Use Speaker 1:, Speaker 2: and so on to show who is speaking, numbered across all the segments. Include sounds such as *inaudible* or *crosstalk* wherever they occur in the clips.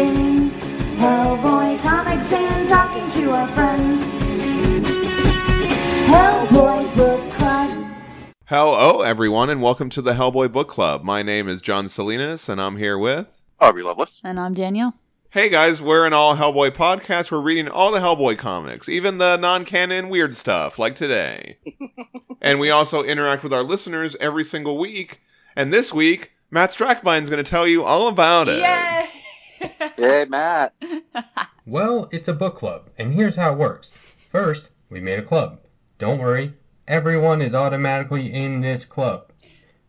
Speaker 1: reading Hellboy comics and talking to our friends. Hellboy Book Club.
Speaker 2: Hello, everyone, and welcome to the Hellboy Book Club. My name is John Salinas, and I'm here with.
Speaker 3: Aubrey Lovelace.
Speaker 4: And I'm Danielle.
Speaker 2: Hey guys, we're an all Hellboy podcast. We're reading all the Hellboy comics, even the non canon weird stuff, like today. *laughs* and we also interact with our listeners every single week. And this week, Matt Strackbine's going to tell you all about it.
Speaker 4: Yay!
Speaker 3: Hey, Matt. *laughs*
Speaker 5: Well, it's a book club, and here's how it works. First, we made a club. Don't worry, everyone is automatically in this club.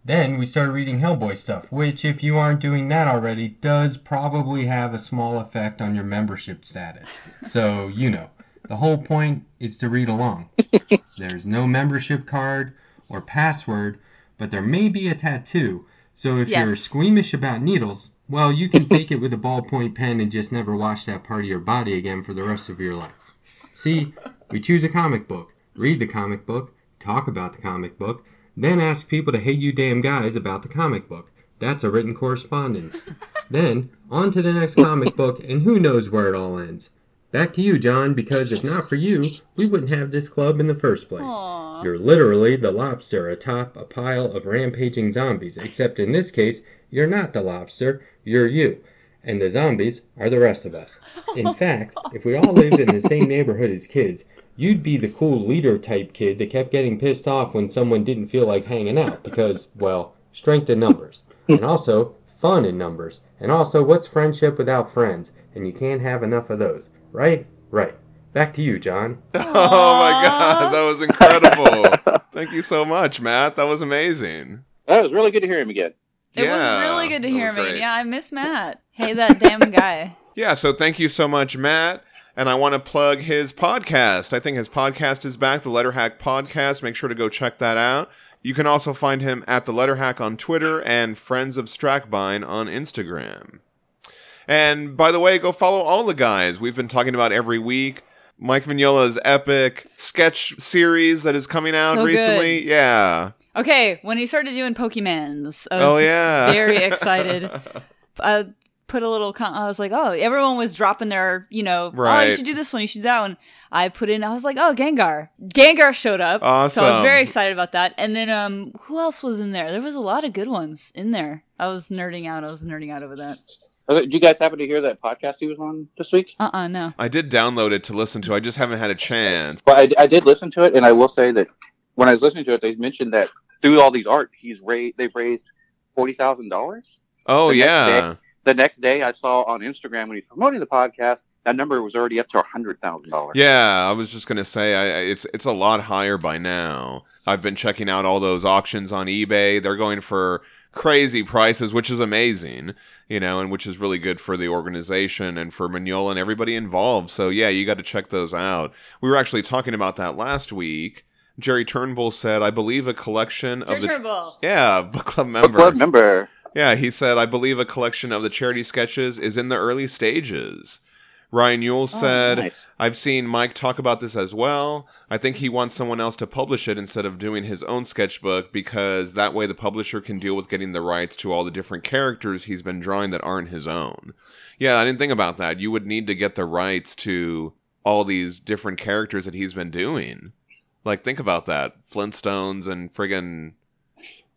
Speaker 5: Then we started reading Hellboy stuff, which, if you aren't doing that already, does probably have a small effect on your membership status. So, you know, the whole point is to read along. *laughs* There's no membership card or password, but there may be a tattoo. So if you're squeamish about needles, well, you can fake it with a ballpoint pen and just never wash that part of your body again for the rest of your life. See, we choose a comic book, read the comic book, talk about the comic book, then ask people to hate you damn guys about the comic book. That's a written correspondence. then, on to the next comic book, and who knows where it all ends. Back to you, John, because if not for you, we wouldn't have this club in the first place.
Speaker 4: Aw.
Speaker 5: You're literally the lobster atop a pile of rampaging zombies, except in this case, you're not the lobster, you're you. And the zombies are the rest of us. In *laughs* fact, if we all lived in the same neighborhood as kids, you'd be the cool leader type kid that kept getting pissed off when someone didn't feel like hanging out because, well, strength in numbers. And also, fun in numbers. And also, what's friendship without friends? And you can't have enough of those. Right? Right. Back to you, John. *laughs*
Speaker 2: Oh my god, that was incredible. *laughs* Thank you so much, Matt. That was amazing.
Speaker 3: That was really good to hear him again.
Speaker 4: It
Speaker 2: Yeah,
Speaker 4: was really good to hear me.
Speaker 2: great.
Speaker 4: Yeah, I miss Matt. Hey, that damn guy. *laughs*
Speaker 2: Yeah, so thank you so much, Matt. And I want to plug his podcast. I think his podcast is back, the Letterhack Podcast. Make sure to go check that out. You can also find him at the Letterhack on Twitter and Friends of Strackbine on Instagram. And by the way, go follow all the guys we've been talking about every week. Mike Mignola's epic sketch series that is coming out
Speaker 4: So good.
Speaker 2: recently. Yeah.
Speaker 4: Okay, when he started doing Pokemans, I was
Speaker 2: Oh yeah.
Speaker 4: very *laughs* excited. I put a little. Con- I was like, oh, everyone was dropping their, you know, oh, you should do this one, you should do that one. I put in. I was like, oh, Gengar. Gengar showed up. Awesome. So I was very excited about that. And then, um, who else was in there? There was a lot of good ones in there. I was nerding out. I was nerding out over that.
Speaker 3: Okay, Did you guys happen to hear that podcast he was on this week?
Speaker 4: Uh, uh no.
Speaker 2: I did download it to listen to. I just haven't had a chance.
Speaker 3: But I, I did listen to it, and I will say that when I was listening to it, they mentioned that through all these art, he's raised. They've raised forty thousand dollars.
Speaker 2: Oh
Speaker 3: The next
Speaker 2: yeah.
Speaker 3: The next day, I saw on Instagram when he's promoting the podcast, that number was already up to hundred thousand dollars.
Speaker 2: Yeah, I was just gonna say I, I- it's it's a lot higher by now. I've been checking out all those auctions on eBay. They're going for crazy prices, which is amazing, you know, and which is really good for the organization and for Mignola and everybody involved. So yeah, you got to check those out. We were actually talking about that last week. Jerry Turnbull said, "I believe a collection of the
Speaker 4: Turnbull.
Speaker 2: yeah *laughs* book club member
Speaker 3: Book
Speaker 2: member."
Speaker 3: club member.
Speaker 2: Yeah, he said, I believe a collection of the charity sketches is in the early stages. Ryan Yule oh, said,
Speaker 3: nice.
Speaker 2: I've seen Mike talk about this as well. I think he wants someone else to publish it instead of doing his own sketchbook because that way the publisher can deal with getting the rights to all the different characters he's been drawing that aren't his own. Yeah, I didn't think about that. You would need to get the rights to all these different characters that he's been doing. Like, think about that Flintstones and friggin'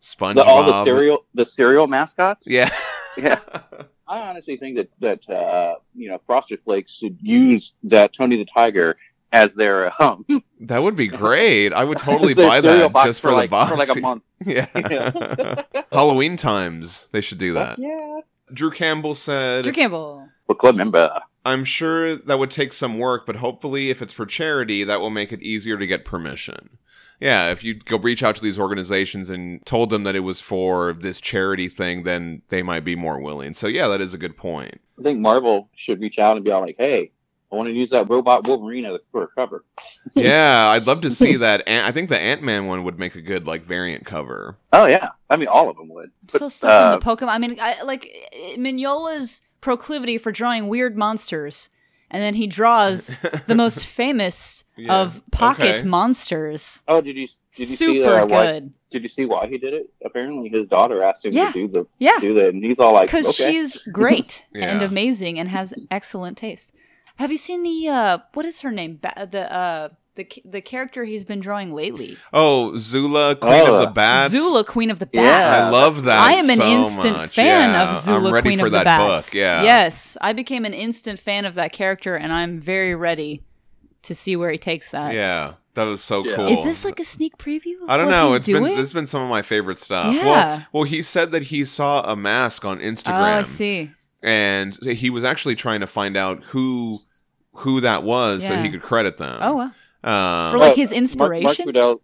Speaker 2: SpongeBob.
Speaker 3: The, all the cereal, the cereal mascots.
Speaker 2: Yeah.
Speaker 3: Yeah. *laughs* I honestly think that that uh, you know Frosted Flakes should use that Tony the Tiger as their um *laughs*
Speaker 2: That would be great. I would totally *laughs* buy that just for,
Speaker 3: like,
Speaker 2: the box.
Speaker 3: for like a month.
Speaker 2: Yeah. Halloween times, they should do that.
Speaker 3: Yeah.
Speaker 2: Drew Campbell said,
Speaker 4: Drew Campbell.
Speaker 3: Book club member.
Speaker 2: I'm sure that would take some work, but hopefully, if it's for charity, that will make it easier to get permission. Yeah, if you go reach out to these organizations and told them that it was for this charity thing, then they might be more willing. So, yeah, that is a good point.
Speaker 3: I think Marvel should reach out and be all like, "Hey, I want to use that robot Wolverine as a, for a cover." *laughs*
Speaker 2: yeah, I'd love to see *laughs* that. Ant- I think the Ant Man one would make a good like variant cover.
Speaker 3: Oh yeah, I mean all of them would. But,
Speaker 4: Still stuck
Speaker 3: uh,
Speaker 4: in the Pokemon. I mean, I, like Mignola's proclivity for drawing weird monsters and then he draws the most *laughs* famous
Speaker 2: Yeah,
Speaker 4: of pocket
Speaker 2: okay.
Speaker 4: monsters.
Speaker 3: Oh, did you did you see
Speaker 4: Super
Speaker 3: uh, why,
Speaker 4: good.
Speaker 3: Did you see why he did it? Apparently, his daughter asked him
Speaker 4: Yeah.
Speaker 3: to do the
Speaker 4: Yeah.
Speaker 3: do that, and he's all like,
Speaker 4: because
Speaker 3: okay.
Speaker 4: she's great *laughs* and
Speaker 2: Yeah.
Speaker 4: amazing and has excellent taste. Have you seen the uh what is her name? Ba- the uh the the character he's been drawing lately.
Speaker 2: Oh, Zula, Queen
Speaker 3: Oh.
Speaker 2: of the oh. Bats.
Speaker 4: Zula, Queen of the Bats.
Speaker 3: Yeah.
Speaker 2: I love that.
Speaker 4: I am an
Speaker 2: so
Speaker 4: instant
Speaker 2: much.
Speaker 4: fan
Speaker 2: Yeah,
Speaker 4: of Zula,
Speaker 2: I'm ready
Speaker 4: Queen
Speaker 2: for
Speaker 4: of the
Speaker 2: that
Speaker 4: Bats.
Speaker 2: book. Yeah.
Speaker 4: Yes, I became an instant fan of that character, and I'm very ready to see where he takes that.
Speaker 2: Yeah, that was so
Speaker 3: Yeah.
Speaker 2: cool.
Speaker 4: Is this like a sneak preview? Of
Speaker 2: I don't
Speaker 4: what
Speaker 2: know.
Speaker 4: He's
Speaker 2: It's
Speaker 4: doing?
Speaker 2: been this has been some of my favorite stuff.
Speaker 4: Yeah.
Speaker 2: Well, well, he said that he saw a mask on Instagram.
Speaker 4: Oh, I see.
Speaker 2: and he was actually trying to find out who who that was so he could credit them.
Speaker 4: Oh, well.
Speaker 2: Um,
Speaker 4: For like his
Speaker 3: Mark, Mark
Speaker 4: inspiration.
Speaker 3: Trudell,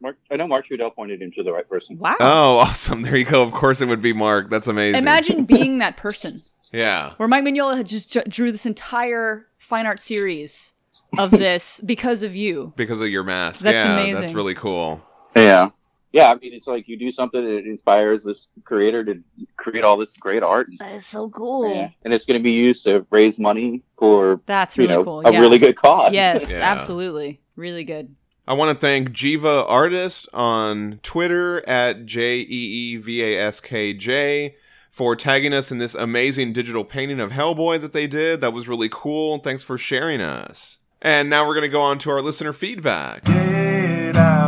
Speaker 3: Mark, I know Mark Trudell pointed him to the right person.
Speaker 4: wow.
Speaker 2: oh, *laughs* awesome! There you go. Of course, it would be Mark. That's amazing.
Speaker 4: Imagine *laughs* being that person.
Speaker 2: Yeah.
Speaker 4: where Mike Mignola had just ju- drew this entire fine art series of *laughs* this because of you.
Speaker 2: Because of your mask.
Speaker 4: That's
Speaker 2: yeah, That's really cool.
Speaker 3: Yeah, yeah. I mean, it's like you do something that inspires this creator to create all this great art,
Speaker 4: That is so cool.
Speaker 3: Yeah. and it's going to be used to raise money for
Speaker 4: That's
Speaker 3: you
Speaker 4: really
Speaker 3: know
Speaker 4: cool.
Speaker 3: a
Speaker 4: yeah.
Speaker 3: really good cause.
Speaker 4: Yes, *laughs*
Speaker 2: Yeah.
Speaker 4: absolutely. Really good.
Speaker 2: I want to thank Jiva Artist on Twitter at J E E V A S K J for tagging us in this amazing digital painting of Hellboy that they did. That was really cool. Thanks for sharing us. And now we're going to go on to our listener feedback.
Speaker 6: Get out trades and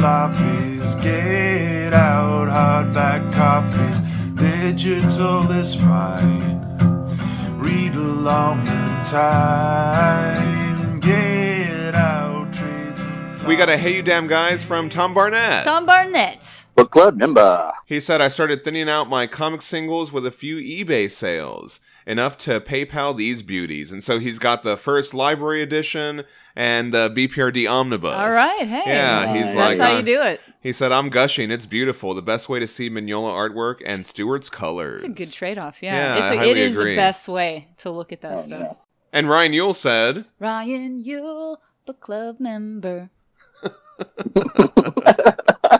Speaker 6: floppies. Get out hardback copies. Digital is fine. Read along in time. Get out trades.
Speaker 2: We got a Hey You Damn Guys from Tom Barnett.
Speaker 4: Tom Barnett.
Speaker 3: Book club member.
Speaker 2: He said, I started thinning out my comic singles with a few eBay sales, enough to PayPal these beauties. And so he's got the first library edition and the BPRD omnibus.
Speaker 4: All right. Hey.
Speaker 2: Yeah, he's
Speaker 4: That's
Speaker 2: like,
Speaker 4: how
Speaker 2: uh,
Speaker 4: you do it.
Speaker 2: He said, I'm gushing. It's beautiful. The best way to see Mignola artwork and Stewart's colors.
Speaker 4: It's a good trade off. Yeah.
Speaker 2: Yeah,
Speaker 4: it's
Speaker 2: I
Speaker 4: a,
Speaker 2: highly
Speaker 4: it is
Speaker 2: agree.
Speaker 4: the best way to look at that
Speaker 3: Oh,
Speaker 4: stuff.
Speaker 3: yeah.
Speaker 2: And Ryan Yule said,
Speaker 4: Ryan Yule, book club member. *laughs* *laughs*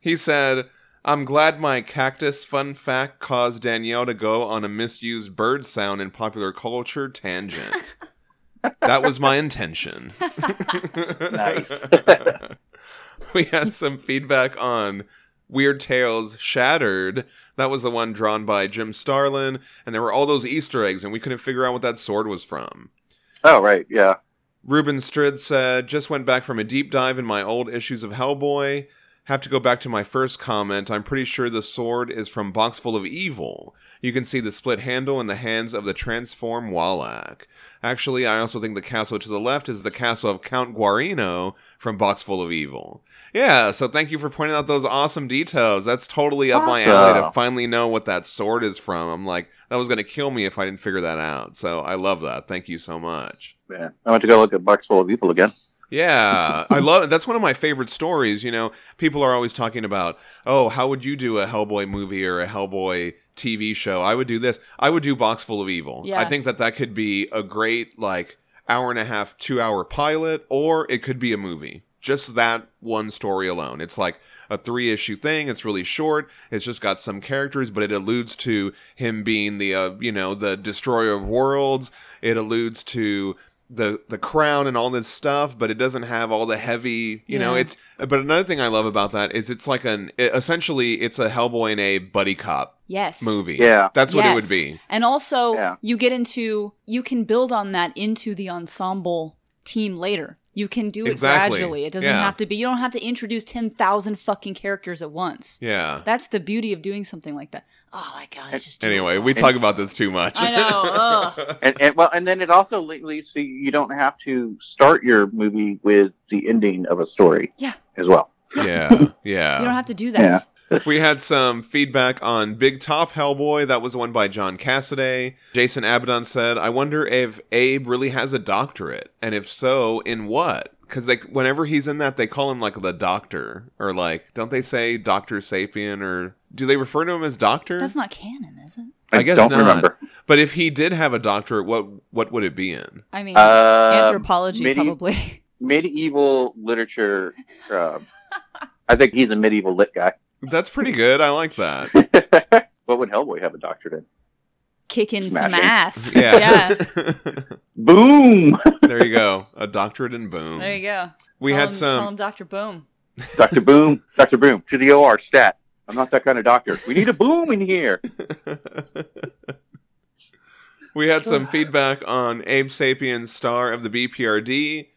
Speaker 2: he said, I'm glad my cactus fun fact caused Danielle to go on a misused bird sound in popular culture tangent. that was my intention.
Speaker 3: Nice. *laughs*
Speaker 2: we had some feedback on Weird Tales Shattered. That was the one drawn by Jim Starlin, and there were all those Easter eggs, and we couldn't figure out what that sword was from.
Speaker 3: Oh right, yeah.
Speaker 2: Ruben Strid said, just went back from a deep dive in my old issues of Hellboy. Have to go back to my first comment. I'm pretty sure the sword is from Box Full of Evil. You can see the split handle in the hands of the transform Ualac. Actually, I also think the castle to the left is the castle of Count Guarino from Box Full of Evil. Yeah, so thank you for pointing out those awesome details. That's totally up my alley to finally know what that sword is from. I'm like, that was going to kill me if I didn't figure that out. So I love that. Thank you so much.
Speaker 3: Yeah. I want to go look at Box Full of Evil again.
Speaker 2: Yeah, I love it. That's one of my favorite stories. You know, people are always talking about, oh, how would you do a Hellboy movie or a Hellboy TV show? I would do this. I would do Box Full of Evil.
Speaker 4: Yeah.
Speaker 2: I think that that could be a great, like, hour and a half, two hour pilot, or it could be a movie. Just that one story alone. It's like a three issue thing. It's really short. It's just got some characters, but it alludes to him being the, uh, you know, the destroyer of worlds. It alludes to the the crown and all this stuff, but it doesn't have all the heavy, you know. It's but another thing I love about that is it's like an it- essentially it's a Hellboy and a buddy cop
Speaker 4: Yes.
Speaker 2: movie.
Speaker 3: Yeah.
Speaker 2: that's what it would be.
Speaker 4: And also,
Speaker 3: Yeah.
Speaker 4: you get into, you can build on that into the ensemble team later. You can do it
Speaker 2: Exactly.
Speaker 4: gradually. It doesn't
Speaker 2: Yeah.
Speaker 4: have to be, you don't have to introduce 10,000 fucking characters at once.
Speaker 2: Yeah.
Speaker 4: That's the beauty of doing something like that. Oh my god, I just
Speaker 2: Anyway, we talk about this too much.
Speaker 4: I know. *laughs* Ugh.
Speaker 3: And, and well, and then it also leads to you don't have to start your movie with the ending of a story.
Speaker 4: Yeah.
Speaker 3: As well.
Speaker 2: yeah, yeah. *laughs*
Speaker 4: You don't have to do that. *laughs*
Speaker 2: we had some feedback on Big Top Hellboy. That was one by John Cassaday. Jason Abaddon said, "I wonder if Abe really has a doctorate, and if so, in what?" Because like whenever he's in that, they call him like the Doctor, or like don't they say Doctor Sapien, or do they refer to him as Doctor?
Speaker 4: That's not canon, is it?
Speaker 2: I guess
Speaker 3: don't
Speaker 2: not.
Speaker 3: remember.
Speaker 2: But if he did have a doctorate, what what would it be in?
Speaker 4: I mean,
Speaker 3: Um,
Speaker 4: anthropology
Speaker 3: medi-
Speaker 4: probably. *laughs*
Speaker 3: medieval literature. Uh, I think he's a medieval lit guy.
Speaker 2: That's pretty good. I like that. *laughs*
Speaker 3: what would Hellboy have a doctorate in?
Speaker 4: kicking some
Speaker 3: Smashing.
Speaker 4: ass. *laughs*
Speaker 2: Yeah. *laughs*
Speaker 3: Boom!
Speaker 2: there you go. A doctorate in boom.
Speaker 4: There you go.
Speaker 2: We
Speaker 4: Call
Speaker 2: had
Speaker 4: him,
Speaker 2: some.
Speaker 4: Call him Doctor Boom.
Speaker 3: Dr. Boom, Dr. Boom, to the OR, stat. I'm not that kind of doctor. We need a boom in here.
Speaker 2: we had some feedback on Abe Sapien's star of the BPRD.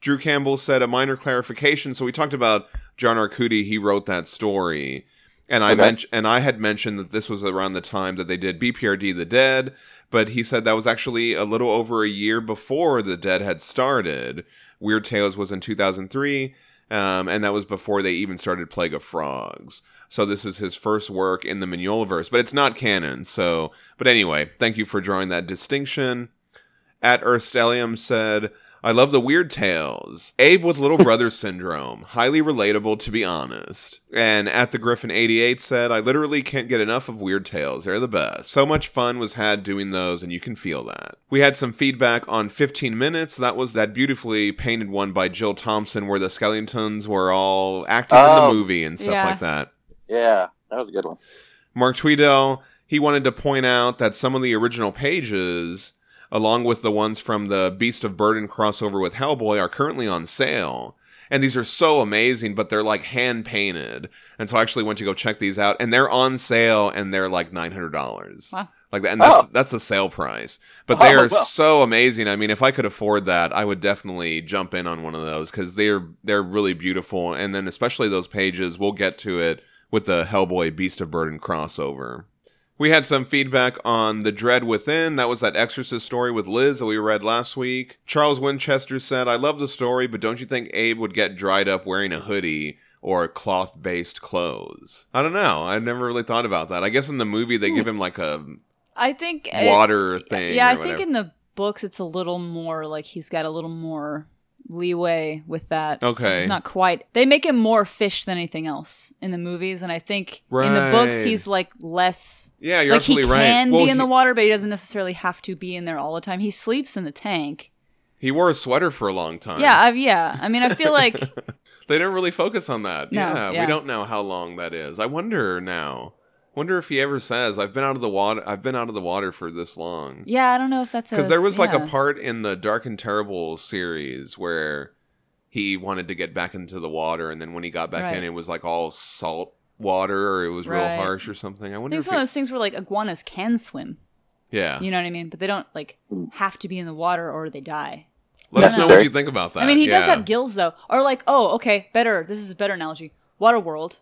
Speaker 2: Drew Campbell said a minor clarification. So we talked about John Arcudi. He wrote that story, and I
Speaker 3: Okay.
Speaker 2: mentioned and I had mentioned that this was around the time that they did BPRD The Dead. But he said that was actually a little over a year before The Dead had started. Weird Tales was in 2003, um, and that was before they even started Plague of Frogs. So this is his first work in the Mignolaverse, but it's not canon. So, but anyway, thank you for drawing that distinction. At Erstellium said, I love the weird tales. Abe with little brother *laughs* syndrome. Highly relatable, to be honest. And at the Griffin 88 said, I literally can't get enough of weird tales. They're the best. So much fun was had doing those, and you can feel that. We had some feedback on 15 minutes. That was that beautifully painted one by Jill Thompson, where the skeletons were all active in
Speaker 3: Oh.
Speaker 2: the movie and stuff
Speaker 4: Yeah.
Speaker 2: like that.
Speaker 3: Yeah, that was a good one.
Speaker 2: Mark Tweedell, he wanted to point out that some of the original pages, along with the ones from the Beast of Burden crossover with Hellboy, are currently on sale. And these are so amazing, but they're like hand painted. And so I actually went to go check these out, and they're on sale, and they're like nine hundred dollars.
Speaker 4: Wow.
Speaker 2: Like that, and that's
Speaker 3: Oh.
Speaker 2: that's the sale price. But oh, they
Speaker 3: Oh,
Speaker 2: are
Speaker 3: well.
Speaker 2: so amazing. I mean, if I could afford that, I would definitely jump in on one of those because they're they're really beautiful. And then especially those pages, we'll get to it with the Hellboy Beast of Burden crossover. We had some feedback on The Dread Within. That was that Exorcist story with Liz that we read last week. Charles Winchester said, I love the story, but don't you think Abe would get dried up wearing a hoodie or cloth based clothes? I don't know. I've never really thought about that. I guess in the movie they give hmm. him like a
Speaker 4: I think it-
Speaker 2: water thing.
Speaker 4: Yeah, I think in the books it's a little more like he's got a little more leeway with that.
Speaker 2: Okay.
Speaker 4: It's not quite. They make him more fish than anything else in the movies, and I think in the books he's like less.
Speaker 2: Yeah, you're
Speaker 4: like he
Speaker 2: absolutely right.
Speaker 4: can
Speaker 2: Well,
Speaker 4: be in the water, but he doesn't necessarily have to be in there all the time. He sleeps in the tank.
Speaker 2: He wore a sweater for a long time.
Speaker 4: Yeah, I, yeah. I mean, I feel like *laughs*
Speaker 2: They didn't really focus on that.
Speaker 4: No,
Speaker 2: yeah,
Speaker 4: yeah.
Speaker 2: we don't know how long that is. I wonder now. Wonder if he ever says, "I've been out of the water. I've been out of the water for this long."
Speaker 4: yeah, I don't know if that's
Speaker 2: Because there was like a part in the Dark and Terrible series where he wanted to get back into the water, and then when he got back
Speaker 4: Right.
Speaker 2: in, it was like all salt water, or it was real harsh or something. I wonder if
Speaker 4: it's one of those things where like iguanas can swim.
Speaker 2: yeah.
Speaker 4: You know what I mean? But they don't like have to be in the water or they die.
Speaker 2: Let us know what you think about that.
Speaker 4: I mean, he does have gills though. Or like, oh, okay, better. This is a better analogy. Waterworld.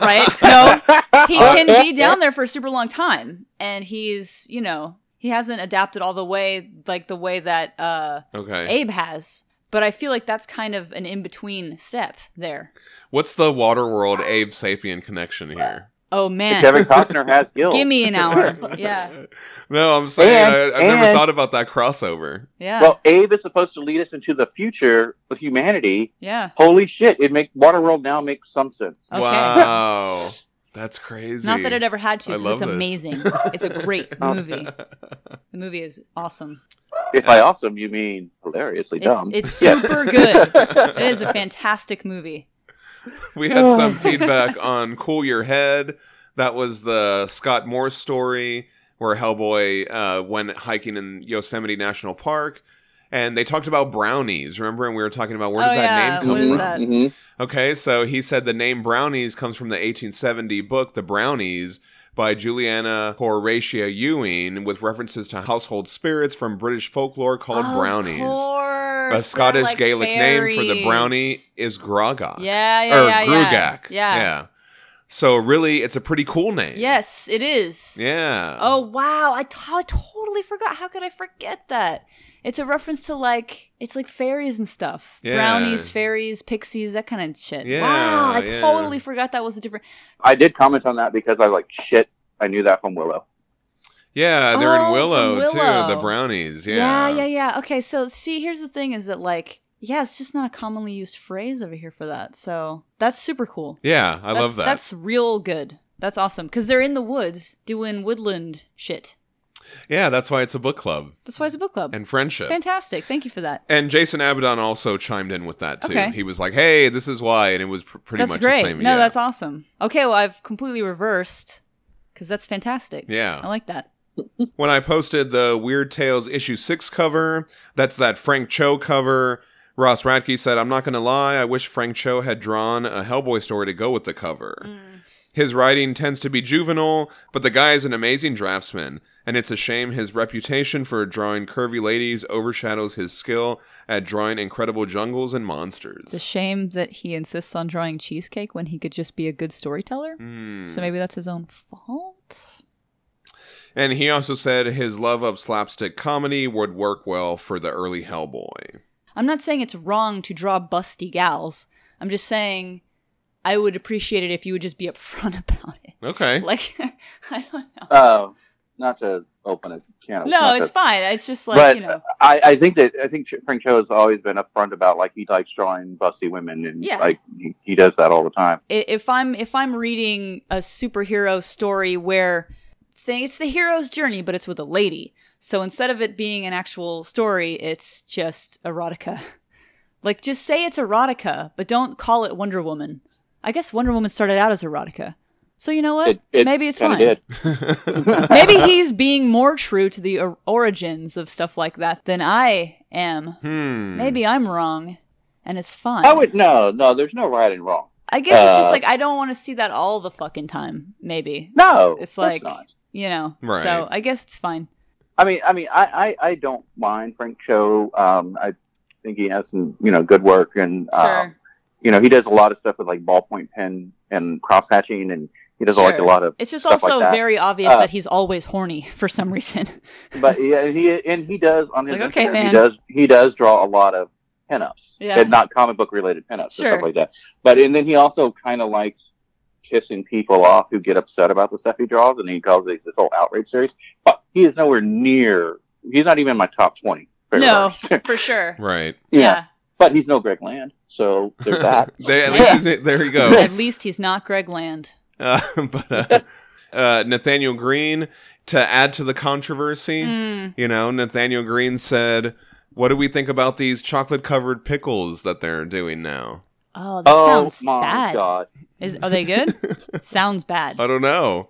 Speaker 4: Right? No, *laughs* he can be down there for a super long time, and he's, you know, he hasn't adapted all the way like the way that uh,
Speaker 2: Okay.
Speaker 4: Abe has. But I feel like that's kind of an in between step there.
Speaker 2: What's the Waterworld Abe Sapien connection here?
Speaker 4: Oh man,
Speaker 3: Kevin Costner *laughs* has gills.
Speaker 4: give me an hour. Yeah, *laughs*
Speaker 2: No, I'm saying
Speaker 3: And-
Speaker 2: I, I've never thought about that crossover.
Speaker 4: yeah,
Speaker 3: Well, Abe is supposed to lead us into the future of humanity.
Speaker 4: yeah.
Speaker 3: Holy shit! It make Waterworld now makes some sense.
Speaker 4: Okay.
Speaker 2: Wow, *laughs* that's crazy.
Speaker 4: Not that it ever had to.
Speaker 2: I
Speaker 4: 'cause
Speaker 2: love
Speaker 4: it's
Speaker 2: this.
Speaker 4: amazing. it's a great oh. movie. The movie is awesome.
Speaker 3: If by awesome you mean hilariously dumb.
Speaker 4: it's
Speaker 3: Yeah.
Speaker 4: super good. It is a fantastic movie.
Speaker 2: We had some *laughs* feedback on Cool Your Head. That was the Scott Morse story where Hellboy uh, went hiking in Yosemite National Park. And they talked about brownies. Remember, and we were talking about where does
Speaker 4: Oh,
Speaker 2: that
Speaker 4: yeah.
Speaker 2: name come
Speaker 4: What is
Speaker 2: from?
Speaker 4: that?
Speaker 3: Mhm.
Speaker 2: Okay, so he said the name Brownies comes from the 1870 book The Brownies by Juliana Horatia Ewing with references to household spirits from British folklore called brownies.
Speaker 4: Of course.
Speaker 2: A Scottish
Speaker 4: like
Speaker 2: Gaelic name for the brownie is Grogak.
Speaker 4: Yeah, yeah,
Speaker 2: or
Speaker 4: yeah, yeah.
Speaker 2: Grugak.
Speaker 4: Yeah.
Speaker 2: Yeah. So really, it's a pretty cool name.
Speaker 4: Yes, it is.
Speaker 2: Yeah.
Speaker 4: Oh wow, I, t- I totally forgot. How could I forget that? It's a reference to like it's like fairies and stuff.
Speaker 2: Yeah.
Speaker 4: Brownies, fairies, pixies, that kind of shit.
Speaker 2: Yeah,
Speaker 4: wow, I
Speaker 2: yeah.
Speaker 4: totally forgot that was a different.
Speaker 3: I did comment on that because I was like, shit, I knew that from Willow.
Speaker 2: Yeah, oh, they're
Speaker 4: Oh,
Speaker 2: in Willow,
Speaker 4: Willow.
Speaker 2: too. The brownies.
Speaker 4: Yeah.
Speaker 2: Yeah.
Speaker 4: yeah, yeah, Okay, so see, here's the thing: is that like, yeah, it's just not a commonly used phrase over here for that. So that's super cool.
Speaker 2: Yeah, I
Speaker 4: That's-
Speaker 2: love that.
Speaker 4: That's real good. That's awesome because they're in the woods doing woodland shit.
Speaker 2: Yeah, that's why it's a book club
Speaker 4: That's why it's a book club.
Speaker 2: and friendship.
Speaker 4: Fantastic. Thank you for that.
Speaker 2: And Jason Abaddon also chimed in with that too.
Speaker 4: Okay.
Speaker 2: He was like, "Hey, this is why," and it was pr- pretty
Speaker 4: that's
Speaker 2: much
Speaker 4: great.
Speaker 2: the same.
Speaker 4: no,
Speaker 2: yeah.
Speaker 4: that's awesome. Okay, well, I've completely reversed because that's fantastic.
Speaker 2: Yeah.
Speaker 4: I like that.
Speaker 2: When I posted the Weird Tales issue six cover, that's that Frank Cho cover. Ross Radke said, I'm not going to lie, I wish Frank Cho had drawn a Hellboy story to go with the cover. His writing tends to be juvenile, but the guy is an amazing draftsman, and it's a shame his reputation for drawing curvy ladies overshadows his skill at drawing incredible jungles and monsters.
Speaker 4: It's a shame that he insists on drawing cheesecake when he could just be a good storyteller.
Speaker 2: Hmm.
Speaker 4: So maybe that's his own fault.
Speaker 2: And he also said his love of slapstick comedy would work well for the early Hellboy.
Speaker 4: I'm not saying it's wrong to draw busty gals. I'm just saying I would appreciate it if you would just be upfront *laughs* about it.
Speaker 2: Okay.
Speaker 4: Like, *laughs* I don't know.
Speaker 3: Uh, not to open a can of
Speaker 4: No, it's
Speaker 3: to-
Speaker 4: fine. It's just like,
Speaker 3: but
Speaker 4: you know.
Speaker 3: I, I think that I think Frank Cho has always been upfront about like he likes drawing busty women and
Speaker 4: Yeah.
Speaker 3: like he, he does that all the time.
Speaker 4: if I'm if I'm reading a superhero story where thing it's the hero's journey, but it's with a lady. So instead of it being an actual story, it's just erotica. *laughs* Like just say it's erotica, but don't call it Wonder Woman. I guess Wonder Woman started out as erotica. So you know what?
Speaker 3: It, it
Speaker 4: Maybe it's fine.
Speaker 3: Did. *laughs*
Speaker 4: Maybe he's being more true to the or- origins of stuff like that than I am.
Speaker 2: Hmm.
Speaker 4: Maybe I'm wrong, and it's fine.
Speaker 3: I would no, no. There's no right and wrong.
Speaker 4: I guess it's just
Speaker 3: uh,
Speaker 4: like I don't want to see that all the fucking time. Maybe
Speaker 3: No,
Speaker 4: It's like-
Speaker 3: not.
Speaker 4: You know.
Speaker 2: Right.
Speaker 4: So I guess it's fine.
Speaker 3: I mean, I mean, I, I, I don't mind Frank Cho. Um, I think he has some, you know, good work, and
Speaker 4: Sure.
Speaker 3: um, you know, he does a lot of stuff with like ballpoint pen and cross hatching, and he does like a lot of.
Speaker 4: It's just
Speaker 3: stuff like
Speaker 4: also
Speaker 3: that.
Speaker 4: very obvious
Speaker 3: Uh,
Speaker 4: that he's always horny *laughs* for some reason.
Speaker 3: But yeah, he and he does on
Speaker 4: It's
Speaker 3: his
Speaker 4: like, okay, man.
Speaker 3: he does he does draw a lot of pinups,
Speaker 4: Yeah.
Speaker 3: and not comic book related pinups and
Speaker 4: Sure.
Speaker 3: stuff like that. But and then he also kind of likes kissing people off who get upset about the stuff he draws, and he calls it this whole outrage series. But he is nowhere near. He's not even in my top twenty.
Speaker 4: no, *laughs* for sure.
Speaker 2: Right.
Speaker 3: yeah. but he's no Greg Land, so there's that. *laughs*
Speaker 2: They, at
Speaker 4: Yeah.
Speaker 2: least he's- there you
Speaker 4: Yeah.
Speaker 2: go.
Speaker 4: At least he's not Greg Land.
Speaker 2: Uh, *laughs* but uh, uh, Nathaniel Green, to add to the controversy,
Speaker 4: Mm.
Speaker 2: you know, Nathaniel Green said, "What do we think about these chocolate-covered pickles that they're doing now?"
Speaker 4: Oh, that
Speaker 3: oh
Speaker 4: sounds
Speaker 3: my
Speaker 4: bad.
Speaker 3: god!
Speaker 4: Is, are they good? *laughs* sounds bad.
Speaker 2: I don't know.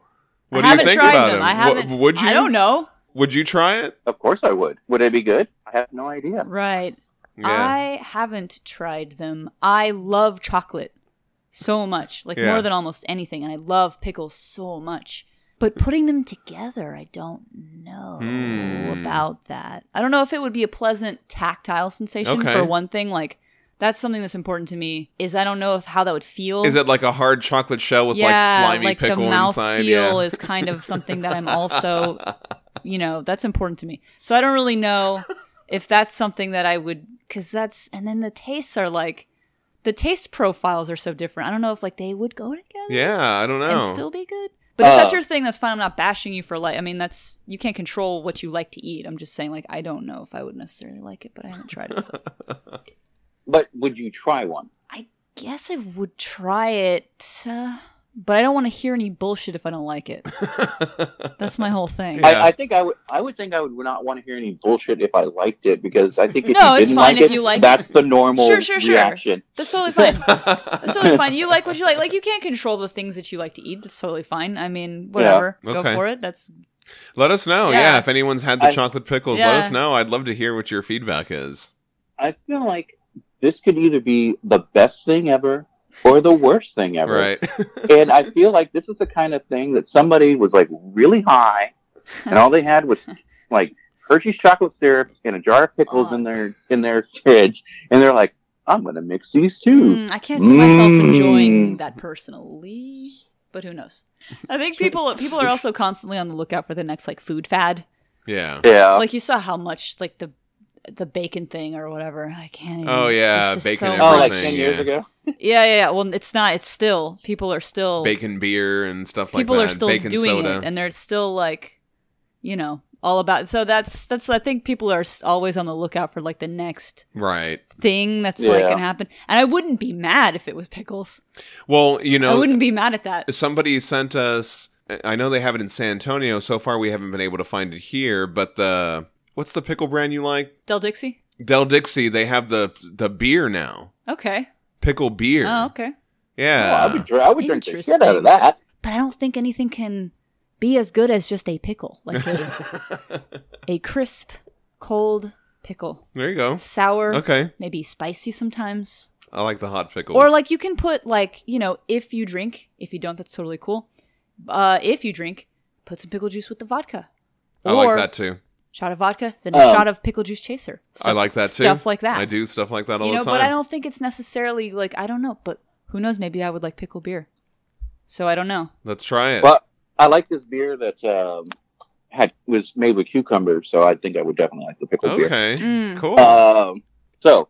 Speaker 2: What
Speaker 4: I
Speaker 2: do you
Speaker 4: haven't
Speaker 2: think
Speaker 4: tried
Speaker 2: about
Speaker 4: them.
Speaker 2: them?
Speaker 4: I haven't.
Speaker 2: would you?
Speaker 4: I don't know.
Speaker 2: Would you try it?
Speaker 3: Of course I would. Would it be good? I have no idea.
Speaker 4: Right.
Speaker 2: Yeah.
Speaker 4: I haven't tried them. I love chocolate so much, like
Speaker 2: Yeah.
Speaker 4: more than almost anything, and I love pickles so much. But putting them together, I don't know
Speaker 2: Hmm.
Speaker 4: about that. I don't know if it would be a pleasant tactile sensation
Speaker 2: Okay.
Speaker 4: for one thing. Like that's something that's important to me. Is I don't know if how that would feel.
Speaker 2: Is it like a hard chocolate shell with
Speaker 4: yeah,
Speaker 2: like slimy
Speaker 4: the
Speaker 2: pickle
Speaker 4: mouth
Speaker 2: inside?
Speaker 4: feel
Speaker 2: yeah. *laughs*
Speaker 4: is kind of something that I'm also, you know, that's important to me. So I don't really know if that's something that I would, because that's, and then the tastes are like, the taste profiles are so different. I don't know if like they would go together
Speaker 2: yeah, I don't know.
Speaker 4: and still be good. But if that's
Speaker 3: Uh,
Speaker 4: your thing, that's fine. I'm not bashing you for like. I mean, that's you can't control what you like to eat. I'm just saying, like, I don't know if I would necessarily like it, but I haven't tried it. So *laughs*
Speaker 3: But would you try one?
Speaker 4: I guess I would try it, uh, but I don't want to hear any bullshit if I don't like it. *laughs* That's my whole thing.
Speaker 2: Yeah.
Speaker 3: I, I think I would. I would think I would not want to hear any bullshit if I liked it because I think if *laughs*
Speaker 4: No,
Speaker 3: you
Speaker 4: it's
Speaker 3: didn't
Speaker 4: fine
Speaker 3: like
Speaker 4: if
Speaker 3: it,
Speaker 4: you like it.
Speaker 3: that's the normal
Speaker 4: Sure, sure, sure.
Speaker 3: reaction.
Speaker 4: That's totally fine. *laughs* That's totally fine. You like what you like. Like you can't control the things that you like to eat. That's totally fine. I mean, whatever. Go
Speaker 2: Okay.
Speaker 4: for it. That's
Speaker 2: let us know. Yeah.
Speaker 4: Yeah.
Speaker 2: if anyone's had the
Speaker 3: I-
Speaker 2: chocolate pickles, let us know. I'd love to hear what your feedback is.
Speaker 3: I feel like this could either be the best thing ever or the worst thing ever.
Speaker 2: Right. *laughs*
Speaker 3: and I feel like this is the kind of thing that somebody was like really high, and all they had was like Hershey's chocolate syrup and a jar of pickles
Speaker 4: Oh.
Speaker 3: in their in their fridge, and they're like, "I'm gonna mix these two."
Speaker 4: Mm, I can't see myself
Speaker 3: Mm.
Speaker 4: enjoying that personally, but who knows? I think people people are also constantly on the lookout for the next like food fad.
Speaker 2: yeah.
Speaker 3: Yeah,
Speaker 4: Like you saw how much like the the bacon thing or whatever. I can't. Even,
Speaker 2: Oh, yeah, bacon
Speaker 4: so
Speaker 3: oh, like ten years
Speaker 2: yeah.
Speaker 3: ago.
Speaker 4: Yeah, yeah, yeah. Well, it's not. It's still people are still
Speaker 2: Bacon beer and stuff like
Speaker 4: people
Speaker 2: that.
Speaker 4: People are still
Speaker 2: Bacon
Speaker 4: doing
Speaker 2: soda.
Speaker 4: it, and they're still like, you know, all about. So that's that's. I think people are always on the lookout for like the next
Speaker 2: right.
Speaker 4: thing that's like
Speaker 3: Yeah.
Speaker 4: gonna happen. And I wouldn't be mad if it was pickles.
Speaker 2: Well, you know, I
Speaker 4: wouldn't be mad at that.
Speaker 2: somebody sent us I know they have it in San Antonio. So far we haven't been able to find it here, but the what's the pickle brand you like?
Speaker 4: Del Dixi.
Speaker 2: Del Dixi, they have the the beer now.
Speaker 4: Okay.
Speaker 2: Pickle beer.
Speaker 4: Oh, okay.
Speaker 3: Oh,
Speaker 2: Yeah.
Speaker 3: I would, dr- I would drink the shit out of that.
Speaker 4: But I don't think anything can be as good as just a pickle, like a, *laughs* a crisp, cold pickle,
Speaker 2: there you go.
Speaker 4: sour,
Speaker 2: Okay,
Speaker 4: maybe spicy sometimes.
Speaker 2: I like the hot pickles.
Speaker 4: Or like you can put like you know if you drink, if you don't, that's totally cool. Uh, if you drink, put some pickle juice with the vodka.
Speaker 2: I like that too.
Speaker 4: Shot of vodka, then a
Speaker 3: Um,
Speaker 4: shot of pickle juice chaser.
Speaker 2: I like that too.
Speaker 4: Stuff like that.
Speaker 2: I do stuff like that all
Speaker 4: you know,
Speaker 2: the time.
Speaker 4: but I don't think it's necessarily like I don't know, but who knows? Maybe I would like pickle beer. So I don't know.
Speaker 2: Let's try it.
Speaker 3: Well, I like this beer that um, had was made with cucumbers, so I think I would definitely like the pickle beer.
Speaker 2: okay,
Speaker 4: Mm.
Speaker 2: cool.
Speaker 3: Um, so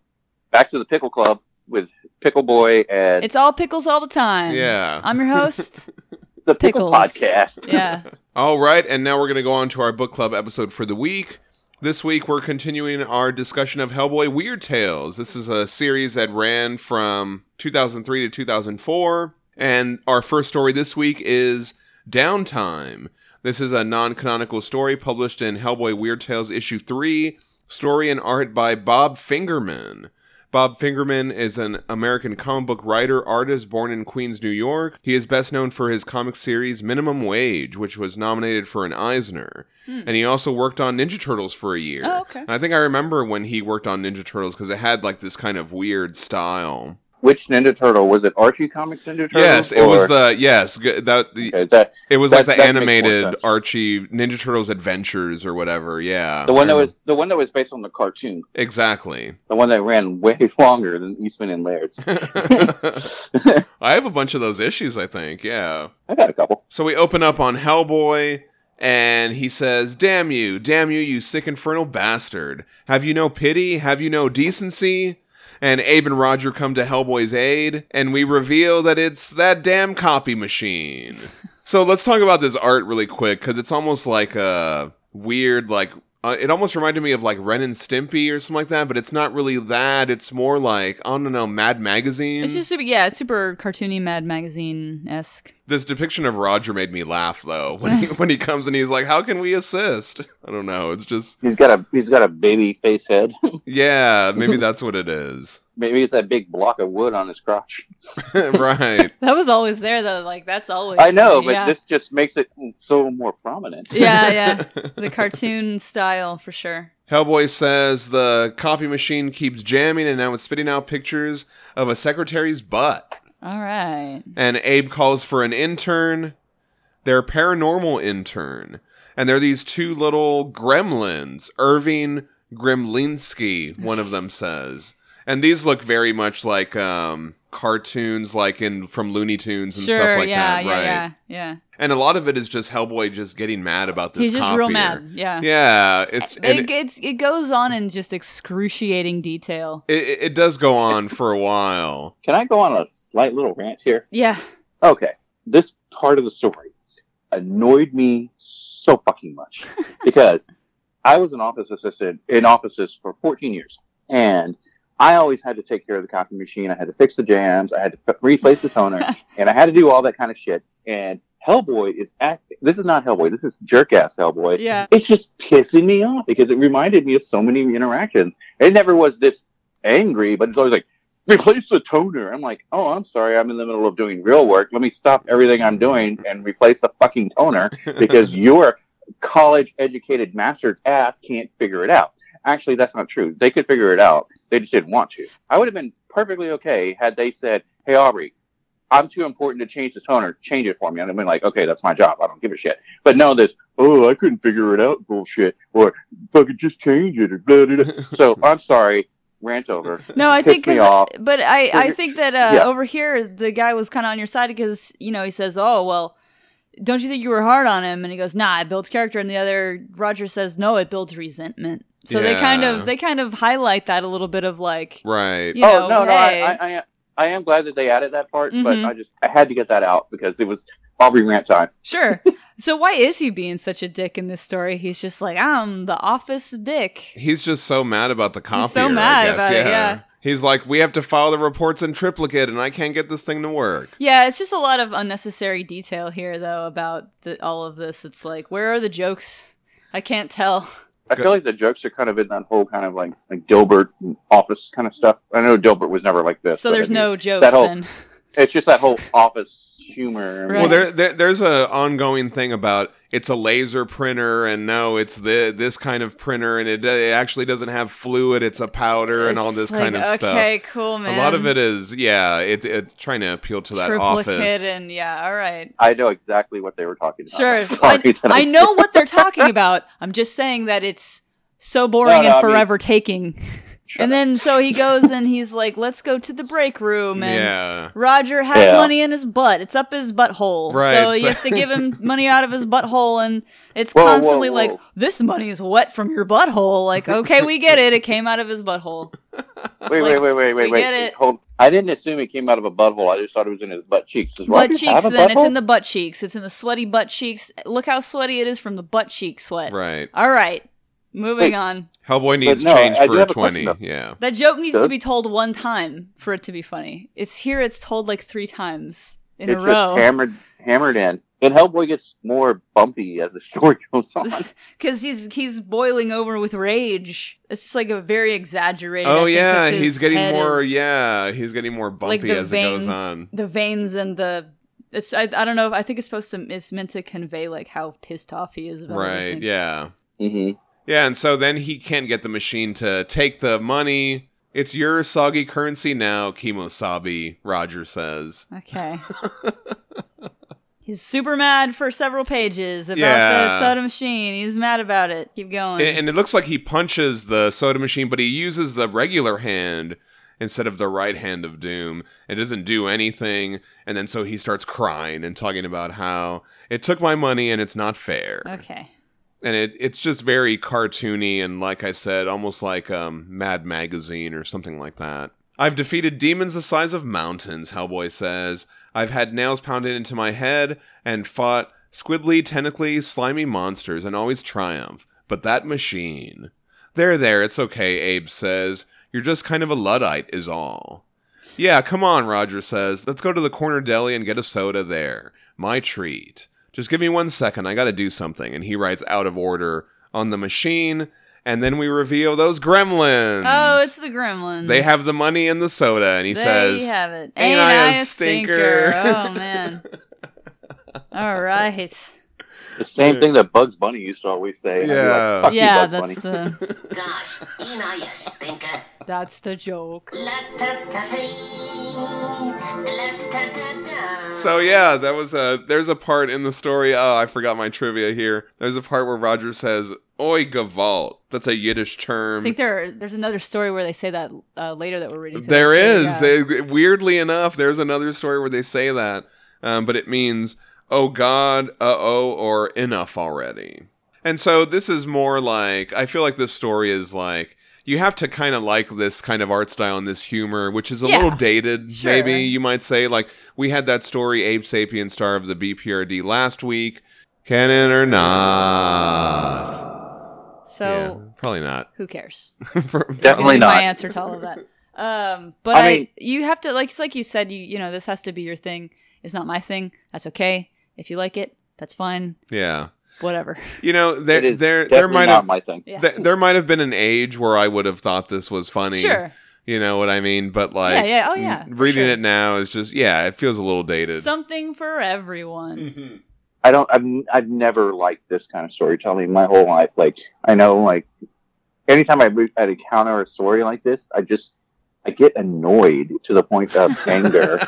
Speaker 3: back to the pickle club with Pickle Boy and
Speaker 4: It's all pickles all the time.
Speaker 2: yeah.
Speaker 4: I'm your host. *laughs*
Speaker 3: the Pickle. Podcast.
Speaker 4: yeah. *laughs*
Speaker 2: All right, and now we're going to go on to our book club episode for the week. This week, we're continuing our discussion of Hellboy Weird Tales. This is a series that ran from 2003 to 2004. And our first story this week is Downtime. This is a non canonical story published in Hellboy Weird Tales issue 3, story and art by Bob Fingerman. Bob Fingerman is an American comic book writer, artist born in Queens, New York. He is best known for his comic series Minimum Wage, which was nominated for an Eisner. Hmm. And he also worked on Ninja Turtles for a year.
Speaker 4: Oh, okay.
Speaker 2: And I think I remember when he worked on Ninja Turtles because it had like this kind of weird style.
Speaker 3: Which Ninja Turtle was it? Archie Comics Ninja Turtle?
Speaker 2: yes, it was the yes that the,
Speaker 3: Okay, that
Speaker 2: it was
Speaker 3: that-
Speaker 2: like the
Speaker 3: that makes more
Speaker 2: animated. Archie Ninja Turtles Adventures or whatever. Yeah,
Speaker 3: the one that was the one that was based on the cartoon,
Speaker 2: exactly.
Speaker 3: the one that ran way *laughs* longer than Eastman and Laird's. *laughs*
Speaker 2: I have a bunch of those issues. I think. Yeah.
Speaker 3: I got a couple.
Speaker 2: So we open up on Hellboy, and he says, Damn you, damn you, you sick infernal bastard. Have you no pity? Have you no decency? And Abe and Roger come to Hellboy's aid, and we reveal that it's that damn copy machine. *laughs* so let's talk about this art really quick, because it's almost like a weird, like, uh, it almost reminded me of like Ren and Stimpy or something like that, but it's not really that. It's more like, I don't know, Mad Magazine.
Speaker 4: It's just super, yeah, it's super cartoony Mad Magazine esque.
Speaker 2: This depiction of Roger made me laugh though when he *laughs* when he comes and he's like, "How can we assist?" I don't know. It's just
Speaker 3: He's got a he's got a baby face head.
Speaker 2: yeah, maybe *laughs* that's what it is.
Speaker 3: Maybe it's that big block of wood on his crotch. *laughs* *laughs*
Speaker 2: right. *laughs*
Speaker 4: That was always there though. Like that's always.
Speaker 3: I know, but
Speaker 4: yeah.
Speaker 3: this just makes it so more prominent.
Speaker 4: yeah, yeah, the cartoon style for sure.
Speaker 2: Hellboy says the copy machine keeps jamming and now it's spitting out pictures of a secretary's butt.
Speaker 4: All right.
Speaker 2: And Abe calls for an intern. They're a paranormal intern. And they're these two little gremlins. Irving Gremlinski, one of them says. And these look very much like um, cartoons like in from Looney Tunes and
Speaker 4: Sure.
Speaker 2: stuff like
Speaker 4: yeah,
Speaker 2: that.
Speaker 4: yeah,
Speaker 2: right.
Speaker 4: yeah, yeah.
Speaker 2: And a lot of it is just Hellboy just getting mad about this
Speaker 4: He's just real mad. Yeah.
Speaker 2: Yeah, it's
Speaker 4: It,
Speaker 2: it,
Speaker 4: it's, it goes on in just excruciating detail.
Speaker 2: it, it does go on for a while.
Speaker 3: Can I go on a slight little rant here?
Speaker 4: Yeah.
Speaker 3: Okay, this part of the story annoyed me so fucking much *laughs* because I was an office assistant in offices for 14 years, and I always had to take care of the coffee machine. I had to fix the jams. I had to f- replace the toner, *laughs* and I had to do all that kind of shit. And Hellboy is acting. This is not Hellboy. This is jerk ass Hellboy.
Speaker 4: Yeah.
Speaker 3: It's just pissing me off because it reminded me of so many interactions. It never was this angry, but it's always like, replace the toner. I'm like, oh, I'm sorry. I'm in the middle of doing real work. Let me stop everything I'm doing and replace the fucking toner *laughs* because your college educated master's ass can't figure it out. Actually, that's not true. They could figure it out. They just didn't want to. I would have been perfectly okay had they said, hey, Aubrey, I'm too important to change the toner. Change it for me. And I'd been like, okay, that's my job. I don't give a shit. But no, this, oh, I couldn't figure it out bullshit. Or fucking just change it. Or blah, blah, blah. *laughs* So I'm sorry. Rant over.
Speaker 4: No, I think
Speaker 3: me
Speaker 4: 'cause-
Speaker 3: off.
Speaker 4: but I, I think that uh,
Speaker 3: Yeah.
Speaker 4: over here the guy was kind of on your side because you know he says, "Oh well, don't you think you were hard on him?" And he goes, "Nah, it builds character." And the other Roger says, "No, it builds resentment." So they kind of they kind of highlight that a little bit of like,
Speaker 2: Right.
Speaker 4: you
Speaker 3: oh no, no,
Speaker 4: hey,
Speaker 3: I, I, I, I am glad that they added that part, but
Speaker 4: Mhm.
Speaker 3: I just I had to get that out because it was Aubrey rant time.
Speaker 4: sure. *laughs* so why is he being such a dick in this story? He's just like, I'm the office dick.
Speaker 2: He's just so mad about the copier.
Speaker 4: so mad
Speaker 2: I guess.
Speaker 4: about it, yeah.
Speaker 2: He's like, we have to file the reports in triplicate, and I can't get this thing to work.
Speaker 4: Yeah, it's just a lot of unnecessary detail here, though, about the, all of this. It's like, where are the jokes? I can't tell. *laughs*
Speaker 3: I feel like the jokes are kind of in that whole kind of like like Dilbert office kind of stuff. I know Dilbert was never like this.
Speaker 4: so there's
Speaker 3: I mean,
Speaker 4: no jokes
Speaker 3: that whole-
Speaker 4: then. *laughs*
Speaker 3: It's just that whole office humor.
Speaker 4: Right.
Speaker 2: Well, there, there there's a ongoing thing about it's a laser printer and no it's the this kind of printer and it, it actually doesn't have fluid it's a powder and all this
Speaker 4: like,
Speaker 2: kind of stuff
Speaker 4: Okay, cool, man.
Speaker 2: a lot of it is yeah it, it's trying to appeal to that
Speaker 4: triplicate
Speaker 2: office
Speaker 4: and yeah, all right.
Speaker 3: I know exactly what they were talking about.
Speaker 4: Sure. *laughs*
Speaker 3: I'm
Speaker 4: I, know what they're talking *laughs* about. I'm just saying that it's so boring
Speaker 3: No, no,
Speaker 4: and
Speaker 3: I mean-
Speaker 4: forever taking.
Speaker 3: Shut
Speaker 4: And then so he goes and he's like, "Let's go to the break room." And
Speaker 2: yeah
Speaker 4: Roger has
Speaker 3: Yeah.
Speaker 4: money in his butt. It's up his butthole.
Speaker 2: Right,
Speaker 4: So he
Speaker 2: so-
Speaker 4: has to give him *laughs* money out of his butthole, and it's
Speaker 3: Whoa, whoa,
Speaker 4: constantly
Speaker 3: whoa.
Speaker 4: like, "This money is wet from your butthole." Like, okay, we get it. It came out of his butthole. *laughs*
Speaker 3: Wait,
Speaker 4: Like,
Speaker 3: wait, wait, wait, wait,
Speaker 4: we
Speaker 3: wait.
Speaker 4: get it.
Speaker 3: Hold. I didn't assume it came out of a butthole. I just thought it was in his butt cheeks. Does
Speaker 4: butt
Speaker 3: Roger
Speaker 4: cheeks.
Speaker 3: have a
Speaker 4: Then it's in the butt cheeks. It's in the sweaty butt cheeks. Look how sweaty it is from the butt cheek sweat.
Speaker 2: right
Speaker 4: All right, moving
Speaker 3: Wait.
Speaker 4: on.
Speaker 2: hellboy needs
Speaker 3: no,
Speaker 2: change
Speaker 3: I
Speaker 2: for a
Speaker 3: have a
Speaker 2: 20
Speaker 3: question,
Speaker 2: yeah
Speaker 4: That joke needs to be told one time for it to be funny. It's here. It's told like three times in
Speaker 3: it's
Speaker 4: a row.
Speaker 3: just hammered, hammered in. And Hellboy gets more bumpy as the *laughs* story goes on. *laughs*
Speaker 4: because he's he's boiling over with rage. It's just like a very exaggerated. I
Speaker 2: oh
Speaker 4: think,
Speaker 2: yeah
Speaker 4: 'cause his
Speaker 2: he's getting more
Speaker 4: is-
Speaker 2: yeah he's getting more bumpy
Speaker 4: the
Speaker 2: as it goes on
Speaker 4: The veins and the it's I, I don't know. I think it's supposed to it's meant to convey like how pissed off he is about
Speaker 2: right
Speaker 4: everything.
Speaker 2: yeah
Speaker 3: hmm
Speaker 2: Yeah, and so then he can't get the machine to take the money. It's your soggy currency now, Kimosabi, Roger says.
Speaker 4: Okay. *laughs* He's super mad for several pages about
Speaker 2: Yeah.
Speaker 4: the soda machine. He's mad about it. Keep going.
Speaker 2: And, and it looks like he punches the soda machine, but he uses the regular hand instead of the right hand of Doom. It doesn't do anything. And then so he starts crying and talking about how it took my money and it's not fair.
Speaker 4: okay.
Speaker 2: And it it's just very cartoony and like I said, almost like um, Mad Magazine or something like that. I've defeated demons the size of mountains, Hellboy says. I've had nails pounded into my head and fought squiddly, tentacly, slimy monsters and always triumph. But that machine. There, there, it's okay, Abe says. You're just kind of a Luddite, is all. Yeah, come on, Roger says. Let's go to the corner deli and get a soda there. My treat. Just give me one second, I gotta do something. And he writes out of order on the machine, and then we reveal those gremlins.
Speaker 4: Oh, it's the gremlins.
Speaker 2: They have the money and the soda, and he
Speaker 4: there
Speaker 2: says,
Speaker 4: you have it.
Speaker 2: "Ain't I a stinker?"
Speaker 4: oh *laughs* man. All right.
Speaker 3: The same thing that Bugs Bunny used to always say. I'd like,
Speaker 2: Yeah.
Speaker 3: You,
Speaker 4: Yeah,
Speaker 3: Bugs
Speaker 4: that's
Speaker 3: Bunny."
Speaker 4: the
Speaker 7: Gosh, you know you stinker.
Speaker 4: That's the joke.
Speaker 2: So yeah, that was a. There's a part in the story. Oh, I forgot my trivia here. There's a part where Roger says, "Oi Gewalt." That's a Yiddish term.
Speaker 4: I think there there's another story where they say that uh, later that we're reading. today,
Speaker 2: There
Speaker 4: too, yeah.
Speaker 2: Uh, weirdly enough, there's another story where they say that, um, but it means "Oh God," "Uh oh," or "Enough already." And so this is more like I feel like this story is like you have to kind of like this kind of art style and this humor, which is a
Speaker 4: Yeah.
Speaker 2: little dated,
Speaker 4: Sure.
Speaker 2: maybe you might say. Like we had that story, Abe Sapien, star of the BPRD last week. Canon or not?
Speaker 4: So
Speaker 2: yeah, probably not.
Speaker 4: who cares? *laughs*
Speaker 3: Definitely not.
Speaker 4: My answer to all of that. Um, but
Speaker 3: I
Speaker 4: I,
Speaker 3: mean-
Speaker 4: you have to like it's like you said. You you know this has to be your thing. It's not my thing. That's okay. If you like it, that's fine.
Speaker 2: Yeah,
Speaker 4: Whatever.
Speaker 2: you know there
Speaker 3: It is
Speaker 2: there there might
Speaker 3: not
Speaker 2: have
Speaker 3: my thing.
Speaker 4: Yeah.
Speaker 2: Th- there might have been an age where I would have thought this was funny.
Speaker 4: Sure.
Speaker 2: You know what I mean? But like,
Speaker 4: Yeah, yeah, oh, yeah,
Speaker 2: reading
Speaker 4: sure.
Speaker 2: it now is just, yeah, it feels a little dated.
Speaker 4: Something for everyone. *laughs*
Speaker 3: I don't. I've I've never liked this kind of storytelling my whole life. Like I know, like anytime I re- I encounter a story like this, I just I get annoyed to the point of *laughs* anger,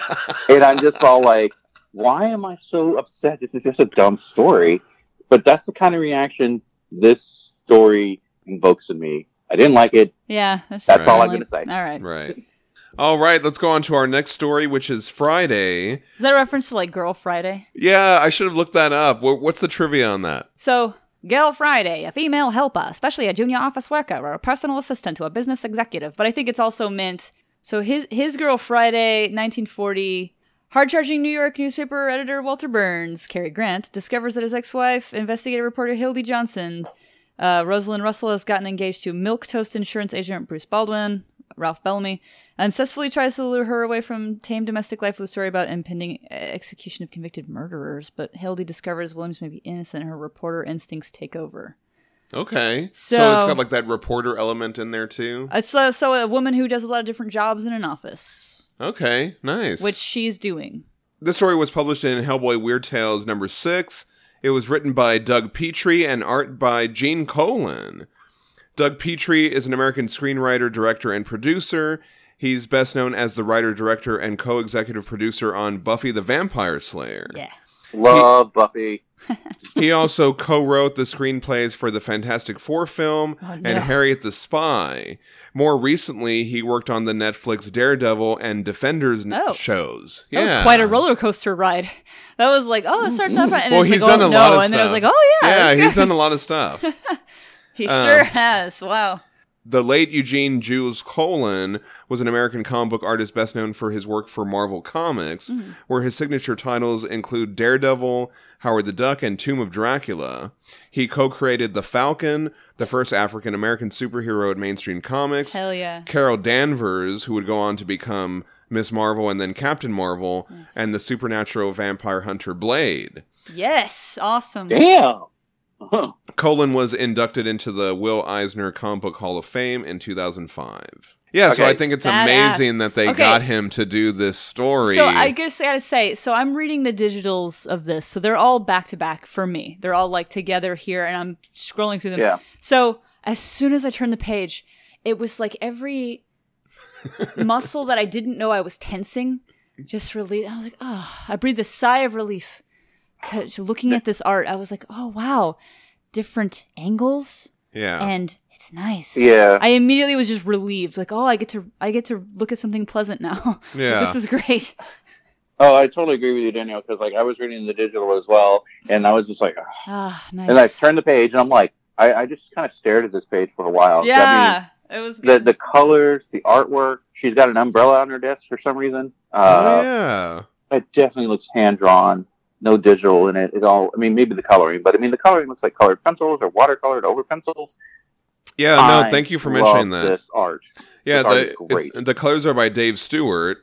Speaker 3: and I'm just all like, "Why am I so upset? This is just a dumb story." But that's the kind of reaction this story invokes in me. I didn't like it.
Speaker 4: Yeah, that's,
Speaker 3: That's
Speaker 2: all
Speaker 3: I'm gonna say.
Speaker 4: All right.
Speaker 2: right. All right, let's go on to our next story, which is Friday.
Speaker 4: Is that a reference to like Girl Friday?
Speaker 2: Yeah, I should have looked that up. Wh- What's the trivia on that?
Speaker 4: So, Girl Friday, a female helper, especially a junior office worker or a personal assistant to a business executive. But I think it's also meant. So his his Girl Friday, 1940. Hard-charging New York newspaper editor Walter Burns, Cary Grant, discovers that his ex-wife, investigative reporter Hildy Johnson, uh, Rosalind Russell has gotten engaged to milk toast insurance agent Bruce Baldwin, Ralph Bellamy, and successfully tries to lure her away from tame domestic life with a story about impending execution of convicted murderers. But Hildy discovers Williams may be innocent, and her reporter instincts take over.
Speaker 2: Okay.
Speaker 4: So-
Speaker 2: so it's got like that reporter element in there too.
Speaker 4: It's uh, so a woman who does a lot of different jobs in an office,
Speaker 2: Okay, nice.
Speaker 4: which she's doing.
Speaker 2: This story was published in Hellboy Weird Tales number six, It was written by Doug Petrie and art by Gene Colan. Doug Petrie is an American screenwriter, director, and producer. He's best known as the writer, director, and co executive producer on Buffy the Vampire Slayer.
Speaker 4: Yeah.
Speaker 3: Love Buffy. *laughs*
Speaker 2: He also co wrote the screenplays for the Fantastic Four film
Speaker 4: Oh,
Speaker 2: and. Harriet the Spy. More recently, he worked on the Netflix Daredevil and Defenders
Speaker 4: Oh.
Speaker 2: shows.
Speaker 4: That
Speaker 2: yeah.
Speaker 4: was quite a roller coaster ride. *laughs* That was like, oh, it starts off, and
Speaker 2: Well,
Speaker 4: it's
Speaker 2: he's
Speaker 4: like,
Speaker 2: done
Speaker 4: oh,
Speaker 2: a
Speaker 4: no.
Speaker 2: lot of
Speaker 4: and then I was like, oh yeah,
Speaker 2: Yeah, he's done a lot of stuff. *laughs*
Speaker 4: He
Speaker 2: um,
Speaker 4: sure has. Wow.
Speaker 2: The late Eugene Jules Colan was an American comic book artist best known for his work for Marvel Comics,
Speaker 4: Mm-hmm.
Speaker 2: where his signature titles include Daredevil, Howard the Duck, and Tomb of Dracula. He co created The Falcon, the first African American superhero in mainstream comics.
Speaker 4: Hell yeah.
Speaker 2: Carol Danvers, who would go on to become Miss Marvel and then Captain Marvel, and the supernatural vampire hunter Blade.
Speaker 4: Yes. Awesome.
Speaker 3: Damn. Huh.
Speaker 2: Colan was inducted into the Will Eisner Comic Book Hall of Fame in 2005. Yeah, so I think it's
Speaker 4: Badass.
Speaker 2: amazing that they
Speaker 4: Okay.
Speaker 2: got him to do this story.
Speaker 4: So I guess I gotta say, so I'm reading the digitals of this, so they're all back to back for me. They're all like together here, and I'm scrolling through them.
Speaker 3: Yeah.
Speaker 4: So as soon as I turned the page, it was like every *laughs* muscle that I didn't know I was tensing just relief. I was like, oh, I breathed a sigh of relief. 'Cause looking at this art, I was like, oh wow, different angles,
Speaker 2: yeah.
Speaker 4: and it's nice.
Speaker 3: Yeah.
Speaker 4: I immediately was just relieved, like, oh, I get to, I get to look at something pleasant now. *laughs*
Speaker 2: Yeah.
Speaker 4: this is great.
Speaker 3: Oh, I totally agree with you, Daniel, because like I was reading the digital as well, and I was just like, "Ah."
Speaker 4: Nice.
Speaker 3: and I turned the page, and I'm like, I, I just kind of stared at this page for a while. I mean,
Speaker 4: Yeah, it was
Speaker 3: the
Speaker 4: good.
Speaker 3: the colors, the artwork. She's got an umbrella on her desk for some reason.
Speaker 2: oh,
Speaker 3: Uh,
Speaker 2: yeah.
Speaker 3: It definitely looks hand drawn. No digital in it at all. I mean, maybe the coloring, but I mean, the coloring looks like colored pencils or watercolored over pencils.
Speaker 2: Yeah, no,
Speaker 3: I
Speaker 2: thank you for
Speaker 3: love
Speaker 2: mentioning that.
Speaker 3: This art.
Speaker 2: Yeah,
Speaker 3: This art
Speaker 2: the,
Speaker 3: is great.
Speaker 2: the colors are by Dave Stewart,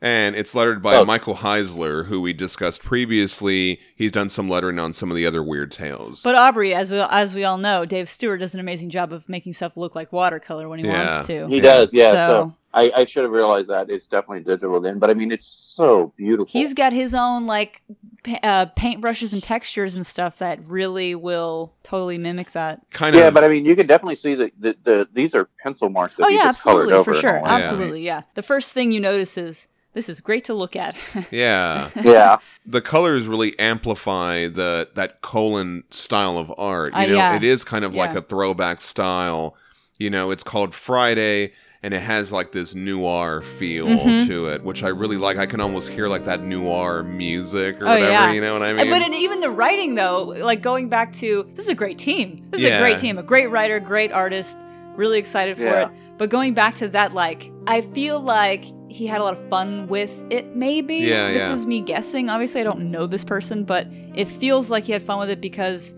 Speaker 2: and it's lettered by
Speaker 3: Oh.
Speaker 2: Michael Heisler, who we discussed previously. He's done some lettering on some of the other Weird Tales.
Speaker 4: But Aubrey, as we as we all know, Dave Stewart does an amazing job of making stuff look like watercolor when he
Speaker 2: Yeah.
Speaker 4: wants to.
Speaker 3: He does, yeah. So,
Speaker 4: So-
Speaker 3: I, I should have realized that it's definitely digital then, but I mean, it's so beautiful.
Speaker 4: He's got his own like pa- uh, paint brushes and textures and stuff that really will totally mimic that.
Speaker 2: kind of, yeah,
Speaker 3: but I mean, you can definitely see that the, the these are pencil marks that
Speaker 4: oh yeah,
Speaker 3: just colored
Speaker 4: absolutely
Speaker 3: over
Speaker 4: for sure,
Speaker 3: all
Speaker 4: absolutely yeah. The first thing you notice is this is great to look at. *laughs*
Speaker 2: yeah.
Speaker 3: Yeah,
Speaker 2: the colors really amplify the that Colan style of art. You
Speaker 4: Uh,
Speaker 2: know,
Speaker 4: yeah.
Speaker 2: it is kind of like a throwback style. You know, it's called Friday and it has like this noir feel
Speaker 4: Mhm.
Speaker 2: to it, which I really like. I can almost hear like that noir music or
Speaker 4: Oh,
Speaker 2: whatever,
Speaker 4: yeah.
Speaker 2: you know what I mean?
Speaker 4: But in, even the writing, though, like going back to this is a great team. This is
Speaker 2: Yeah.
Speaker 4: a great team, a great writer, great artist. Really excited for
Speaker 3: Yeah.
Speaker 4: it. But going back to that, like I feel like he had a lot of fun with it. Maybe
Speaker 2: Yeah,
Speaker 4: this
Speaker 2: yeah.
Speaker 4: is me guessing. Obviously, I don't know this person, but it feels like he had fun with it because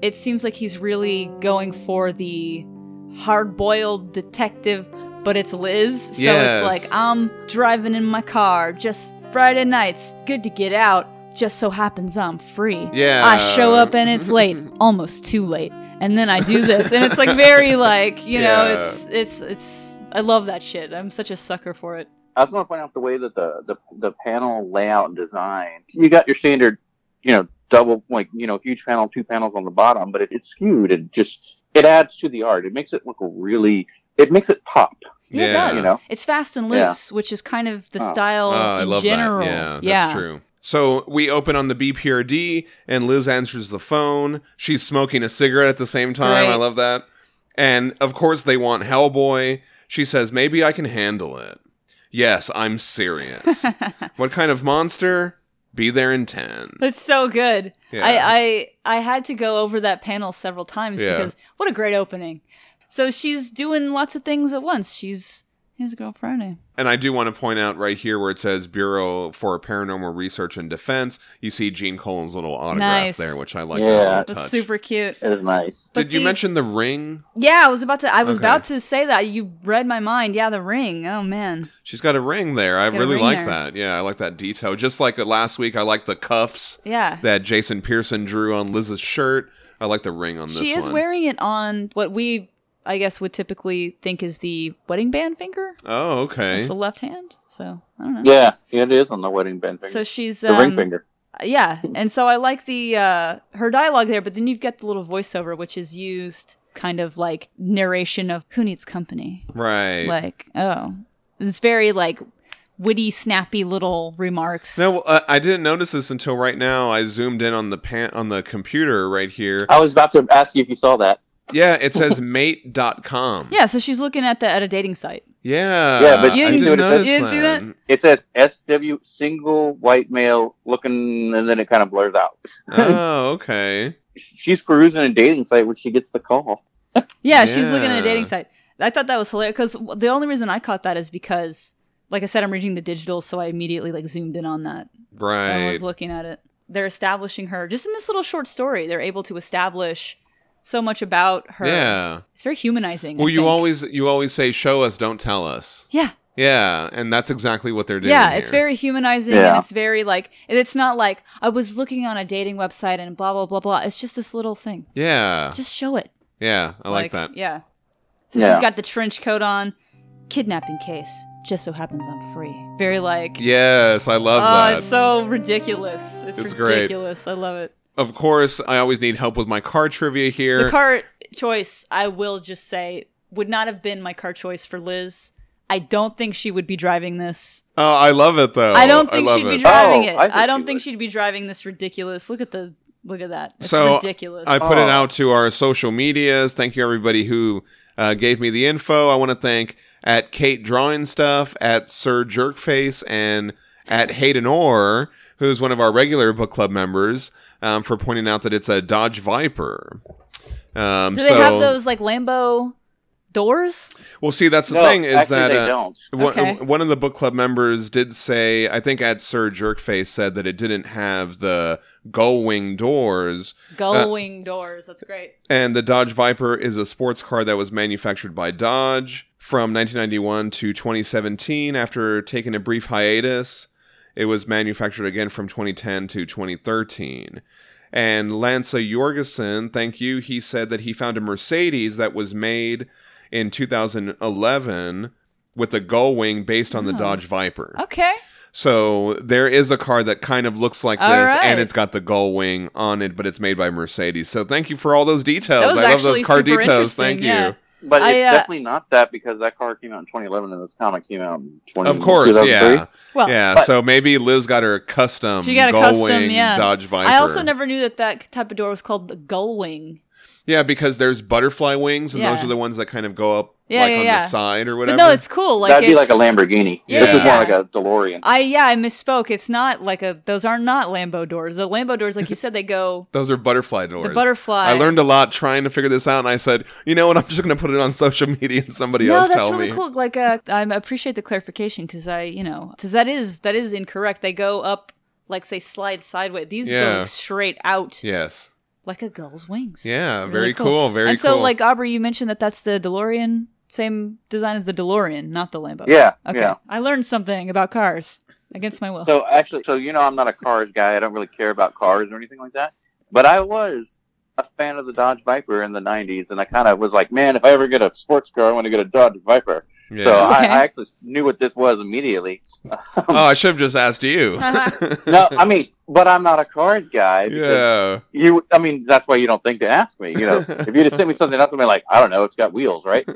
Speaker 4: it seems like he's really going for the hard-boiled detective. But it's Liz, so
Speaker 2: Yes.
Speaker 4: it's like I'm driving in my car just Friday nights. Good to get out. Just so happens I'm free.
Speaker 2: Yeah.
Speaker 4: I show up and it's late, *laughs* almost too late. And then I do this, and it's like very like you know, it's it's it's. I love that shit. I'm such a sucker for it.
Speaker 3: I also want to point out the way that the, the the panel layout and design. You got your standard, you know, double like you know, huge panel, two panels on the bottom, but it, it's skewed and just it adds to the art. It makes it look really. It makes it pop.
Speaker 4: Yeah, it does.
Speaker 3: You know?
Speaker 4: It's fast and
Speaker 3: Yeah.
Speaker 4: loose, which is kind of the
Speaker 3: Oh.
Speaker 4: style
Speaker 2: Oh, I
Speaker 4: in
Speaker 2: love
Speaker 4: general.
Speaker 2: that. Yeah, that's true. So we open on the BPRD, and Liz answers the phone. She's smoking a cigarette at the same time.
Speaker 4: Great.
Speaker 2: I love that. And of course, they want Hellboy. She says, "Maybe I can handle it." Yes, I'm serious. *laughs* what kind of monster? Be there in ten.
Speaker 4: It's so good.
Speaker 2: Yeah.
Speaker 4: I, I I had to go over that panel several times
Speaker 2: Yeah.
Speaker 4: because what a great opening. So she's doing lots of things at once. She's here's a girl Friday.
Speaker 2: And I do want to point out right here where it says Bureau for Paranormal Research and Defense. You see Gene Colan's little autograph
Speaker 4: Nice.
Speaker 2: there, which I like.
Speaker 3: Yeah.
Speaker 2: that
Speaker 4: That's
Speaker 2: touch.
Speaker 4: super cute.
Speaker 3: It is nice.
Speaker 4: But
Speaker 2: Did you mention the ring?
Speaker 4: Yeah, I was about to. I was
Speaker 2: Okay.
Speaker 4: about to say that. You read my mind. Yeah, the ring. Oh man.
Speaker 2: She's got a ring there. I really like
Speaker 4: there.
Speaker 2: that. Yeah, I like that detail. Just like uh, last week, I like the cuffs
Speaker 4: Yeah.
Speaker 2: that Jason Pearson drew on Liz's shirt. I like the ring on this
Speaker 4: She is
Speaker 2: one.
Speaker 4: wearing it on what we, I guess, would typically think is the wedding band finger.
Speaker 2: oh, okay.
Speaker 4: It's the left hand. So I don't know.
Speaker 3: Yeah, it is on the wedding band finger.
Speaker 4: So she's
Speaker 3: the ring
Speaker 4: um,
Speaker 3: finger.
Speaker 4: yeah, and so I like the uh, her dialogue there, but then you've got the little voiceover, which is used kind of like narration of who needs company.
Speaker 2: Right.
Speaker 4: Like, oh, it's very like witty, snappy little remarks.
Speaker 2: no, uh, I didn't notice this until right now. I zoomed in on the pan- on the computer right here.
Speaker 3: I was about to ask you if you saw that.
Speaker 2: Yeah, it says mate.com.
Speaker 4: Yeah, so she's looking at the at a dating site.
Speaker 2: Yeah.
Speaker 3: Yeah, but
Speaker 2: I
Speaker 4: you
Speaker 2: didn't
Speaker 3: didn't-
Speaker 2: notice
Speaker 4: you didn't see that?
Speaker 3: It says SW single white male looking, and then it kind of blurs out.
Speaker 2: Oh, *laughs* okay.
Speaker 3: She's perusing a dating site when she gets the call.
Speaker 4: Yeah, she's looking at a dating site. I thought that was hilarious because the only reason I caught that is because, like I said, I'm reading the digital, so I immediately like zoomed in on that. Right. I
Speaker 2: Right.
Speaker 4: was looking at it. They're establishing her just in this little short story. They're able to establish so much about her.
Speaker 2: Yeah.
Speaker 4: it's very humanizing. I
Speaker 2: Well, you
Speaker 4: think.
Speaker 2: always you always say show us, don't tell us.
Speaker 4: yeah,
Speaker 2: Yeah, and that's exactly what they're doing.
Speaker 4: yeah. It's
Speaker 2: here.
Speaker 4: very humanizing,
Speaker 3: Yeah.
Speaker 4: and it's very like it's not like I was looking on a dating website and blah blah blah blah. It's just this little thing.
Speaker 2: Yeah.
Speaker 4: Just show it.
Speaker 2: Yeah, I like, that.
Speaker 4: Yeah. So
Speaker 3: Yeah.
Speaker 4: she's got the trench coat on, kidnapping case. Just so happens I'm free. Very like.
Speaker 2: Yes, I love
Speaker 4: oh,
Speaker 2: that.
Speaker 4: it's so ridiculous. It's,
Speaker 2: It's great.
Speaker 4: ridiculous. I love it.
Speaker 2: Of course, I always need help with my car trivia here.
Speaker 4: The car choice, I will just say, would not have been my car choice for Liz. I don't think she would be driving this.
Speaker 2: oh, I love it though.
Speaker 4: I don't think
Speaker 2: love
Speaker 4: she'd be driving
Speaker 3: Oh,
Speaker 4: it.
Speaker 3: I
Speaker 4: I, don't
Speaker 3: she
Speaker 4: think
Speaker 3: would.
Speaker 4: she'd be driving this ridiculous. Look at the look at that. It's
Speaker 2: So,
Speaker 4: ridiculous.
Speaker 2: I put it
Speaker 3: Oh.
Speaker 2: out to our social medias. Thank you everybody who uh, gave me the info. I want to thank at Kate Drawing Stuff, at Sir Jerkface, and at Hayden Orr, who's one of our regular book club members, um, for pointing out that it's a Dodge Viper. Um,
Speaker 4: Do
Speaker 2: so,
Speaker 4: they have those like Lambo doors?
Speaker 2: well, see, that's the
Speaker 3: no,
Speaker 2: thing is that
Speaker 3: they
Speaker 2: uh,
Speaker 3: don't.
Speaker 2: one,
Speaker 4: Okay.
Speaker 2: one of the book club members did say, I think at Sir Jerkface said that it didn't have the gull wing doors.
Speaker 4: Gull wing doors. That's great.
Speaker 2: And the Dodge Viper is a sports car that was manufactured by Dodge from 1991 to 2017 after taking a brief hiatus. It was manufactured again from 2010 to 2013. And Lance Jorgensen, thank you, he said that he found a Mercedes that was made in 2011 with a gull wing based on the
Speaker 4: Oh.
Speaker 2: Dodge Viper.
Speaker 4: Okay.
Speaker 2: So there is a car that kind of looks like this,
Speaker 4: All right.
Speaker 2: and it's got the gull wing on it, but it's made by Mercedes. So thank you for all those details. I love those car details. Thank
Speaker 4: yeah.
Speaker 2: you.
Speaker 3: But
Speaker 4: I,
Speaker 3: it's
Speaker 4: uh,
Speaker 3: definitely not that because that car came out in 2011 and this comic came out in 20.
Speaker 2: Of course, yeah,
Speaker 4: Well,
Speaker 2: yeah. so maybe Liz got her custom
Speaker 4: She got a
Speaker 2: gull
Speaker 4: custom, yeah.
Speaker 2: Dodge Viper.
Speaker 4: I also never knew that that type of door was called the gull wing.
Speaker 2: Yeah, because there's butterfly wings, and those are the ones that kind of go up
Speaker 4: Yeah,
Speaker 2: like
Speaker 4: yeah,
Speaker 2: on
Speaker 4: yeah.
Speaker 2: the side or
Speaker 4: But
Speaker 2: whatever.
Speaker 4: no, it's cool. Like
Speaker 3: That'd be like a Lamborghini.
Speaker 4: Yeah,
Speaker 3: this is more like a DeLorean.
Speaker 4: I yeah, I misspoke. It's not like a. Those are not Lambo doors. The Lambo doors, like you said, they go. *laughs*
Speaker 2: Those are butterfly doors.
Speaker 4: The butterfly.
Speaker 2: I learned a lot trying to figure this out, and I said, you know what? I'm just going to put it on social media and somebody
Speaker 4: no,
Speaker 2: else
Speaker 4: that's
Speaker 2: tell
Speaker 4: really
Speaker 2: me.
Speaker 4: cool. Like, uh, I appreciate the clarification because I, you know, because that is that is incorrect. They go up, like say, slide sideways. These
Speaker 2: Yeah.
Speaker 4: go straight out
Speaker 2: Yes.
Speaker 4: Like a gull's wings.
Speaker 2: Yeah,
Speaker 4: Really
Speaker 2: very cool. Very cool.
Speaker 4: and so,
Speaker 2: cool.
Speaker 4: like Aubrey, you mentioned that that's the DeLorean, same design as the DeLorean, not the Lambo.
Speaker 3: Yeah,
Speaker 4: Okay.
Speaker 3: yeah.
Speaker 4: I learned something about cars against my will.
Speaker 3: So actually, so you know, I'm not a cars guy. I don't really care about cars or anything like that. But I was a fan of the Dodge Viper in the '90s, and I kind of was like, man, if I ever get a sports car, I want to get a Dodge Viper.
Speaker 2: Yeah.
Speaker 3: So I,
Speaker 4: Okay.
Speaker 3: I actually knew what this was immediately. *laughs*
Speaker 2: oh, I should have just asked you. Uh-huh.
Speaker 3: no, I mean, but I'm not a cars guy.
Speaker 2: Yeah.
Speaker 3: You, I mean, that's why you don't think to ask me. You know, if you just sent me something else, I'd be like, I don't know, it's got wheels, right?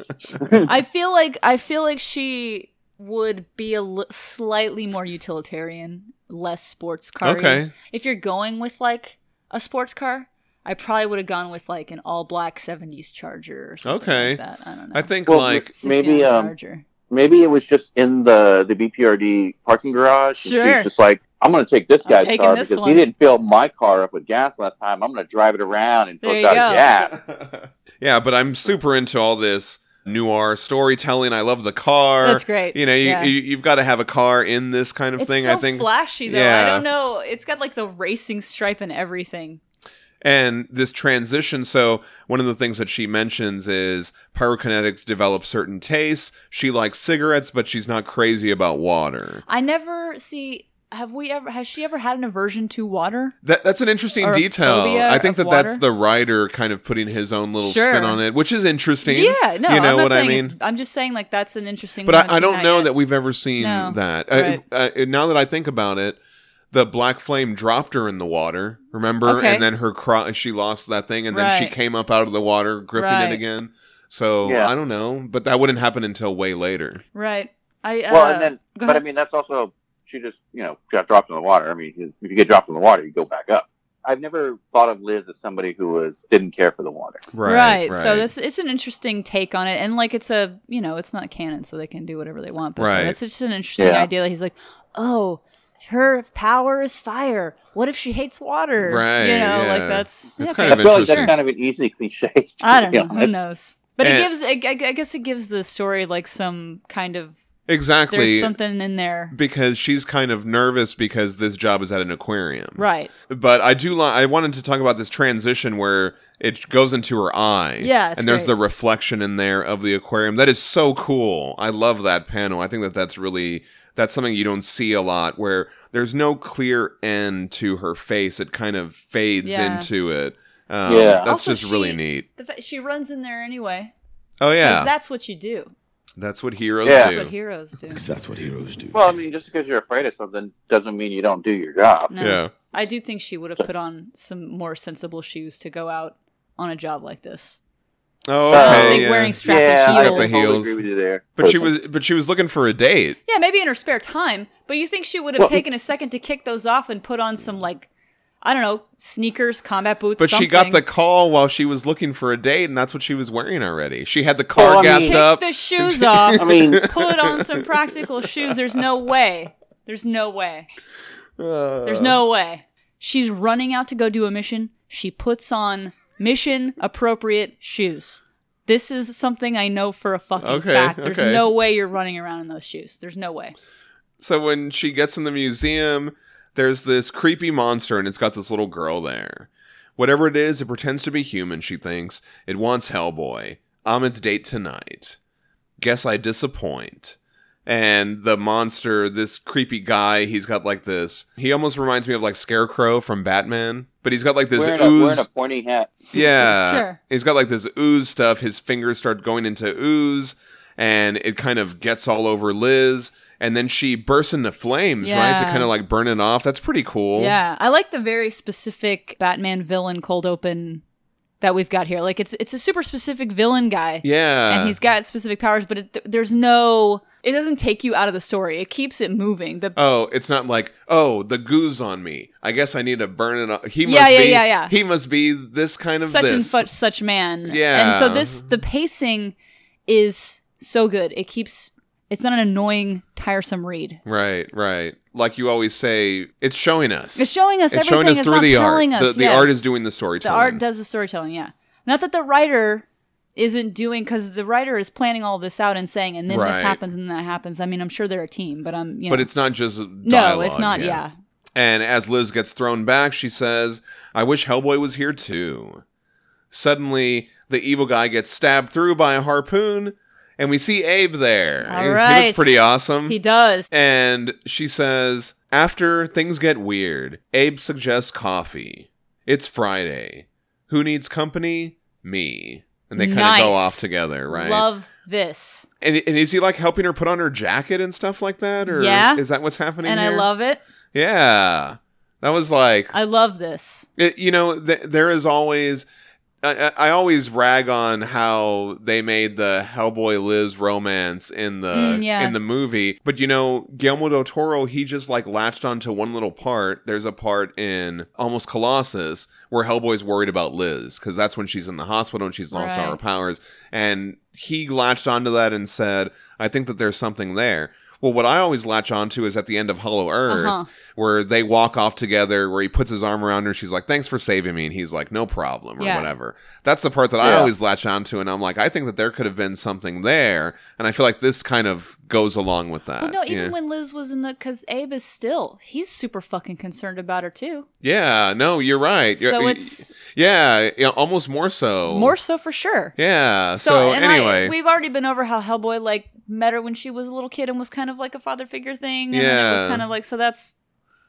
Speaker 3: *laughs*
Speaker 4: I feel like I feel like she would be a li- slightly more utilitarian, less sports car.
Speaker 2: Okay.
Speaker 4: If you're going with like a sports car, I probably would have gone with like an all black '70s Charger or something
Speaker 2: Okay.
Speaker 4: like that. I don't know.
Speaker 2: I think
Speaker 3: Well,
Speaker 2: like
Speaker 3: maybe, um,
Speaker 4: Charger.
Speaker 3: Maybe it was just in the the BPRD parking garage. and
Speaker 4: Sure.
Speaker 3: She's just like, I'm going to take this guy's car
Speaker 4: this
Speaker 3: because
Speaker 4: one."
Speaker 3: he didn't fill my car up with gas last time. I'm going to drive it around until
Speaker 4: There
Speaker 3: it's
Speaker 4: you
Speaker 3: out of gas. *laughs*
Speaker 2: yeah, but I'm super into all this noir storytelling. I love the car.
Speaker 4: That's great.
Speaker 2: You know, you,
Speaker 4: Yeah.
Speaker 2: you you've got to have a car in this kind of
Speaker 4: It's
Speaker 2: thing.
Speaker 4: so
Speaker 2: I think
Speaker 4: flashy though. I don't know. It's got like the racing stripe and everything.
Speaker 2: And this transition so one of the things that she mentions is pyrokinetics develop certain tastes she likes cigarettes but she's not crazy about water
Speaker 4: I never see. Have we ever? Has she ever had an aversion to water?
Speaker 2: that, that's an interesting detail i think that that's the writer kind of putting his own little
Speaker 4: Sure.
Speaker 2: spin on it which is interesting
Speaker 4: Yeah, no,
Speaker 2: you know what i mean
Speaker 4: I'm just saying like that's an interesting.
Speaker 2: but I, I don't know
Speaker 4: yet.
Speaker 2: that we've ever seen
Speaker 4: No,
Speaker 2: that.
Speaker 4: right.
Speaker 2: Uh, uh, now that I think about it, the black flame dropped her in the water. Remember?
Speaker 4: Okay.
Speaker 2: And then her cry, she lost that thing, and then she came up out of the water, gripping
Speaker 4: Right.
Speaker 2: it again. So
Speaker 3: Yeah.
Speaker 2: I don't know, but that wouldn't happen until way later.
Speaker 4: Right. I uh,
Speaker 3: well, and then,
Speaker 4: go
Speaker 3: but I mean, that's also she just you know got dropped in the water. I mean, if you get dropped in the water, you go back up. I've never thought of Liz as somebody who was didn't care for the water.
Speaker 2: Right.
Speaker 4: So this it's an interesting take on it, and like it's a you know it's not canon, so they can do whatever they want. But so
Speaker 2: Right.
Speaker 4: that's just an interesting
Speaker 3: Yeah.
Speaker 4: idea that he's like, oh, her power is fire. What if she hates water?
Speaker 2: Right,
Speaker 4: You know,
Speaker 2: yeah.
Speaker 4: like that's
Speaker 2: That's
Speaker 4: yeah,
Speaker 2: kind
Speaker 3: I
Speaker 2: of
Speaker 3: feel like that's kind of an easy cliche.
Speaker 4: I don't
Speaker 3: be
Speaker 4: know. Who knows? But
Speaker 2: And-
Speaker 4: it gives. I, I I guess it gives the story like some kind of.
Speaker 2: Exactly.
Speaker 4: There's something in there.
Speaker 2: because she's kind of nervous because this job is at an aquarium.
Speaker 4: Right.
Speaker 2: But I do li- I wanted to talk about this transition where it goes into her eye.
Speaker 4: Yeah,
Speaker 2: and there's
Speaker 4: great.
Speaker 2: the reflection in there of the aquarium. That is so cool. I love that panel. I think that that's really that's something you don't see a lot where there's no clear end to her face. It kind of fades
Speaker 4: Yeah.
Speaker 2: into it. Um,
Speaker 3: Yeah.
Speaker 2: that's
Speaker 4: Also,
Speaker 2: just really neat.
Speaker 4: The fa- she runs in there anyway.
Speaker 2: Oh yeah,
Speaker 4: that's what you do.
Speaker 2: that's what heroes
Speaker 3: Yeah.
Speaker 4: That's
Speaker 2: do.
Speaker 4: what heroes do.
Speaker 8: Because that's what heroes do.
Speaker 3: Well, I mean, just because you're afraid of something doesn't mean you don't do your job.
Speaker 4: No.
Speaker 2: Yeah.
Speaker 4: I do think she would have put on some more sensible shoes to go out on a job like this.
Speaker 2: Oh,
Speaker 3: Uh,
Speaker 2: okay.
Speaker 4: I think
Speaker 2: yeah.
Speaker 4: wearing strappy
Speaker 3: yeah, I
Speaker 2: got the
Speaker 3: totally
Speaker 2: heels.
Speaker 3: agree with you there.
Speaker 2: but she was but she was looking for a date.
Speaker 4: Yeah, maybe in her spare time, but you think she would have
Speaker 3: Well-
Speaker 4: taken a second to kick those off and put on some like I don't know, sneakers, combat boots,
Speaker 2: But she got the call while she was looking for a date, and that's what she was wearing already. She had the car
Speaker 3: Well, I mean-
Speaker 2: gassed
Speaker 4: Take
Speaker 2: up.
Speaker 4: the *laughs* shoes off.
Speaker 3: I mean, *laughs*
Speaker 4: put on some practical shoes. There's no way. There's no way. There's no way. She's running out to go do a mission. She puts on mission appropriate shoes. This is something I know for a fucking
Speaker 2: Okay,
Speaker 4: fact. There's
Speaker 2: okay.
Speaker 4: no way you're running around in those shoes. There's no way.
Speaker 2: So when she gets in the museum, there's this creepy monster, and it's got this little girl there. Whatever it is, it pretends to be human, she thinks. It wants Hellboy. I'm its date tonight. Guess I disappoint. And the monster, this creepy guy, he's got like this. He almost reminds me of like Scarecrow from Batman, but he's got like this
Speaker 3: wearing a,
Speaker 2: ooze.
Speaker 3: wearing a pointy hat. *laughs*
Speaker 2: Yeah.
Speaker 4: Sure.
Speaker 2: He's got like this ooze stuff. His fingers start going into ooze and it kind of gets all over Liz. And then she bursts into flames, right? To kind of like burn it off. That's pretty cool.
Speaker 4: Yeah, I like the very specific Batman villain cold open that we've got here. Like it's it's a super specific villain guy.
Speaker 2: Yeah.
Speaker 4: and he's got specific powers, but it, there's no. It doesn't take you out of the story. It keeps it moving. The
Speaker 2: Oh, it's not like, oh, the goo's on me. I guess I need to burn it off. He must
Speaker 4: Yeah, yeah,
Speaker 2: be
Speaker 4: yeah, yeah.
Speaker 2: he must be this kind of
Speaker 4: such and such such man.
Speaker 2: Yeah.
Speaker 4: and so this the pacing is so good. It keeps. It's not an annoying, tiresome read.
Speaker 2: Right, right. Like you always say, it's showing us.
Speaker 4: It's showing us
Speaker 2: It's showing us.
Speaker 4: It's
Speaker 2: through the art.
Speaker 4: us.
Speaker 2: The, the
Speaker 4: yes.
Speaker 2: art is doing the storytelling.
Speaker 4: the art does the storytelling yeah not that the writer isn't doing because the writer is planning all this out and saying and then
Speaker 2: Right.
Speaker 4: this happens and that happens i mean i'm sure they're a team but i'm you know
Speaker 2: But it's not just
Speaker 4: no it's not yeah.
Speaker 2: And as Liz gets thrown back, she says, I wish Hellboy was here too. Suddenly, the evil guy gets stabbed through by a harpoon, and we see Abe there.
Speaker 4: All
Speaker 2: He- He looks pretty awesome.
Speaker 4: he does
Speaker 2: and she says, After things get weird, Abe suggests coffee. It's Friday. Who needs company? Me. And they kind of
Speaker 4: Nice.
Speaker 2: go off together, right?
Speaker 4: love this
Speaker 2: and, and is he like helping her put on her jacket and stuff like that? Or
Speaker 4: Yeah.
Speaker 2: is that what's happening?
Speaker 4: and i love it
Speaker 2: Yeah. That was like,
Speaker 4: i love this
Speaker 2: it, you know, th- there is always. I, I I always rag on how they made the Hellboy Liz romance in the
Speaker 4: Mm, yeah.
Speaker 2: in the movie, but you know Guillermo del Toro he just like latched onto one little part. There's a part in almost Colossus where Hellboy's worried about Liz because that's when she's in the hospital and she's lost all her powers, and he latched onto that and said, "I think that there's something there." Well, what I always latch onto is at the end of Hollow Earth,
Speaker 4: Uh-huh.
Speaker 2: where they walk off together, where he puts his arm around her. She's like, "Thanks for saving me," and he's like, "No problem," or
Speaker 4: Yeah.
Speaker 2: whatever. That's the part that I always latch onto, and I'm like, I think that there could have been something there, and I feel like this kind of goes along with that.
Speaker 4: well no even
Speaker 2: yeah.
Speaker 4: when liz was in the because abe is still he's super fucking concerned about her too
Speaker 2: yeah, no, you're right. You're-
Speaker 4: so it's
Speaker 2: yeah, yeah, almost more so.
Speaker 4: more so for sure
Speaker 2: Yeah. So,
Speaker 4: So, and I-
Speaker 2: anyway,
Speaker 4: we've already been over how Hellboy like met her when she was a little kid and was kind of like a father figure thing. And then it was kind of like so that's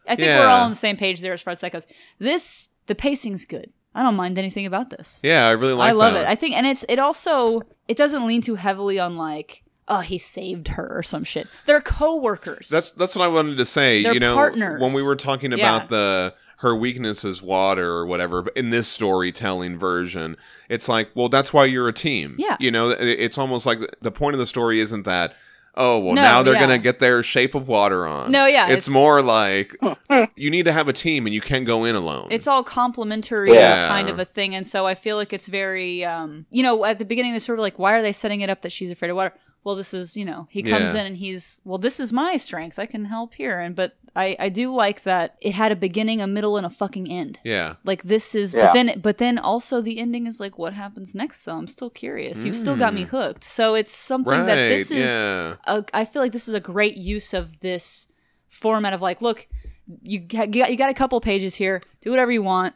Speaker 4: I think we're all on the same page there as far as that goes. This the pacing's good. I don't mind anything about this.
Speaker 2: yeah, I really like. It.
Speaker 4: I love
Speaker 2: that.
Speaker 4: it. I think and it's it also it doesn't lean too heavily on like oh, he saved her or some shit. They're coworkers.
Speaker 2: That's that's what I wanted to say.
Speaker 4: They're
Speaker 2: you know,
Speaker 4: partners.
Speaker 2: when we were talking
Speaker 4: Yeah.
Speaker 2: about the her weakness is water or whatever, but in this storytelling version, it's like, well, that's why you're a team.
Speaker 4: Yeah.
Speaker 2: You know, it's almost like the point of the story isn't that. Oh well,
Speaker 4: No,
Speaker 2: now they're
Speaker 4: yeah.
Speaker 2: gonna get their shape of water on.
Speaker 4: No, yeah,
Speaker 2: it's,
Speaker 4: it's-
Speaker 2: more like *laughs* you need to have a team and you can't go in alone.
Speaker 4: it's all complementary
Speaker 2: Yeah.
Speaker 4: kind of a thing and so i feel like it's very um you know at the beginning they're sort of like why are they setting it up that she's afraid of water well this is you know he comes
Speaker 2: Yeah.
Speaker 4: in and he's well this is my strength i can help here and but i i do like that it had a beginning a middle and a fucking end
Speaker 2: yeah.
Speaker 4: like this is
Speaker 3: Yeah.
Speaker 4: but then but then also the ending is like what happens next so i'm still curious you've still got me hooked so it's something
Speaker 2: Mm. Right.
Speaker 4: that this is
Speaker 2: yeah.
Speaker 4: a, I feel like this is a great use of this format of like, look, you got, you got you got a couple pages here. Do whatever you want.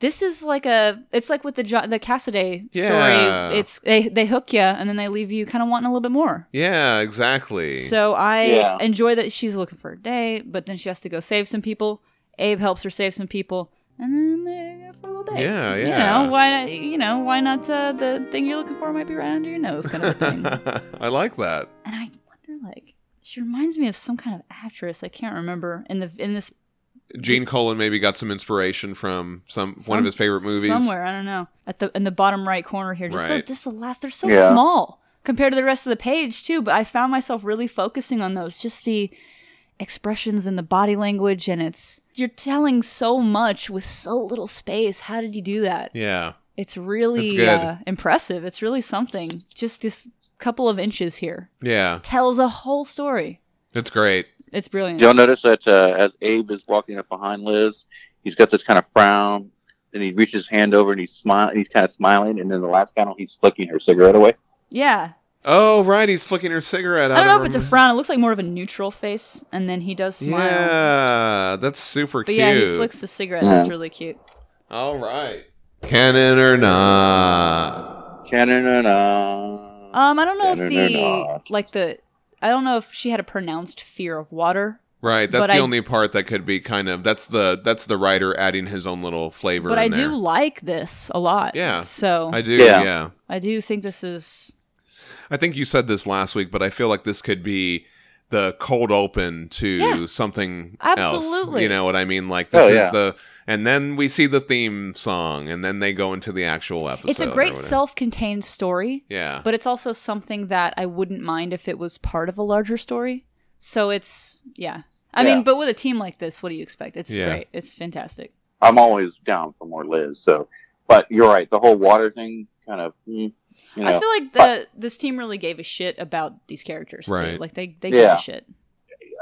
Speaker 4: This is like a. It's like with the Jo- the Cassidy
Speaker 2: Yeah.
Speaker 4: story. It's they they hook you and then they leave you kind of wanting a little bit more.
Speaker 2: Yeah. Exactly.
Speaker 4: So I
Speaker 3: Yeah.
Speaker 4: enjoy that she's looking for a date, but then she has to go save some people. Abe helps her save some people, and then they go for a little date.
Speaker 2: Yeah, yeah.
Speaker 4: You
Speaker 2: yeah.
Speaker 4: know why? Not, you know why not? Uh, the thing you're looking for might be right under your nose, kind of a thing. *laughs*
Speaker 2: I like that.
Speaker 4: and I wonder like she reminds me of some kind of actress I can't remember in the in this
Speaker 2: Gene Colan maybe got some inspiration from some, one of his favorite movies.
Speaker 4: somewhere I don't know at the in the bottom right corner here just
Speaker 2: Right.
Speaker 4: the, just the last they're so
Speaker 3: Yeah.
Speaker 4: small compared to the rest of the page too but I found myself really focusing on those just the expressions and the body language and it's you're telling so much with so little space how did you do that
Speaker 2: Yeah.
Speaker 4: it's really
Speaker 2: That's
Speaker 4: uh, impressive it's really something just this couple of inches here
Speaker 2: Yeah.
Speaker 4: tells a whole story
Speaker 2: It's great.
Speaker 4: It's brilliant
Speaker 3: y'all notice that uh, as Abe is walking up behind Liz, he's got this kind of frown. Then he reaches his hand over and he's smiling. He's kind of smiling, and then the last panel, he's flicking her cigarette away.
Speaker 4: yeah
Speaker 2: Oh, right. He's flicking her cigarette
Speaker 4: I don't know
Speaker 2: of
Speaker 4: if it's a frown. It looks like more of a neutral face, and then he does smile.
Speaker 2: Yeah, that's super
Speaker 4: But
Speaker 2: cute.
Speaker 4: yeah, he flicks the cigarette.
Speaker 3: Yeah.
Speaker 4: That's really cute.
Speaker 2: All right. Canon or not?
Speaker 3: Canon or not?
Speaker 4: Um, I don't know if the like the I don't know if she had a pronounced fear of water,
Speaker 2: Right, that's the
Speaker 4: I-
Speaker 2: only part that could be kind of that's the that's the writer adding his own little flavor.
Speaker 4: but
Speaker 2: in
Speaker 4: I
Speaker 2: there.
Speaker 4: do like this a lot.
Speaker 2: Yeah.
Speaker 4: So
Speaker 2: I
Speaker 4: I,
Speaker 2: do. Yeah.
Speaker 3: Yeah.
Speaker 4: do think this is
Speaker 2: I think you said this last week, but I feel like this could be the cold open to
Speaker 4: Yeah.
Speaker 2: something
Speaker 4: Absolutely.
Speaker 2: else. You know what I mean? Like oh, this
Speaker 3: Oh,
Speaker 2: is
Speaker 3: yeah.
Speaker 2: the and then we see the theme song and then they go into the actual episode.
Speaker 4: it's a great self-contained story,
Speaker 2: Yeah.
Speaker 4: but it's also something that I wouldn't mind if it was part of a larger story. So it's yeah. I
Speaker 3: Yeah.
Speaker 4: mean, but with a team like this, what do you expect? It's
Speaker 2: Yeah.
Speaker 4: great. It's fantastic.
Speaker 3: I'm always down for more Liz. So, but you're right. The whole water thing kind of, mm, you know,
Speaker 4: I feel like the this team really gave a shit about these characters
Speaker 2: Right.
Speaker 4: too. Like they they gave a shit.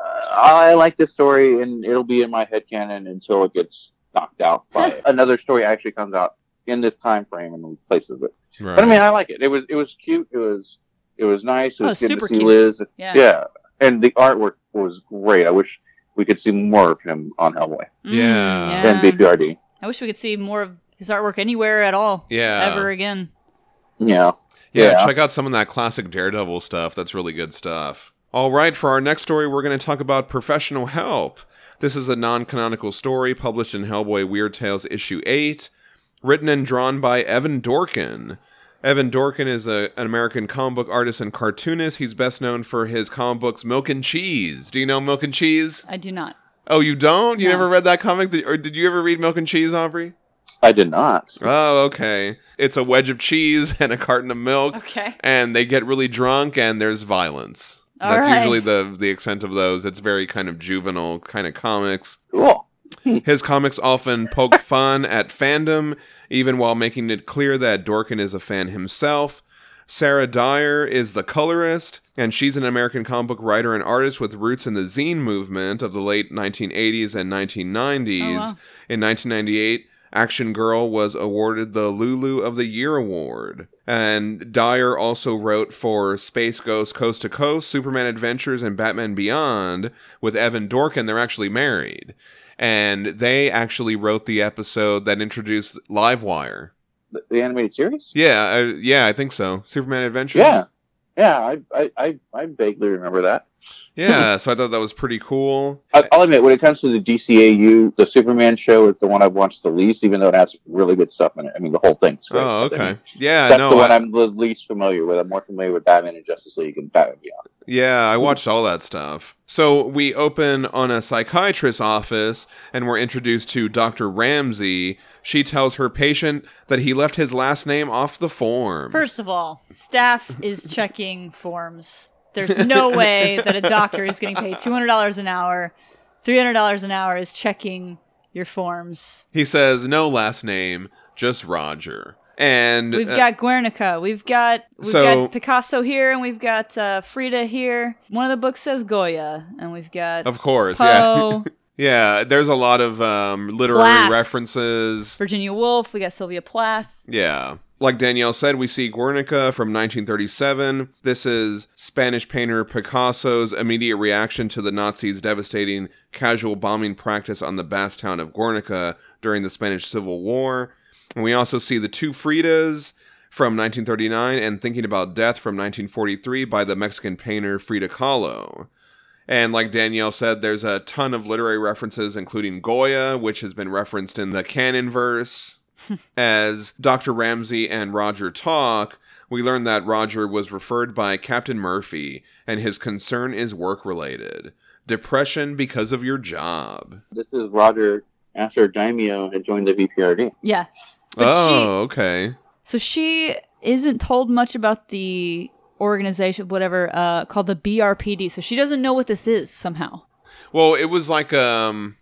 Speaker 3: uh, I like this story, and it'll be in my head canon until it gets knocked out by *laughs* another story. Actually, comes out in this time frame and replaces it.
Speaker 2: right.
Speaker 3: But I mean, I like it. It was it was cute. It was it was nice. It
Speaker 4: Oh,
Speaker 3: was good
Speaker 4: super
Speaker 3: to see
Speaker 4: cute.
Speaker 3: Liz.
Speaker 4: Yeah.
Speaker 3: Yeah, and the artwork was great. I wish we could see more of him on Hellboy
Speaker 4: Mm,
Speaker 2: Yeah.
Speaker 3: and BPRD.
Speaker 4: I wish we could see more of his artwork anywhere at all.
Speaker 2: Yeah.
Speaker 4: Ever again.
Speaker 3: Yeah.
Speaker 2: Yeah,
Speaker 3: Yeah.
Speaker 2: check out some of that classic Daredevil stuff. That's really good stuff. All right, for our next story, we're going to talk about Professional Help. This is a non canonical story published in Hellboy Weird Tales issue 8, written and drawn by Evan Dorkin. Evan Dorkin is a, an American comic book artist and cartoonist. He's best known for his comic books Milk and Cheese. Do you know Milk and Cheese?
Speaker 4: I do not.
Speaker 2: Oh, you don't? You
Speaker 4: No.
Speaker 2: never read that comic? Did, or did you ever read Milk and Cheese, Aubrey?
Speaker 3: I did not.
Speaker 2: Oh, okay. It's a wedge of cheese *laughs* and a carton of milk
Speaker 4: Okay.
Speaker 2: and they get really drunk and there's violence.
Speaker 4: All
Speaker 2: That's
Speaker 4: right.
Speaker 2: usually the the extent of those. It's very kind of juvenile kind of comics.
Speaker 3: Cool. *laughs*
Speaker 2: His comics often poke *laughs* fun at fandom, even while making it clear that Dorkin is a fan himself. Sarah Dyer is the colorist, and she's an American comic book writer and artist with roots in the zine movement of the late 1980s and 1990s.
Speaker 4: Oh, wow.
Speaker 2: In 1998, Action Girl was awarded the Lulu of the Year award. And Dyer also wrote for Space Ghost Coast to Coast, Superman Adventures, and Batman Beyond with Evan Dorkin. They're actually married. And they actually wrote the episode that introduced Livewire.
Speaker 3: The, the animated series?
Speaker 2: Yeah, uh, yeah, I think so. Superman Adventures.
Speaker 3: Yeah. Yeah, I, I, I, I vaguely remember that.
Speaker 2: Yeah, *laughs* so I thought that was pretty cool.
Speaker 3: I- I'll admit, when it comes to the DCAU, the Superman show is the one I've watched the least, even though it has really good stuff in it. I mean, the whole thing's great.
Speaker 2: Oh,
Speaker 3: but I
Speaker 2: okay.
Speaker 3: mean,
Speaker 2: Yeah,
Speaker 3: that's
Speaker 2: no,
Speaker 3: the one
Speaker 2: I,
Speaker 3: I'm the least familiar with. I'm more familiar with Batman and Justice League and Batman Beyond.
Speaker 2: yeah, I watched all that stuff. So we open on a psychiatrist's office, and we're introduced to Dr. Ramsey. She tells her patient that he left his last name off the form.
Speaker 4: First of all, staff is checking forms. There's no *laughs* way that a doctor is getting paid $200 an hour, $300 an hour is checking your forms.
Speaker 2: he says no last name, just Roger. And
Speaker 4: We've
Speaker 2: uh,
Speaker 4: got Guernica. We've got we've
Speaker 2: So-
Speaker 4: got Picasso here, and we've got uh, Frida here. One of the books says Goya, and we've got
Speaker 2: of course, yeah. *laughs* Yeah, there's a lot of um, literary
Speaker 4: Plath.
Speaker 2: references.
Speaker 4: Virginia Woolf. We got Sylvia Plath.
Speaker 2: Yeah. Like Danielle said, we see Guernica from 1937. This is Spanish painter Picasso's immediate reaction to the Nazis' devastating casual bombing practice on the Basque town of Guernica during the Spanish Civil War. And we also see the two Fridas from 1939 and Thinking About Death from 1943 by the Mexican painter Frida Kahlo. And like Danielle said, there's a ton of literary references, including Goya, which has been referenced in the canon verse. As Dr. Ramsey and Roger talk, we learn that Roger was referred by Captain Murphy, and his concern is work related. Depression because of your job.
Speaker 3: This is Roger after Daimyo had joined the BPRD.
Speaker 4: Yeah. But
Speaker 2: oh, okay.
Speaker 4: so she isn't told much about the organization, whatever, uh, called the BRPD. So she doesn't know what this is somehow.
Speaker 2: Well, it was like um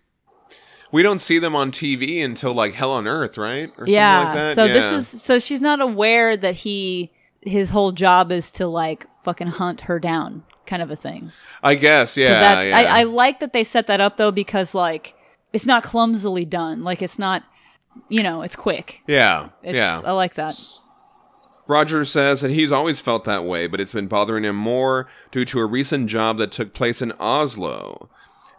Speaker 2: we don't see them on TV until like Hell on Earth, right? Or something
Speaker 4: yeah.
Speaker 2: like that.
Speaker 4: So this is so she's not aware that he his whole job is to like fucking hunt her down, kind of a thing.
Speaker 2: I guess, yeah.
Speaker 4: so that's
Speaker 2: yeah.
Speaker 4: I, I like that they set that up though because like it's not clumsily done. Like it's not you know, it's quick.
Speaker 2: yeah.
Speaker 4: It's
Speaker 2: yeah.
Speaker 4: I like that.
Speaker 2: Roger says that he's always felt that way, but it's been bothering him more due to a recent job that took place in Oslo.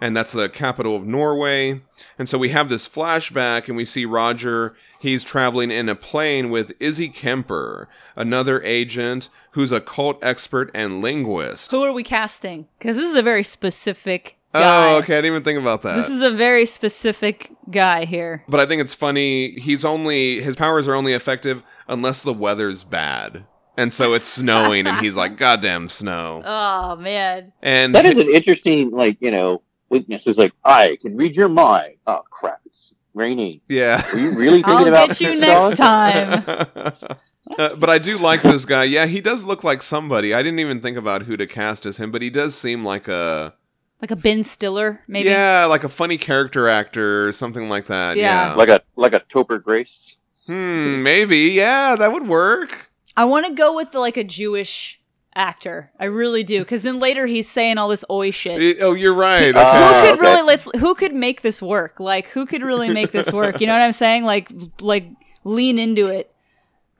Speaker 2: And that's the capital of Norway. And so we have this flashback, and we see Roger. He's traveling in a plane with Izzy Kemper, another agent who's a cult expert and linguist.
Speaker 4: Who are we casting? Because this is a very specific oh, guy.
Speaker 2: oh, okay. I didn't even think about that.
Speaker 4: This is a very specific guy here.
Speaker 2: But I think it's funny. He's only his powers are only effective unless the weather's bad, and so it's snowing, and he's like, *laughs* "Goddamn snow!"
Speaker 4: Oh man.
Speaker 2: And
Speaker 3: That is an interesting, like, you know, weakness. Is like, I can read your mind. Oh, crap. It's raining.
Speaker 2: yeah.
Speaker 3: Are you really thinking
Speaker 4: I'll
Speaker 3: about
Speaker 4: get you next
Speaker 3: dog?
Speaker 4: time. *laughs*
Speaker 2: Uh, but I do like this guy. Yeah, he does look like somebody. I didn't even think about who to cast as him, but he does seem like a
Speaker 4: Like a Ben Stiller, maybe.
Speaker 2: yeah, like a funny character actor or something like that.
Speaker 4: Yeah.
Speaker 2: Yeah.
Speaker 3: Like a like a Topher Grace.
Speaker 2: hmm, maybe. Yeah, that would work.
Speaker 4: I want to go with the, like a Jewish actor. I really do, because then later he's saying all this oi shit.
Speaker 2: Eh, oh, you're right. Okay.
Speaker 3: Uh,
Speaker 4: who could
Speaker 3: okay.
Speaker 4: really let's who could make this work? Like who could really make this work? You know what I'm saying? Like like lean into it.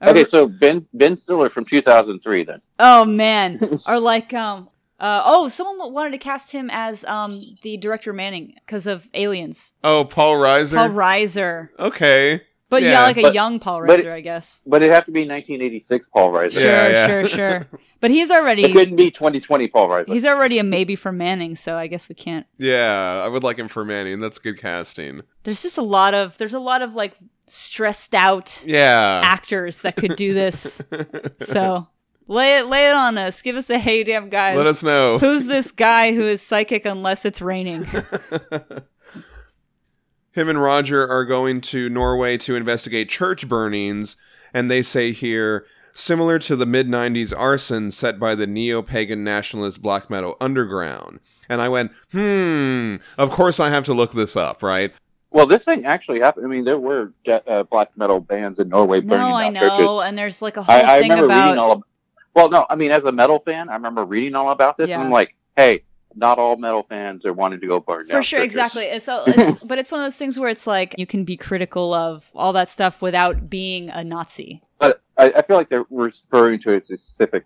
Speaker 4: Or-
Speaker 3: Okay, so Ben Ben Stiller from 2003 then.
Speaker 4: oh man. *laughs* or like um uh, oh, someone wanted to cast him as um the director Manning because of Aliens.
Speaker 2: oh, Paul Reiser.
Speaker 4: Paul Reiser,
Speaker 2: okay.
Speaker 4: But yeah,
Speaker 2: Yeah,
Speaker 4: like a young Paul Reiser,
Speaker 3: it-
Speaker 4: I guess.
Speaker 3: But it'd have to be 1986 Paul Reiser.
Speaker 4: Sure,
Speaker 2: Yeah, yeah.
Speaker 4: sure, sure. *laughs* But he's already.
Speaker 3: It
Speaker 4: already
Speaker 3: couldn't be 2020 Paul Reiser.
Speaker 4: he's already a maybe for Manning, so I guess we can't.
Speaker 2: Yeah, I would like him for Manning. That's good casting.
Speaker 4: There's just a lot of there's a lot of like stressed out
Speaker 2: Yeah.
Speaker 4: actors that could do this. *laughs* so lay it lay it on us. Give us a hey damn guys.
Speaker 2: Let us know.
Speaker 4: Who's this guy who is psychic unless it's raining? *laughs*
Speaker 2: Him and Roger are going to Norway to investigate church burnings, and they say here, similar to the mid 90s arson set by the neo pagan nationalist black metal underground. And I went, hmm, of course I have to look this up, right?
Speaker 3: Well, this thing actually happened. I mean, there were de- uh, black metal bands in Norway burning
Speaker 4: no, I
Speaker 3: down
Speaker 4: know,
Speaker 3: churches.
Speaker 4: and there's like a whole
Speaker 3: I, I
Speaker 4: thing
Speaker 3: remember reading
Speaker 4: about
Speaker 3: all. Of, well, no, I mean, as a metal fan, I remember reading all about this,
Speaker 4: Yeah.
Speaker 3: and I'm like, hey, not all metal fans are wanting to go burn
Speaker 4: for sure,
Speaker 3: churches.
Speaker 4: exactly. And so, *laughs* it's, but it's one of those things where it's like you can be critical of all that stuff without being a Nazi.
Speaker 3: But I, I feel like they're referring to a specific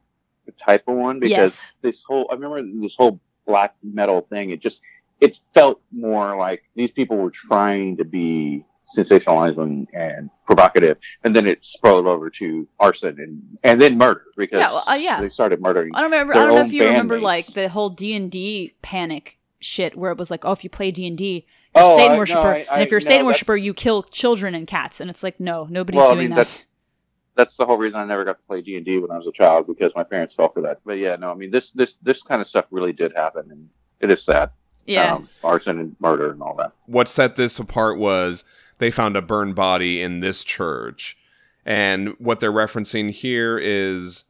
Speaker 3: type of one because
Speaker 4: Yes.
Speaker 3: this whole I remember this whole black metal thing. It just it felt more like these people were trying to be sensationalizing and provocative, and then it spilled over to arson and and then murder because
Speaker 4: Yeah, well, uh, yeah.
Speaker 3: they started murdering.
Speaker 4: I don't remember.
Speaker 3: their
Speaker 4: I don't know if you remember
Speaker 3: bandmates.
Speaker 4: like the whole D and D panic shit, where it was like, oh, if you play D and D,
Speaker 3: Oh,
Speaker 4: Satan
Speaker 3: I- no,
Speaker 4: worshiper,
Speaker 3: I- I-
Speaker 4: and if you're a
Speaker 3: no,
Speaker 4: Satan worshiper, you kill children and cats, and it's like, no, nobody's
Speaker 3: Well, I
Speaker 4: doing
Speaker 3: mean,
Speaker 4: that.
Speaker 3: that's- That's the whole reason I never got to play D and D when I was a child because my parents fell for that. But yeah, no, I mean this this this kind of stuff really did happen, and it is sad.
Speaker 4: yeah,
Speaker 3: um, arson and murder and all that.
Speaker 2: what set this apart was they found a burned body in this church. And what they're referencing here is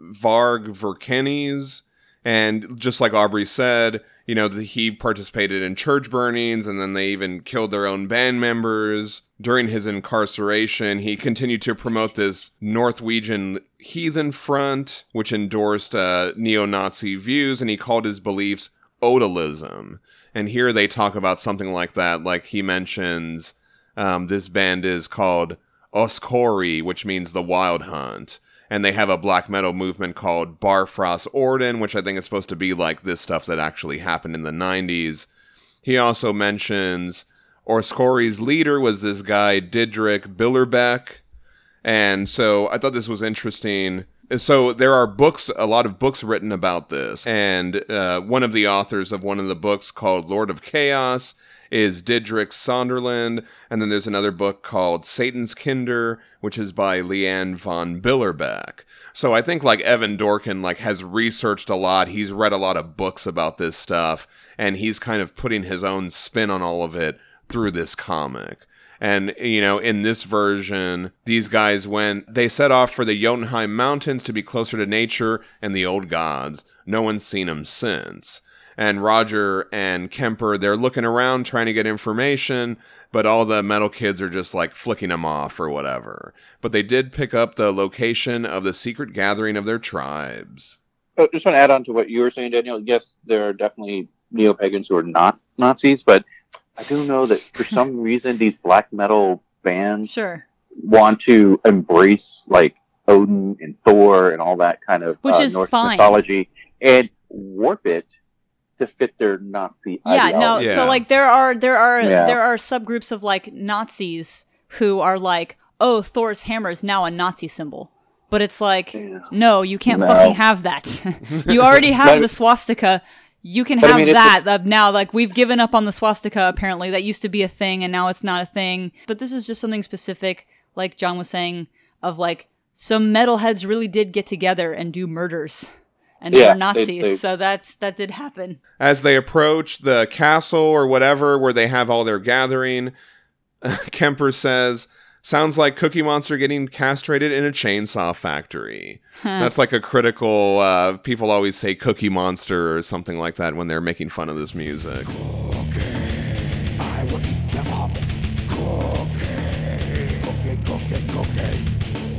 Speaker 2: Varg Vikernes. And just like Aubrey said, you know, that he participated in church burnings and then they even killed their own band members. During his incarceration, he continued to promote this Norwegian Heathen Front, which endorsed uh, neo Nazi views, and he called his beliefs odalism. And here they talk about something like that, like he mentions um, this band is called Oskori, which means the Wild Hunt. And they have a black metal movement called Barfrost Orden, which I think is supposed to be like this stuff that actually happened in the 90s. He also mentions Oskori's leader was this guy, Didrik Billerbeck. And so I thought this was interesting. So there are books, a lot of books written about this. And uh, one of the authors of one of the books called Lord of Chaos is Didrik Søderlind. And then there's another book called Satan's Kinder, which is by Liane von Billerbeck. So I think like Evan Dorkin like has researched a lot. He's read a lot of books about this stuff and he's kind of putting his own spin on all of it through this comic. And, you know, in this version, these guys went, they set off for the Jotunheim Mountains to be closer to nature and the old gods. No one's seen them since. And Roger and Kemper, they're looking around trying to get information, but all the metal kids are just like flicking them off or whatever. But they did pick up the location of the secret gathering of their tribes.
Speaker 3: Oh, just want to add on to what you were saying, Daniel. Yes, there are definitely neo pagans who are not Nazis, but I do know that for *laughs* some reason these black metal bands
Speaker 4: sure.
Speaker 3: want to embrace like Odin and Thor and all that kind of
Speaker 4: Which
Speaker 3: uh,
Speaker 4: is
Speaker 3: Norse
Speaker 4: fine.
Speaker 3: mythology and warp it to fit their Nazi
Speaker 4: Yeah, no.
Speaker 2: Yeah.
Speaker 4: So like there are there are
Speaker 3: Yeah.
Speaker 4: there are subgroups of like Nazis who are like, oh, Thor's hammer is now a Nazi symbol. But it's like,
Speaker 3: Yeah.
Speaker 4: no, you can't
Speaker 3: No.
Speaker 4: fucking have that. *laughs* you already have
Speaker 3: But-
Speaker 4: the swastika. You can
Speaker 3: But I
Speaker 4: have
Speaker 3: mean, it's
Speaker 4: that uh, now. Like we've given up on the swastika. Apparently, that used to be a thing, and now it's not a thing. But this is just something specific, like John was saying, of like some metalheads really did get together and do murders, and they
Speaker 3: Yeah,
Speaker 4: were Nazis.
Speaker 3: they-
Speaker 4: so that's that did happen.
Speaker 2: As they approach the castle or whatever where they have all their gathering, *laughs* Kemper says, Sounds like Cookie Monster getting castrated in a chainsaw factory. That's like a critical, uh, people always say Cookie Monster or something like that when they're making fun of this music.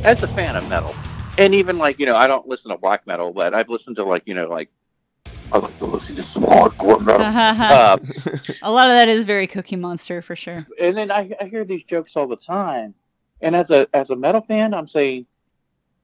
Speaker 3: As a fan of metal, and even like you know, I don't listen to black metal, but I've listened to like you know, like I like to listen to some hardcore metal. *laughs* uh,
Speaker 4: A lot of that is very Cookie Monster for sure.
Speaker 3: and then I, I hear these jokes all the time, and as a as a metal fan, I'm saying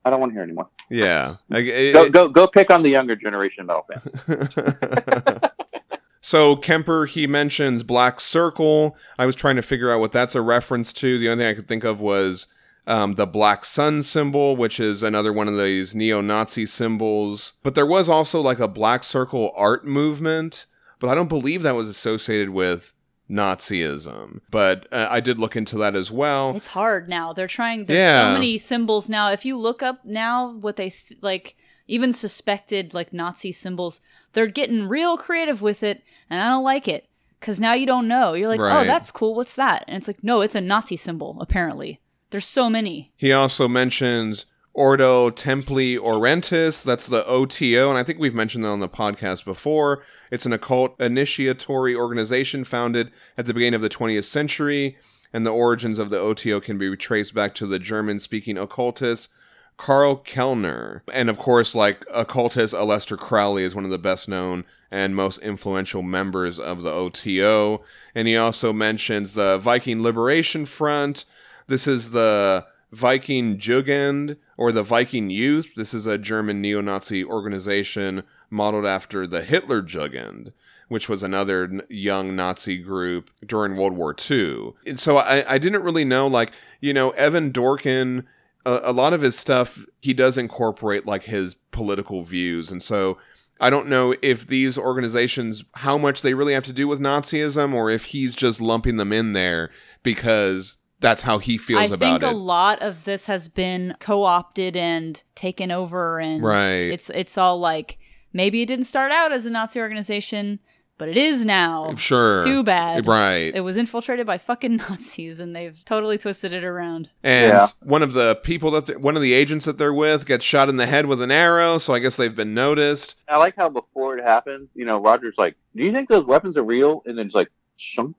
Speaker 3: I don't want to hear anymore.
Speaker 2: Yeah. Like,
Speaker 3: Go go go pick on the younger generation metal fan. *laughs*
Speaker 2: so Kemper he mentions Black Circle. I was trying to figure out what that's a reference to. The only thing I could think of was um, the Black Sun symbol, which is another one of these neo-Nazi symbols. But there was also like a Black Circle art movement, but I don't believe that was associated with Nazism. But uh, I did look into that as well.
Speaker 4: It's hard now. They're trying. There's
Speaker 2: Yeah.
Speaker 4: so many symbols now. If you look up now what they th- like, even suspected like Nazi symbols, they're getting real creative with it, and I don't like it because now you don't know. You're like, oh, that's cool. What's that? And it's like, no, it's a Nazi symbol. Apparently, there's so many.
Speaker 2: He also mentions Ordo Templi Orientis. That's the OTO, and I think we've mentioned that on the podcast before. It's an occult initiatory organization founded at the beginning of the 20th century, and the origins of the OTO can be traced back to the German speaking occultist Karl Kellner. And of course, like occultist Aleister Crowley is one of the best known and most influential members of the OTO. And he also mentions the Viking Liberation Front. This is the Viking Jugend or the Viking Youth. This is a German neo Nazi organization modeled after the Hitler Jugend, which was another young Nazi group during World War II. And so I, I didn't really know, like, you know, Evan Dorkin, a, a lot of his stuff, he does incorporate like his political views. And so I don't know if these organizations, how much they really have to do with Nazism or if he's just lumping them in there because that's how he feels
Speaker 4: I
Speaker 2: about it.
Speaker 4: I think a lot of this has been co-opted and taken over, and
Speaker 2: Right.
Speaker 4: it's it's all like maybe it didn't start out as a Nazi organization, but it is now.
Speaker 2: I'm sure.
Speaker 4: Too bad.
Speaker 2: Right.
Speaker 4: It was infiltrated by fucking *laughs* Nazis, and they've totally twisted it around.
Speaker 2: And
Speaker 3: Yeah.
Speaker 2: one of the people that one of the agents that they're with gets shot in the head with an arrow, so I guess they've been noticed.
Speaker 3: I like how before it happens, you know, Roger's like, "Do you think those weapons are real?" And then it's like, "Shunk."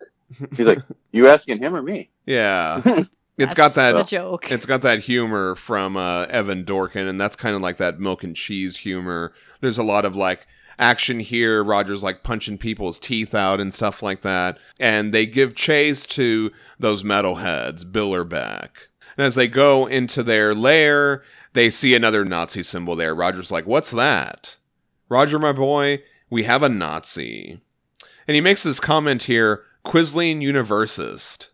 Speaker 3: He's like, *laughs* "You asking him or me?"
Speaker 2: Yeah. *laughs* It's got that
Speaker 4: joke.
Speaker 2: It's got that humor from uh, Evan Dorkin, and that's kind of like that milk and cheese humor. There's a lot of like action here. Roger's like punching people's teeth out and stuff like that. And they give chase to those metalheads, Billerbeck. And as they go into their lair, they see another Nazi symbol there. Roger's like, What's that? Roger, my boy, we have a Nazi. And he makes this comment here Quisling Universist.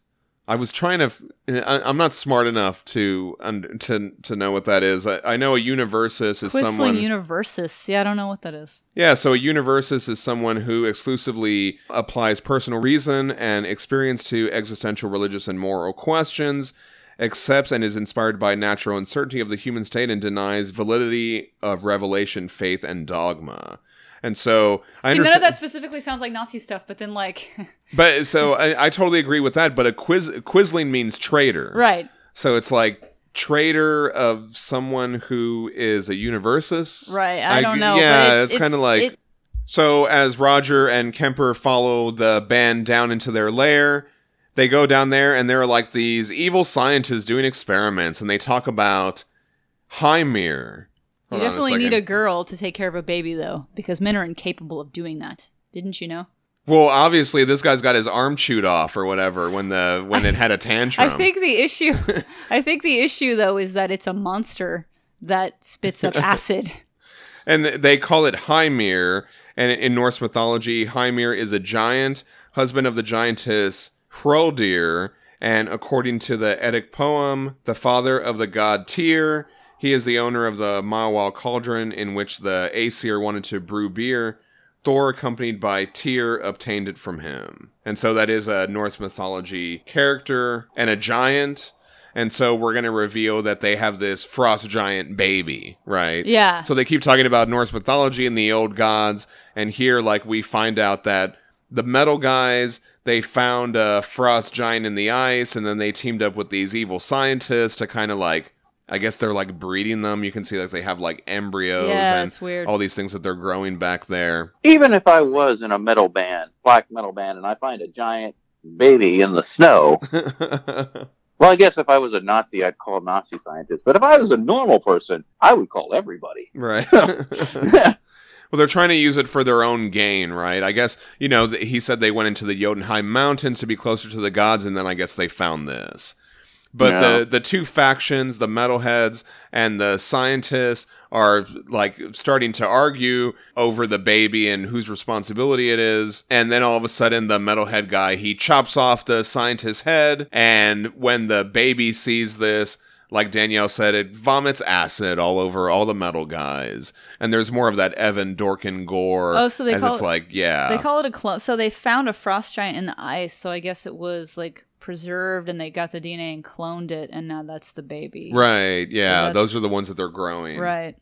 Speaker 2: I was trying to. f- I, I'm not smart enough to to to know what that is. I, I know a universist is
Speaker 4: Quisling
Speaker 2: someone.
Speaker 4: Universis. Yeah, I don't know what that is.
Speaker 2: yeah, so a universist is someone who exclusively applies personal reason and experience to existential, religious, and moral questions, accepts and is inspired by natural uncertainty of the human state, and denies validity of revelation, faith, and dogma. And so I
Speaker 4: See, none of that specifically sounds like Nazi stuff, but then like, *laughs*
Speaker 2: But so I, I totally agree with that. But a quiz quisling means traitor,
Speaker 4: right?
Speaker 2: So it's like traitor of someone who is a universist,
Speaker 4: Right. I, don't know.
Speaker 2: Yeah,
Speaker 4: but
Speaker 2: it's, kind of like.
Speaker 4: it-
Speaker 2: so as Roger and Kemper follow the band down into their lair, they go down there and there are like these evil scientists doing experiments, and they talk about Hymir.
Speaker 4: You
Speaker 2: Hold
Speaker 4: definitely need a girl to take care of a baby, though, because men are incapable of doing that. Didn't you know?
Speaker 2: Well, obviously, this guy's got his arm chewed off or whatever when the when it had a tantrum.
Speaker 4: I think the issue, *laughs* I think the issue though is that it's a monster that spits up *laughs* acid.
Speaker 2: And they call it Hymir. And in Norse mythology, Hymir is a giant, husband of the giantess Hroldir. And according to the Eddic poem, the father of the god Tyr, he is the owner of the Mawal cauldron in which the Aesir wanted to brew beer. Thor, accompanied by Tyr, obtained it from him. And so that is a Norse mythology character and a giant. And so we're going to reveal that they have this frost giant baby, right?
Speaker 4: Yeah.
Speaker 2: So they keep talking about Norse mythology and the old gods, and here, like, we find out that the metal guys they found a frost giant in the ice, and then they teamed up with these evil scientists to kind of like, I guess they're like breeding them. You can see like they have like embryos
Speaker 4: Yeah,
Speaker 2: and
Speaker 4: weird.
Speaker 2: all these things that they're growing back there.
Speaker 3: Even if I was in a metal band, black metal band, and I find a giant baby in the snow, *laughs* well, I guess if I was a Nazi, I'd call Nazi scientists. But if I was a normal person, I would call everybody.
Speaker 2: right. *laughs* Well, they're trying to use it for their own gain, right? I guess, you know, he said they went into the Jotunheim Mountains to be closer to the gods, and then I guess they found this. But
Speaker 3: Yeah.
Speaker 2: the, the two factions, the metalheads and the scientists, are like starting to argue over the baby and whose responsibility it is. And then all of a sudden, the metalhead guy he chops off the scientist's head, and when the baby sees this, like Danielle said, it vomits acid all over all the metal guys. And there's more of that Evan Dorkin gore.
Speaker 4: Oh, so they
Speaker 2: as
Speaker 4: call
Speaker 2: it's
Speaker 4: it-
Speaker 2: like, yeah.
Speaker 4: They call it a clone. So they found a frost giant in the ice. So I guess it was like preserved, and they got the DNA and cloned it, and now that's the baby.
Speaker 2: right, yeah.
Speaker 4: that's-
Speaker 2: those are the ones that they're growing.
Speaker 4: Right.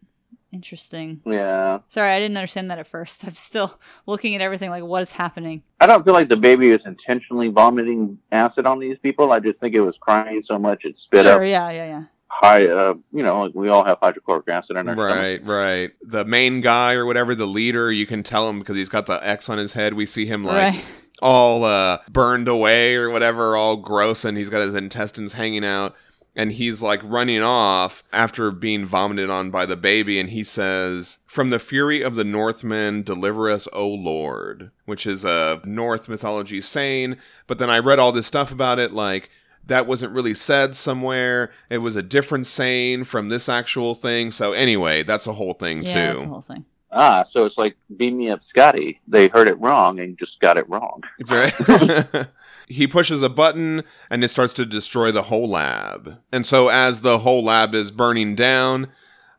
Speaker 4: Interesting.
Speaker 3: Yeah.
Speaker 4: Sorry, I didn't understand that at first. *laughs* I'm still looking at everything like what is happening.
Speaker 3: I don't feel like the baby is intentionally vomiting acid on these people. I just think it was crying so much it spit
Speaker 4: sure.
Speaker 3: up
Speaker 4: Yeah. Yeah. Yeah.
Speaker 3: high. Uh, you know, like we all have hydrochloric acid in our stomach.
Speaker 2: Right, right. The main guy or whatever, the leader, you can tell him because he's got the X on his head. We see him like
Speaker 4: right.
Speaker 2: All uh, burned away or whatever, all gross, and he's got his intestines hanging out. And he's like running off after being vomited on by the baby. And he says, From the fury of the Northmen, deliver us, O Lord, which is a North mythology saying. But then I read all this stuff about it, like, that wasn't really said somewhere. It was a different saying from this actual thing. So, anyway, that's a whole thing,
Speaker 4: Yeah.
Speaker 2: too.
Speaker 4: That's the whole thing.
Speaker 3: Ah, so it's like beam me up, Scotty. They heard it wrong and just got it wrong.
Speaker 2: Right? *laughs* he pushes a button and it starts to destroy the whole lab. And so, as the whole lab is burning down,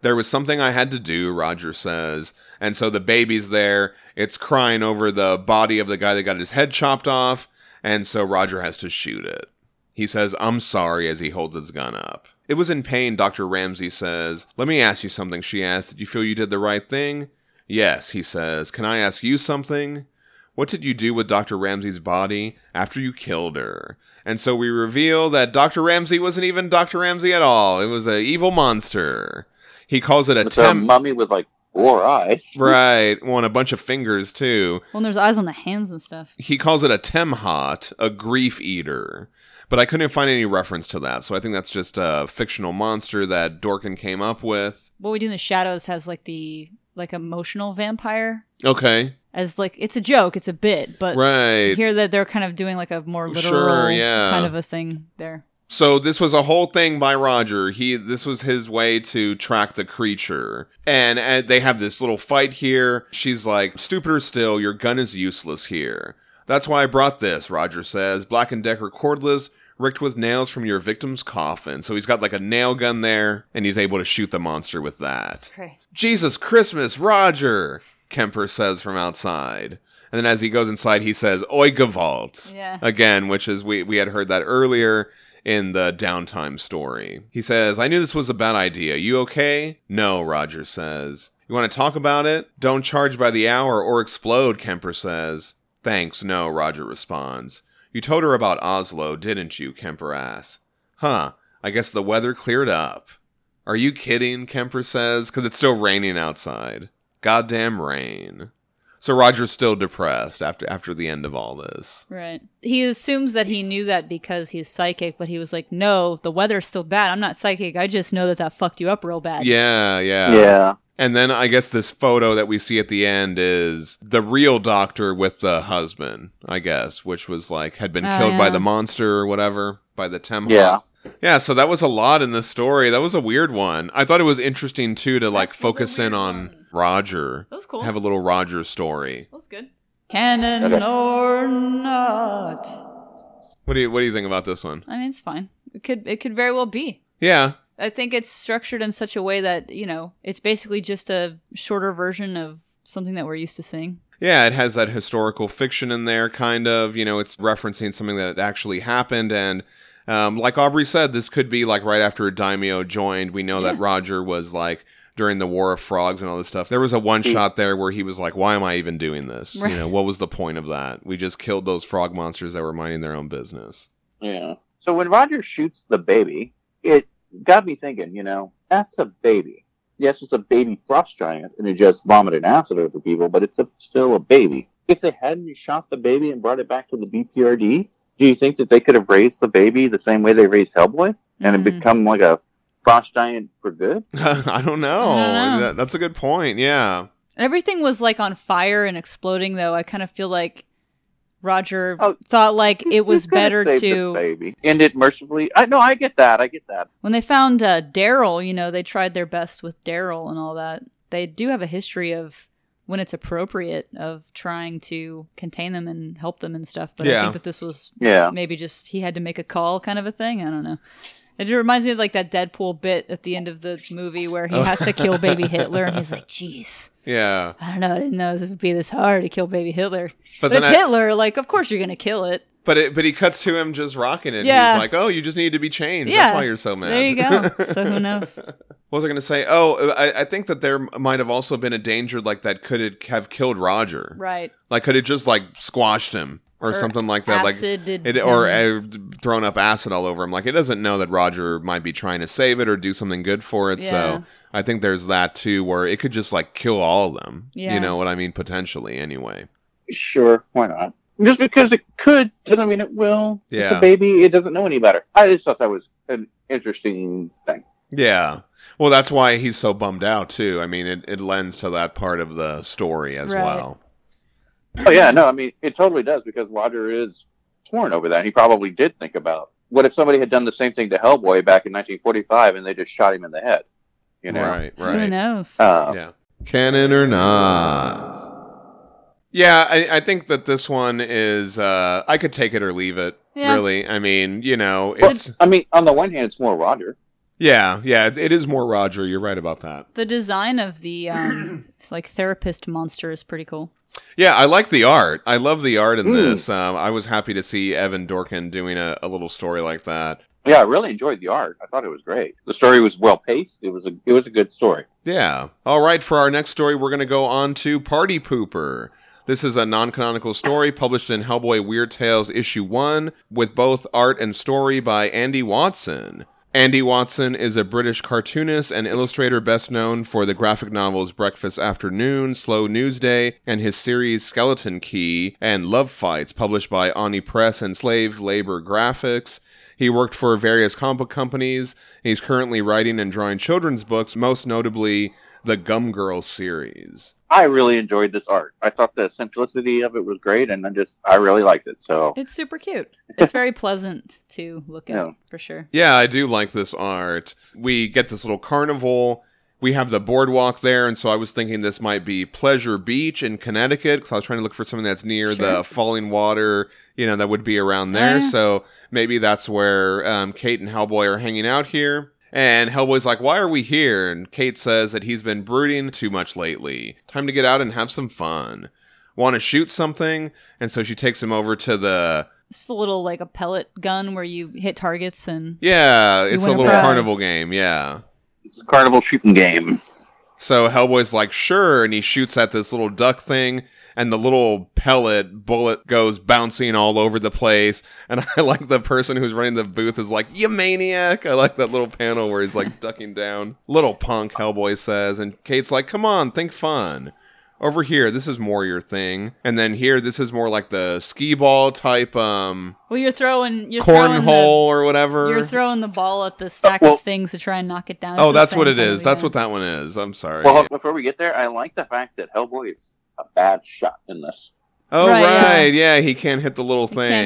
Speaker 2: there was something I had to do, Roger says. And so the baby's there. It's crying over the body of the guy that got his head chopped off. And so Roger has to shoot it. He says, I'm sorry, as he holds his gun up. It was in pain, Dr. Ramsey says. Let me ask you something, she asks. Did you feel you did the right thing? Yes, he says. Can I ask you something? What did you do with Dr. Ramsey's body after you killed her? And so we reveal that Dr. Ramsey wasn't even Dr. Ramsey at all. It was a evil monster. He calls it a
Speaker 3: a
Speaker 2: temp.
Speaker 3: mummy with like four eyes. *laughs*
Speaker 2: Right. Well, and a bunch of fingers too.
Speaker 4: Well, and there's eyes on the hands and stuff.
Speaker 2: He calls it a Temhot, a grief eater. But I couldn't find any reference to that, so I think that's just a fictional monster that Dorkin came up with.
Speaker 4: What we do in the shadows has like the like emotional vampire
Speaker 2: Okay.
Speaker 4: as like it's a joke, it's a bit, but
Speaker 2: Right.
Speaker 4: here that they're kind of doing like a more literal
Speaker 2: Sure, yeah.
Speaker 4: kind of a thing there.
Speaker 2: So this was a whole thing by Roger. He this was his way to track the creature. And, and they have this little fight here. She's like, "Stupider still, your gun is useless here." That's why I brought this, Roger says. Black and Decker cordless, ricked with nails from your victim's coffin. So he's got like a nail gun there and he's able to shoot the monster with that.
Speaker 4: Okay.
Speaker 2: Jesus Christmas, Roger, Kemper says from outside. And then as he goes inside, he says, Oi Gewalt.
Speaker 4: Yeah.
Speaker 2: Again, which is, we, we had heard that earlier in the downtime story. He says, I knew this was a bad idea. You okay? No, Roger says. You want to talk about it? Don't charge by the hour or explode, Kemper says. Thanks, no, Roger responds. You told her about Oslo, didn't you? Kemper asks. Huh, I guess the weather cleared up. Are you kidding? Kemper says, because it's still raining outside. Goddamn rain. So Roger's still depressed after after the end of all this.
Speaker 4: Right. He assumes that he knew that because he's psychic, but he was like, "No, the weather's still bad. I'm not psychic. I just know that that fucked you up real bad."
Speaker 2: Yeah, yeah.
Speaker 3: Yeah.
Speaker 2: And then I guess this photo that we see at the end is the real doctor with the husband, I guess, which was like had been
Speaker 4: Oh,
Speaker 2: killed by the monster or whatever, by the Temhot.
Speaker 3: Yeah.
Speaker 2: Yeah, so that was a lot in this story. That was a weird one. I thought it was interesting too to like
Speaker 4: was
Speaker 2: focus in on
Speaker 4: one.
Speaker 2: Roger.
Speaker 4: That was cool.
Speaker 2: Have a little Roger story.
Speaker 4: That's good. Canon
Speaker 3: Okay.
Speaker 4: or not?
Speaker 2: What do you what do you think about this one?
Speaker 4: I mean, it's fine. It could it could very well be.
Speaker 2: Yeah.
Speaker 4: I think it's structured in such a way that you know it's basically just a shorter version of something that we're used to seeing.
Speaker 2: Yeah, it has that historical fiction in there, kind of. You know, it's referencing something that actually happened. And um, like Aubrey said, this could be like right after Daimio joined. We know that Roger was like during the War of Frogs and all this stuff. There was a one shot there where he was like, why am I even doing this?
Speaker 4: Right.
Speaker 2: You know, what was the point of that? We just killed those frog monsters that were minding their own business.
Speaker 3: Yeah. So when Roger shoots the baby, it got me thinking, you know, that's a baby. Yes, it's a baby frost giant and it just vomited acid over people, but it's a, still a baby. If they hadn't shot the baby and brought it back to the BPRD, do you think that they could have raised the baby the same way they raised Hellboy and it
Speaker 4: Mm.
Speaker 3: become like a frost giant for good? *laughs*
Speaker 2: I don't know.
Speaker 4: I don't know.
Speaker 2: That- that's a good point. Yeah.
Speaker 4: Everything was like on fire and exploding, though. I kind of feel like Roger
Speaker 3: Oh,
Speaker 4: thought like it was better to
Speaker 3: baby. End it mercifully. I no, I get that. I get that.
Speaker 4: when they found uh, Daryl. You know, they tried their best with Daryl and all that. They do have a history of when it's appropriate of trying to contain them and help them and stuff. But I think that this was
Speaker 3: Yeah.
Speaker 4: maybe just he had to make a call kind of a thing. I don't know. It just reminds me of like that Deadpool bit at the end of the movie where he oh. has to kill baby *laughs* Hitler and he's like, "Jeez,
Speaker 2: Yeah.
Speaker 4: I don't know. I didn't know this would be this hard to kill baby Hitler."
Speaker 2: But
Speaker 4: But, it's
Speaker 2: I-
Speaker 4: Hitler. Like, of course you're gonna kill it.
Speaker 2: But it, but he cuts to him just rocking it.
Speaker 4: Yeah.
Speaker 2: He's like, "Oh, you just need to be changed.
Speaker 4: Yeah.
Speaker 2: That's why you're so mad."
Speaker 4: There you go. *laughs* So who knows?
Speaker 2: What was I going to say? Oh, I, I think that there might have also been a danger like that could it have killed Roger.
Speaker 4: Right.
Speaker 2: Like, could it just like squashed him or,
Speaker 4: Or
Speaker 2: something like that? like, it, or
Speaker 4: him.
Speaker 2: uh, thrown up acid all over him. Like, it doesn't know that Roger might be trying to save it or do something good for it.
Speaker 4: Yeah.
Speaker 2: So I think there's that too, where it could just like kill all of them.
Speaker 4: Yeah.
Speaker 2: You know what I mean? Potentially, anyway.
Speaker 3: Sure, why not? Just because it could doesn't mean it will. It's
Speaker 2: Yeah.
Speaker 3: a baby. It doesn't know any better. I just thought that was an interesting thing.
Speaker 2: Yeah. Well, that's why he's so bummed out too. I mean, it, it lends to that part of the story as
Speaker 4: Right.
Speaker 2: well.
Speaker 3: Oh yeah, no, I mean it totally does because Roger is torn over that. He probably did think about what if somebody had done the same thing to Hellboy back in 1945 and they just shot him in the head. You know,
Speaker 2: Right. Right.
Speaker 4: Who knows?
Speaker 3: Uh,
Speaker 2: Yeah. Canon or not? Yeah, I, I think that this one is. Uh, I could take it or leave it.
Speaker 4: Yeah.
Speaker 2: Really, I mean, you know,
Speaker 3: Well,
Speaker 2: it's
Speaker 3: I mean, on the one hand, it's more Roger.
Speaker 2: Yeah, yeah. It, it is more Roger. You're right about that.
Speaker 4: The design of the um, *clears throat* like therapist monster is pretty cool.
Speaker 2: Yeah, I like the art. I love the art in
Speaker 3: Mm.
Speaker 2: this. Um, I was happy to see Evan Dorkin doing a, a little story like that.
Speaker 3: Yeah, I really enjoyed the art. I thought it was great. The story was well paced. It was a it was a good story.
Speaker 2: Yeah. All right, for our next story, we're going to go on to Party Pooper. This is a non canonical story published in Hellboy Weird Tales issue 1 with both art and story by Andy Watson. Andy Watson is a British cartoonist and illustrator best known for the graphic novels Breakfast After Noon, Slow News Day, and his series Skeleton Key and Love Fights, published by Oni Press and Slave Labor Graphics. He worked for various comic book companies. He's currently writing and drawing children's books, most notably the Gum Girl series.
Speaker 3: I really enjoyed this art. I thought the simplicity of it was great, and I just I really liked it. So
Speaker 4: It's super cute. *laughs* It's very pleasant to look at
Speaker 3: Yeah.
Speaker 4: for sure.
Speaker 2: Yeah, I do like this art. We get this little carnival. We have the boardwalk there, and so I was thinking this might be Pleasure Beach in Connecticut because I was trying to look for something that's near the
Speaker 4: Sure.
Speaker 2: falling water, you know, that would be around there.
Speaker 4: yeah.
Speaker 2: So maybe that's where um, Kate and Hellboy are hanging out here. And Hellboy's like, Why are we here? And Kate says that he's been brooding too much lately. Time to get out and have some fun. Want to shoot something? And so she takes him over to the.
Speaker 4: It's a little like a pellet gun where you hit targets and
Speaker 2: Yeah, it's a
Speaker 4: win a
Speaker 2: little
Speaker 4: prize.
Speaker 2: carnival game. Yeah.
Speaker 3: it's a carnival shooting game.
Speaker 2: So Hellboy's like, sure, and he shoots at this little duck thing, and the little pellet bullet goes bouncing all over the place. And *laughs* I like the person who's running the booth is like, you maniac. I like that little panel where he's like *laughs* ducking down. Little punk, Hellboy says, and Kate's like, come on, think fun. Over here, this is more your thing. And then here, this is more like the skee ball type um
Speaker 4: well, you're throwing you're
Speaker 2: cornhole or whatever.
Speaker 4: you're throwing the ball at the stack
Speaker 3: well-
Speaker 4: of things to try and knock it down.
Speaker 2: Oh,
Speaker 4: the
Speaker 2: that's what
Speaker 4: same
Speaker 2: it
Speaker 4: kind
Speaker 2: is.
Speaker 4: of-
Speaker 2: That's
Speaker 4: yeah.
Speaker 2: what that one is. I'm sorry.
Speaker 3: Well, before we get there, I like the fact that Hellboy is a bad shot in this.
Speaker 2: Oh
Speaker 4: Right,
Speaker 2: right,
Speaker 4: yeah.
Speaker 2: yeah. he can't hit the little thing. yeah.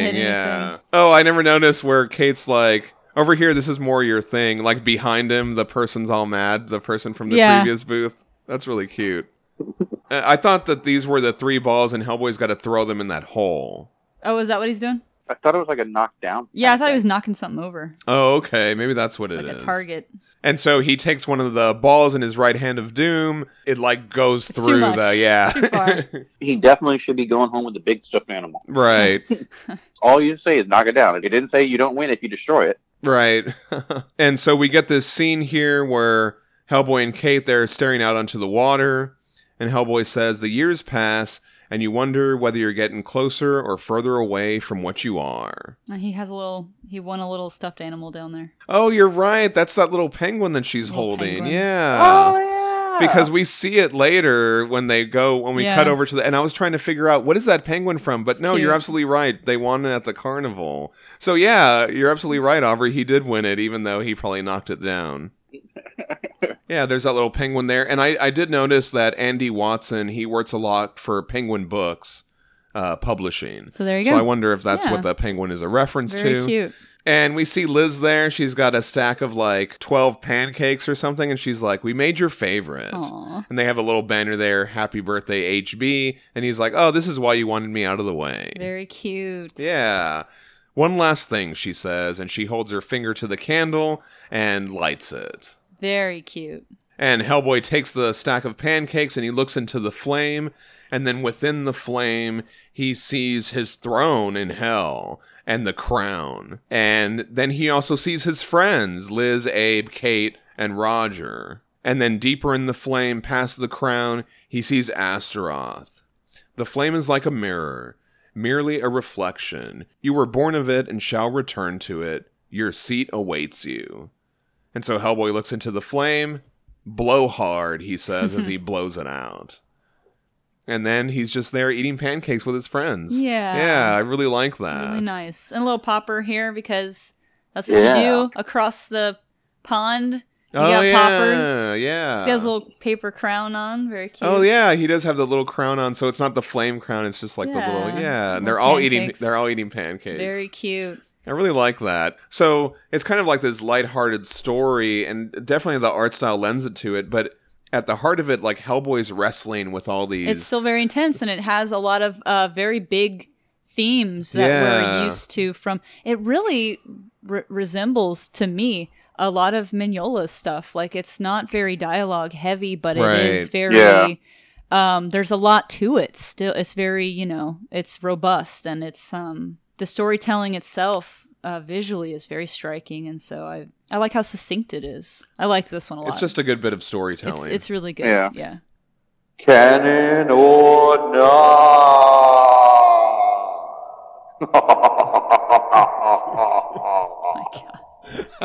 Speaker 4: anything.
Speaker 2: Oh, I never noticed where Kate's like over here. This is more your thing. Like behind him, the person's all mad. The person from the
Speaker 4: Yeah.
Speaker 2: previous booth. That's really cute. *laughs* I thought that these were the three balls, and Hellboy's got to throw them in that hole.
Speaker 4: Oh, is that what he's doing?
Speaker 3: I thought it was like a knockdown.
Speaker 4: Yeah, I thought he was knocking something over,
Speaker 2: Oh, okay. Maybe that's what it is.
Speaker 4: like a target.
Speaker 2: And so he takes one of the balls in his right hand of doom. It like goes
Speaker 4: It's too
Speaker 2: through
Speaker 4: much.
Speaker 2: the yeah.
Speaker 4: It's too far. *laughs*
Speaker 3: He definitely should be going home with the big stuffed animal.
Speaker 2: right. *laughs*
Speaker 3: All you say is knock it down. It didn't say you don't win if you destroy it.
Speaker 2: Right. *laughs* and so we get this scene here where Hellboy and Kate they're staring out onto the water, and Hellboy says, "The years pass, and you wonder whether you're getting closer or further away from what you are."
Speaker 4: He has a little. He won a little stuffed animal down there.
Speaker 2: Oh, you're right. That's that little penguin that she's
Speaker 4: Little
Speaker 2: holding.
Speaker 4: penguin.
Speaker 2: Yeah.
Speaker 3: Oh yeah.
Speaker 2: Because we see it later when they go when we
Speaker 4: Yeah.
Speaker 2: cut over to the and I was trying to figure out what is that penguin from, but
Speaker 4: It's
Speaker 2: no, you're absolutely right. They won it at the carnival. So yeah, you're absolutely right, Aubrey. He did win it, even though he probably knocked it down. *laughs* yeah, there's that little penguin there, and I I did notice that Andy Watson he works a lot for Penguin Books. Uh, publishing.
Speaker 4: So there you
Speaker 2: So
Speaker 4: go.
Speaker 2: So I wonder if that's
Speaker 4: Yeah.
Speaker 2: what the penguin is a reference
Speaker 4: Very
Speaker 2: to.
Speaker 4: cute.
Speaker 2: And we see Liz there. She's got a stack of like 12 pancakes or something. And she's like, We made your favorite.
Speaker 4: Aw.
Speaker 2: And they have a little banner there, Happy Birthday HB. And he's like, Oh, this is why you wanted me out of the way.
Speaker 4: Very cute.
Speaker 2: Yeah. One last thing, she says. And she holds her finger to the candle and lights it.
Speaker 4: Very cute.
Speaker 2: And Hellboy takes the stack of pancakes and he looks into the flame. And then within the flame, he sees his throne in hell and the crown. And then he also sees his friends Liz, Abe, Kate, and Roger. And then deeper in the flame, past the crown, he sees Astaroth. The flame is like a mirror, merely a reflection. You were born of it and shall return to it. Your seat awaits you. And so Hellboy looks into the flame. Blow hard, he says as he *laughs* blows it out. And then he's just there eating pancakes with his friends.
Speaker 4: Yeah.
Speaker 2: Yeah, I really like that.
Speaker 4: Really nice. And a little popper here because that's what
Speaker 3: Yeah.
Speaker 4: you do across the pond.
Speaker 2: Oh,
Speaker 4: got
Speaker 2: yeah,
Speaker 4: poppers.
Speaker 2: Yeah.
Speaker 4: He has a little paper crown on. Very cute.
Speaker 2: Oh yeah, he does have the little crown on, so it's not the flame crown. It's just like the little
Speaker 4: Yeah,
Speaker 2: yeah. And they're all eating. They're all eating pancakes.
Speaker 4: Very cute.
Speaker 2: I really like that. So it's kind of like this lighthearted story, and definitely the art style lends it to it. But at the heart of it, like Hellboy's wrestling with all these.
Speaker 4: It's still very intense, and it has a lot of uh, very big themes that
Speaker 2: Yeah.
Speaker 4: we're used to from. It really re- resembles to me a lot of Mignola's stuff. Like it's not very dialogue heavy, but it is very.
Speaker 3: Yeah.
Speaker 4: Um, there's a lot to it. Still, it's very you know, it's robust, and it's um the storytelling itself. Uh, visually is very striking, and so I I like how succinct it is. I like this one a lot.
Speaker 2: it's just a good bit of storytelling.
Speaker 4: it's really good.
Speaker 3: Yeah.
Speaker 4: yeah.
Speaker 3: Canon or not?
Speaker 4: Oh *laughs*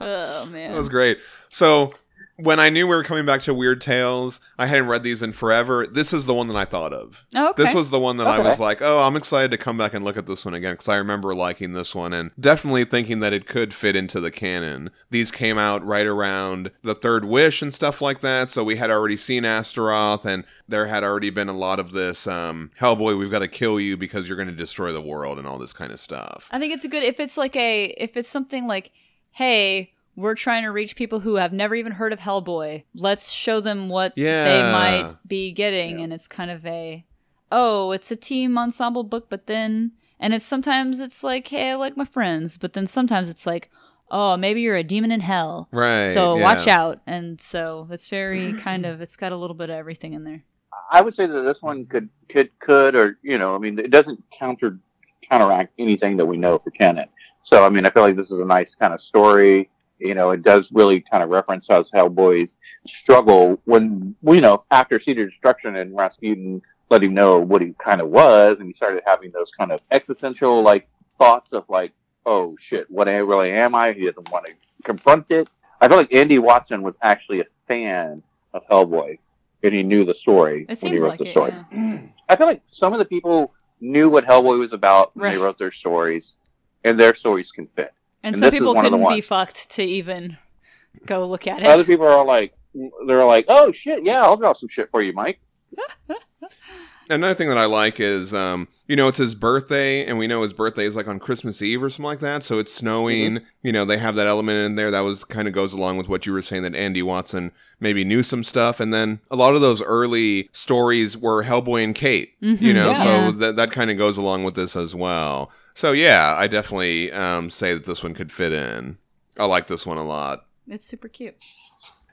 Speaker 4: Oh, man.
Speaker 2: That was great. So when I knew we were coming back to Weird Tales, I hadn't read these in forever. This is the one that I thought of.
Speaker 4: Oh, okay.
Speaker 2: This was the one that I was like, oh, I'm excited to come back and look at this one again because I remember liking this one and definitely thinking that it could fit into the canon. These came out right around the Third Wish and stuff like that, so we had already seen Astaroth and there had already been a lot of this um, Hellboy, we've got to kill you because you're going to destroy the world and all this kind of stuff.
Speaker 4: I think it's a good if it's like a if it's something like, hey, we're trying to reach people who have never even heard of Hellboy. Let's show them what they might be getting, and it's kind of a, oh, it's a team ensemble book, but then and it's sometimes it's like, hey, I like my friends, but then sometimes it's like, oh, maybe you're a demon in hell,
Speaker 2: Right.
Speaker 4: so
Speaker 2: yeah.
Speaker 4: watch out. And so it's very *clears throat* kind of it's got a little bit of everything in there.
Speaker 3: I would say that this one could could could or you know I mean it doesn't counter counteract anything that we know for Canon. So I mean I feel like this is a nice kind of story. You know it does really kind of reference how Hellboy's struggle when you know after Seed of Destruction and Rasputin let him know what he kind of was and he started having those kind of existential like thoughts of like oh shit what I really am I he doesn't want to confront it. I feel like Andy Watson was actually a fan of Hellboy and he knew the story
Speaker 4: It
Speaker 3: when he wrote
Speaker 4: like
Speaker 3: the
Speaker 4: it.
Speaker 3: story.
Speaker 4: yeah. *clears throat*
Speaker 3: I feel like some of the people knew what Hellboy was about when they wrote their stories, and their stories can fit.
Speaker 4: And,
Speaker 3: And
Speaker 4: some people
Speaker 3: one of the
Speaker 4: couldn't be fucked to even go look at it.
Speaker 3: Other people are like, they're like, oh shit, yeah, I'll draw some shit for you, Mike. *laughs*
Speaker 2: Another thing that I like is, um, you know, it's his birthday, and we know his birthday is like on Christmas Eve or something like that. So it's snowing. You know, they have that element in there that was kind of goes along with what you were saying that Andy Watson maybe knew some stuff, and then a lot of those early stories were Hellboy and Kate. You know,
Speaker 4: Mm-hmm. Yeah.
Speaker 2: so that that kind of goes along with this as well. So yeah, I definitely um, say that this one could fit in. I like this one a lot.
Speaker 4: It's super cute.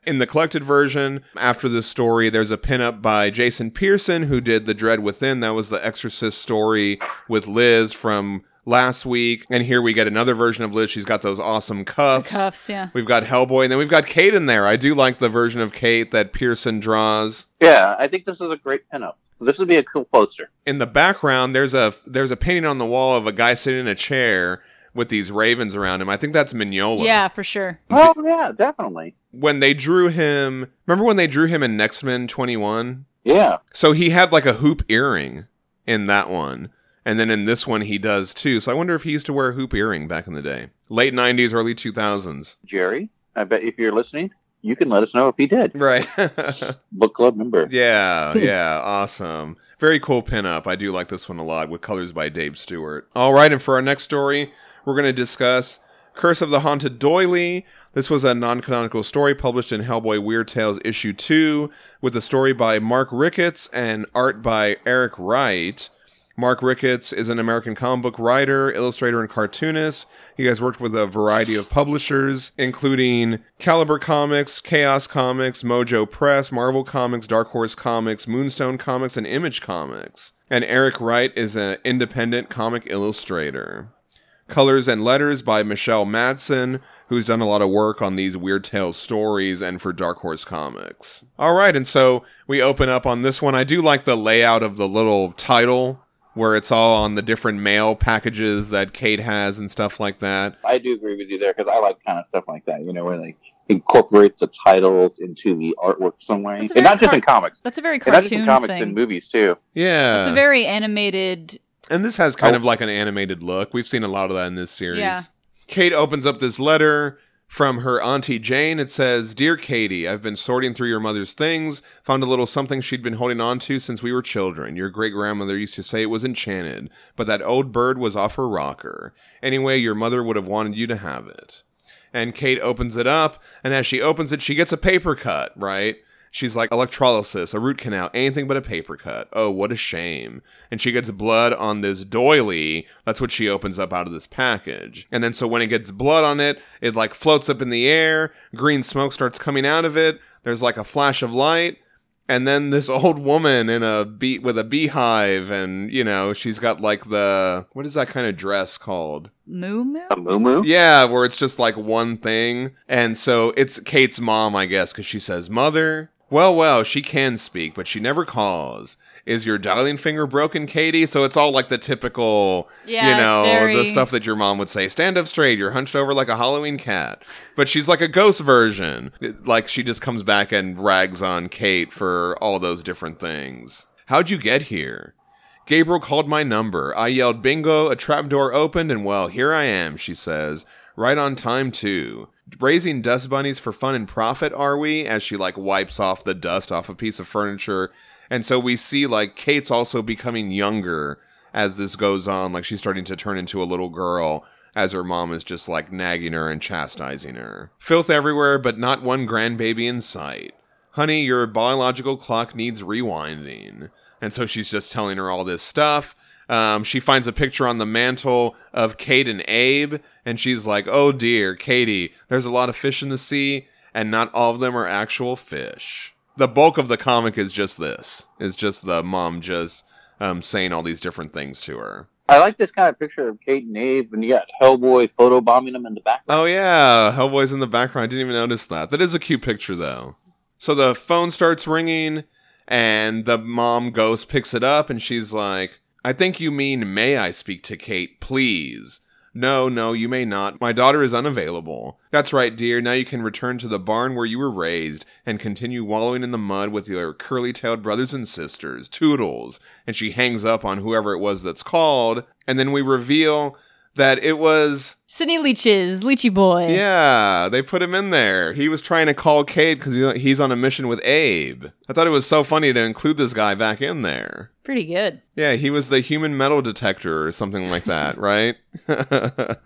Speaker 2: In the collected version, after this story, there's a pinup by Jason Pearson who did The Dread Within. That was the Exorcist story with Liz from last week. And here we get another version of Liz. She's got those awesome cuffs.
Speaker 4: Cuffs, yeah.
Speaker 2: We've got Hellboy, and then we've got Kate in there. I do like the version of Kate that Pearson draws.
Speaker 3: Yeah, I think this is a great pinup. This would be a cool poster.
Speaker 2: In the background, there's a there's a painting on the wall of a guy sitting in a chair with these ravens around him. I think that's Mignola.
Speaker 4: Yeah, for sure.
Speaker 3: Oh yeah, definitely.
Speaker 2: When they drew him, remember when they drew him in Next Men 21?
Speaker 3: Yeah,
Speaker 2: So he had like a hoop earring in that one. And then in this one he does too. So I wonder if he used to wear a hoop earring back in the day. Late 90s, early 2000s.
Speaker 3: Jerry. I bet if you're listening, you can let us know if he did.
Speaker 2: Right. *laughs*
Speaker 3: Book club member.
Speaker 2: yeah, hmm. yeah, awesome. Very cool pinup. I do like this one a lot with colors by Dave Stewart. All right, and for our next story, we're going to discuss Curse of the Haunted Doily. This was a non canonical story published in Hellboy Weird Tales issue 2 with a story by Mark Ricketts and art by Eric Wright. Mark Ricketts is an American comic book writer, illustrator, and cartoonist. He has worked with a variety of publishers, including Caliber Comics, Chaos Comics, Mojo Press, Marvel Comics, Dark Horse Comics, Moonstone Comics, and Image Comics. And Eric Wright is an independent comic illustrator. Colors and Letters by Michelle Madsen, who's done a lot of work on these Weird Tales stories and for Dark Horse Comics. All right, and so we open up on this one. I do like the layout of the little title where it's all on the different mail packages that Kate has and stuff like that.
Speaker 3: I do agree with you there because I like kind of stuff like that. You know, where they incorporate the titles into the artwork some way, and
Speaker 4: very
Speaker 3: not just
Speaker 4: car-
Speaker 3: in comics,
Speaker 4: That's a very
Speaker 3: and not just in comics,
Speaker 4: thing.
Speaker 3: in movies too.
Speaker 2: Yeah.
Speaker 4: It's a very animated.
Speaker 2: And this has kind
Speaker 3: Oh.
Speaker 2: of like an animated look. We've seen a lot of that in this series.
Speaker 4: Yeah.
Speaker 2: Kate opens up this letter from her auntie Jane. It says, "Dear Katie, I've been sorting through your mother's things, found a little something she'd been holding on to since we were children. Your great grandmother used to say it was enchanted, but that old bird was off her rocker. Anyway, your mother would have wanted you to have it." And Kate opens it up, and as she opens it, she gets a paper cut, right? She's like, electrolysis, a root canal, anything but a paper cut. Oh, what a shame. And she gets blood on this doily. That's what she opens up out of this package. And then so when it gets blood on it, it like floats up in the air. Green smoke starts coming out of it. There's like a flash of light. And then this *laughs* old woman in a bee with a beehive, and you know she's got like the what is that kind of dress called?
Speaker 4: Moo moo.
Speaker 3: A moo moo?
Speaker 2: Yeah, where it's just like one thing. And so it's Kate's mom, I guess, because she says, Mother, well, well, she can speak, but she never calls. Is your dialing finger broken, Katie? So it's all like the typical,
Speaker 4: Yeah,
Speaker 2: you know,
Speaker 4: very-
Speaker 2: the stuff that your mom would say stand up straight, you're hunched over like a Halloween cat. But she's like a ghost version. It- Like she just comes back and rags on Kate for all those different things. How'd you get here? Gabriel called my number. I yelled bingo, a trapdoor opened, and well, here I am, she says. Right on time, too. Raising dust bunnies for fun and profit, are we? As she, like, wipes off the dust off a piece of furniture. And so we see, like, Kate's also becoming younger as this goes on. Like, she's starting to turn into a little girl as her mom is just, like, nagging her and chastising her. Filth everywhere, but not one grandbaby in sight. Honey, your biological clock needs rewinding. And so she's just telling her all this stuff. Um, she finds a picture on the mantle of Kate and Abe, and she's like, Oh dear, Katie, there's a lot of fish in the sea, and not all of them are actual fish. The bulk of the comic is just this. is just the mom just um, saying all these different things to her.
Speaker 3: I like this kind of picture of Kate and Abe, and you got Hellboy photo bombing them in the background.
Speaker 2: Oh yeah, Hellboy's in the background. I didn't even notice that. That is a cute picture though. So the phone starts ringing and the mom ghost picks it up and she's like, "I think you mean may I speak to Kate, please?" No, no, you may not. My daughter is unavailable. That's right, dear. Now you can return to the barn where you were raised and continue wallowing in the mud with your curly tailed brothers and sisters. Toodles. And she hangs up on whoever it was that's called. And then we reveal that it was
Speaker 4: Sidney Leeches, Leechy Boy.
Speaker 2: yeah, they put him in there. He was trying to call Kate because he's on a mission with Abe. I thought it was so funny to include this guy back in there.
Speaker 4: Pretty good.
Speaker 2: Yeah, he was the human metal detector or something like that, right? *laughs*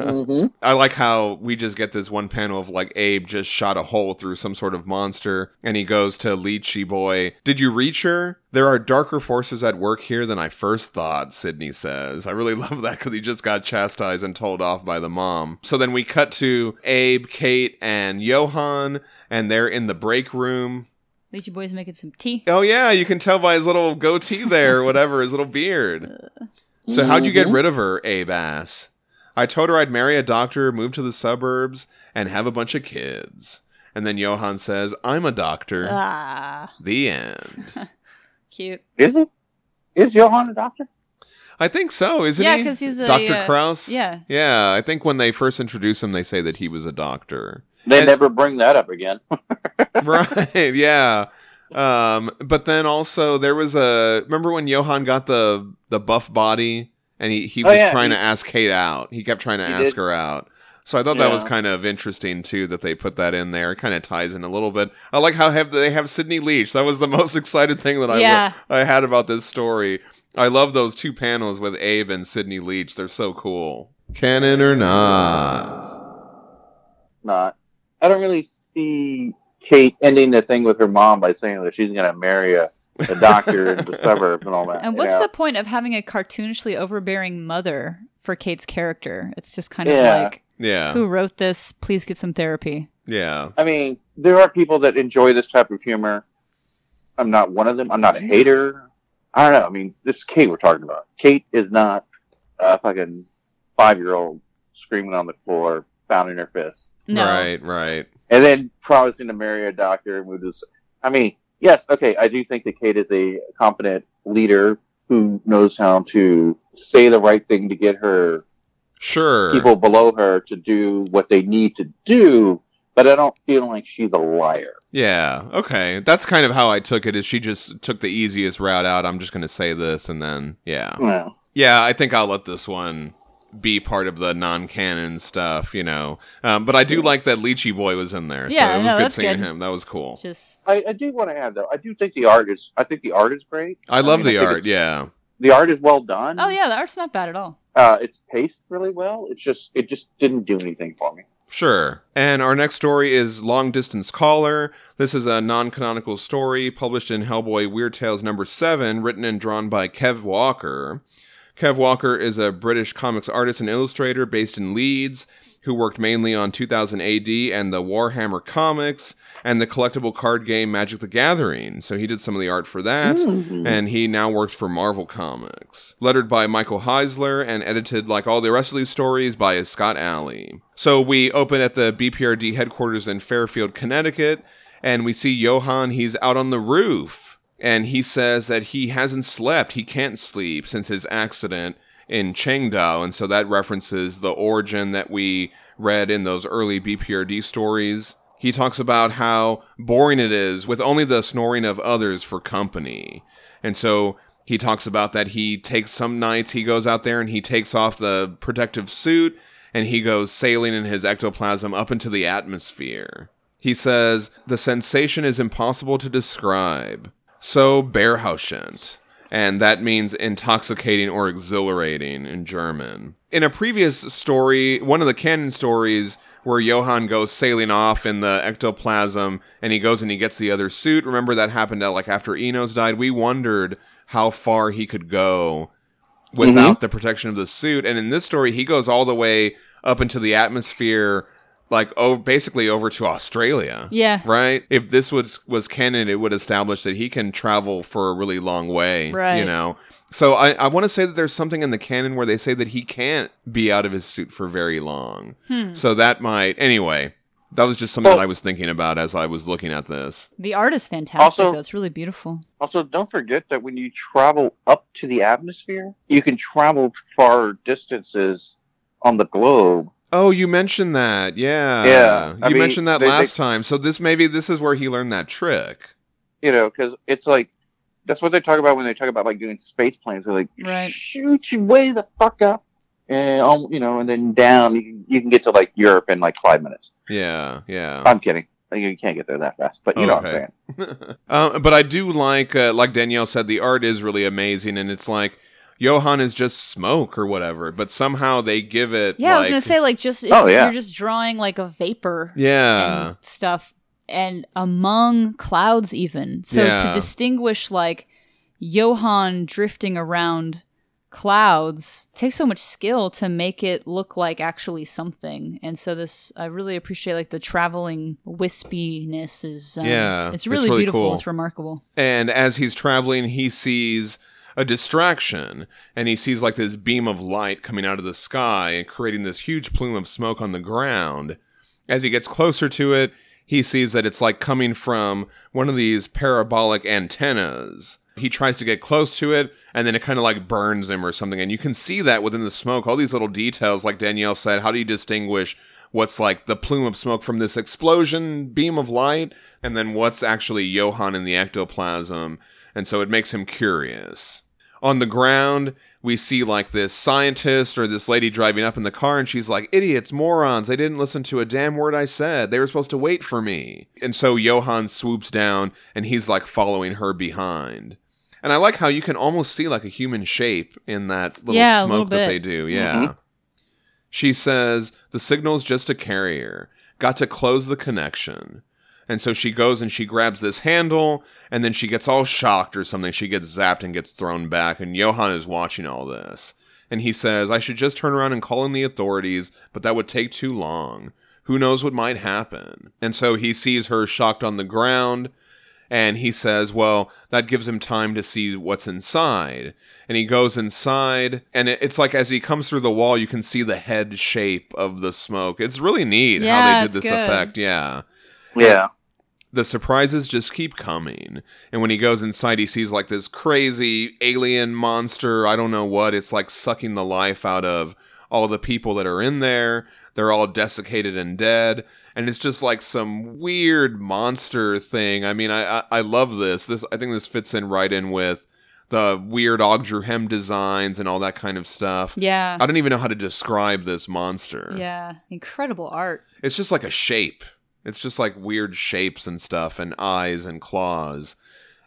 Speaker 3: Mm-hmm.
Speaker 2: I like how we just get this one panel of like Abe just shot a hole through some sort of monster and he goes to Leechy Boy. Did you reach her? There are darker forces at work here than I first thought, Sidney says. I really *laughs* love that because he just got chastised and told off by the mom. So then we cut to Abe, Kate, and Johan, and they're in the break room.
Speaker 4: Leechy Boy's making some tea.
Speaker 2: Oh yeah, you can tell by his little goatee there, whatever, his little beard. So how'd you get rid of her, Abe asks. I told her I'd marry a doctor, move to the suburbs, and have a bunch of kids. And then Johan says, I'm a doctor.
Speaker 4: Ah,
Speaker 2: the end. *laughs*
Speaker 4: cute.
Speaker 3: Is it? Is Johan a doctor?
Speaker 2: I think so, isn't he?
Speaker 4: Yeah,
Speaker 2: he?
Speaker 4: 'cause he's a,
Speaker 2: Dr.
Speaker 4: uh,
Speaker 2: Kraus?
Speaker 4: yeah.
Speaker 2: Yeah, I think when they first introduce him, they say that he was a doctor.
Speaker 3: They
Speaker 2: And-
Speaker 3: never bring that up again. *laughs*
Speaker 2: right yeah. Um but then also there was a remember when johan got the the buff body and he he
Speaker 3: Oh,
Speaker 2: was
Speaker 3: yeah,
Speaker 2: trying
Speaker 3: he-
Speaker 2: to ask kate out. He kept trying to ask
Speaker 3: did.
Speaker 2: her out. So i thought that was kind of interesting too that they put that in there. It kind of ties in a little bit. I like how have they have sidney leach. That was the *laughs* most excited thing that i
Speaker 4: Yeah.
Speaker 2: i had about this story. I love those two panels with abe and sidney leach. They're so cool. Canon or not?
Speaker 3: Not. I don't really see Kate ending the thing with her mom by saying that she's going to marry a, a doctor in the *laughs* suburbs and all that.
Speaker 4: And
Speaker 3: you
Speaker 4: what's
Speaker 3: know?
Speaker 4: the point of having a cartoonishly overbearing mother for Kate's character? It's just kind
Speaker 3: Yeah.
Speaker 4: of like,
Speaker 2: yeah
Speaker 4: who wrote this? Please get some therapy.
Speaker 2: yeah
Speaker 3: I mean, there are people that enjoy this type of humor. I'm not one of them. I'm not a hater. I don't know. I mean, this is Kate we're talking about. Kate is not a fucking five year old screaming on the floor, pounding her fists,
Speaker 4: No.
Speaker 2: right right
Speaker 3: and then promising to marry a doctor and move this. I mean, yes, okay. I do think that Kate is a competent leader who knows how to say the right thing to get her
Speaker 2: sure
Speaker 3: people below her to do what they need to do. But I don't feel like she's a liar.
Speaker 2: Yeah, okay. That's kind of how I took it is she just took the easiest route out. I'm just going to say this and then yeah.
Speaker 3: No.
Speaker 2: Yeah, I think I'll let this one be part of the non-canon stuff, you know. Um, but I do like that Leechy Boy was in there.
Speaker 4: Yeah,
Speaker 2: so it was
Speaker 4: no,
Speaker 2: good seeing
Speaker 4: good.
Speaker 2: him. That was cool.
Speaker 4: Just
Speaker 3: I, I do want to add though. I do think the art is. I think the art is great.
Speaker 2: I love
Speaker 3: mean,
Speaker 2: the
Speaker 3: I
Speaker 2: art, yeah.
Speaker 3: The art is well done.
Speaker 4: oh yeah, the art's not bad at all.
Speaker 3: Uh, it's paced really well. It's just it just didn't do anything for me.
Speaker 2: Sure. And our next story is Long Distance Caller. This is a non canonical story published in Hellboy Weird Tales number 7, written and drawn by Kev Walker. Kev Walker is a British comics artist and illustrator based in Leeds who worked mainly on 2000 AD and the Warhammer comics and the collectible card game Magic the Gathering. So he did some of the art for that, mm-hmm. and he now works for Marvel Comics. Lettered by Michael Heisler and edited, like all the rest of these stories, by Scott Allie. So we open at the BPRD headquarters in Fairfield, Connecticut, and we see Johan. He's out on the roof, and he says that he hasn't slept. He can't sleep since his accident in Chengdao, and so that references the origin that we read in those early BPRD stories. He talks about how boring it is with only the snoring of others for company. And so he talks about that he takes some nights, he goes out there and he takes off the protective suit and he goes sailing in his ectoplasm up into the atmosphere. He says, The sensation is impossible to describe. So berauschend. And that means intoxicating or exhilarating in German. In a previous story, one of the canon stories where Johann goes sailing off in the ectoplasm and he goes and he gets the other suit. Remember that happened uh, like after Enos died? We wondered how far he could go without the protection of the suit. And in this story, he goes all the way up into the atmosphere, like oh, basically over to Australia.
Speaker 4: Yeah.
Speaker 2: Right. If this was was canon, it would establish that he can travel for a really long way.
Speaker 4: right You
Speaker 2: know. So I, I want to say that there's something in the canon where they say that he can't be out of his suit for very long. hmm. So that might anyway. That was just something
Speaker 3: Well-
Speaker 2: that I was thinking about as I was looking at this.
Speaker 4: The art is fantastic,
Speaker 3: Also-
Speaker 4: though. It's really beautiful.
Speaker 3: Also, don't forget that when you travel up to the atmosphere, you can travel far distances on the globe.
Speaker 2: Oh, you mentioned that. Yeah.
Speaker 3: Yeah,
Speaker 2: You
Speaker 3: I mean,
Speaker 2: mentioned that
Speaker 3: they- they-
Speaker 2: last time. So this maybe this is where he learned that trick.
Speaker 3: You know, because it's like that's what they talk about when they talk about like doing space planes. They're like,
Speaker 4: Right.
Speaker 3: shoot you way the fuck up, and um, you know, and then down. You can you can get to like Europe in like five minutes.
Speaker 2: Yeah, yeah.
Speaker 3: I'm kidding. You can't get there that fast, but you know what I'm saying.
Speaker 2: um, *laughs* but I do like, uh, like Danielle said, the art is really amazing, and it's like Johan is just smoke or whatever, but somehow they give it.
Speaker 4: Yeah, I was gonna say like just
Speaker 3: Oh, yeah.
Speaker 4: you're just drawing like a vapor
Speaker 2: Yeah,
Speaker 4: and stuff and among clouds even. So
Speaker 2: Yeah.
Speaker 4: to distinguish like Johan drifting around clouds takes so much skill to make it look like actually something. And so this I really appreciate like the traveling wispiness is um,
Speaker 2: Yeah,
Speaker 4: it's
Speaker 2: it's
Speaker 4: really,
Speaker 2: really
Speaker 4: beautiful.
Speaker 2: cool.
Speaker 4: It's remarkable.
Speaker 2: and as he's traveling, he sees a distraction, and he sees like this beam of light coming out of the sky and creating this huge plume of smoke on the ground. As he gets closer to it, he sees that it's like coming from one of these parabolic antennas. He tries to get close to it, and then it kind of like burns him or something. And you can see that within the smoke, all these little details, like Danielle said. How do you distinguish what's like the plume of smoke from this explosion beam of light, and then what's actually Johann in the ectoplasm? And so it makes him curious. On the ground, we see like this scientist or this lady driving up in the car, and she's like, Idiots, morons, they didn't listen to a damn word I said. They were supposed to wait for me. And so Johann swoops down, and he's like following her behind. And I like how you can almost see like a human shape in that little
Speaker 4: Yeah, a little
Speaker 2: smoke that they do. Mm-hmm. Yeah. She says, The signal's just a carrier. Got to close the connection. And so she goes and she grabs this handle, and then she gets all shocked or something. She gets zapped and gets thrown back, and Johan is watching all this. And he says, I should just turn around and call in the authorities, but that would take too long. Who knows what might happen? And so he sees her shocked on the ground, and he says, Well, that gives him time to see what's inside. And he goes inside, and it's like as he comes through the wall, you can see the head shape of the smoke. It's really neat how they did this
Speaker 4: good.
Speaker 2: effect. Yeah
Speaker 3: Yeah.
Speaker 2: The surprises just keep coming. And when he goes inside, he sees like this crazy alien monster. I don't know what. It's like sucking the life out of all the people that are in there. They're all desiccated and dead. And it's just like some weird monster thing. I mean, I, I, I love this. This I think this fits in right in with the weird Ogdru Hem designs and all that kind of stuff.
Speaker 4: Yeah.
Speaker 2: I don't even know how to describe this monster.
Speaker 4: Yeah. Incredible art.
Speaker 2: It's just like a shape. It's just like weird shapes and stuff, and eyes and claws.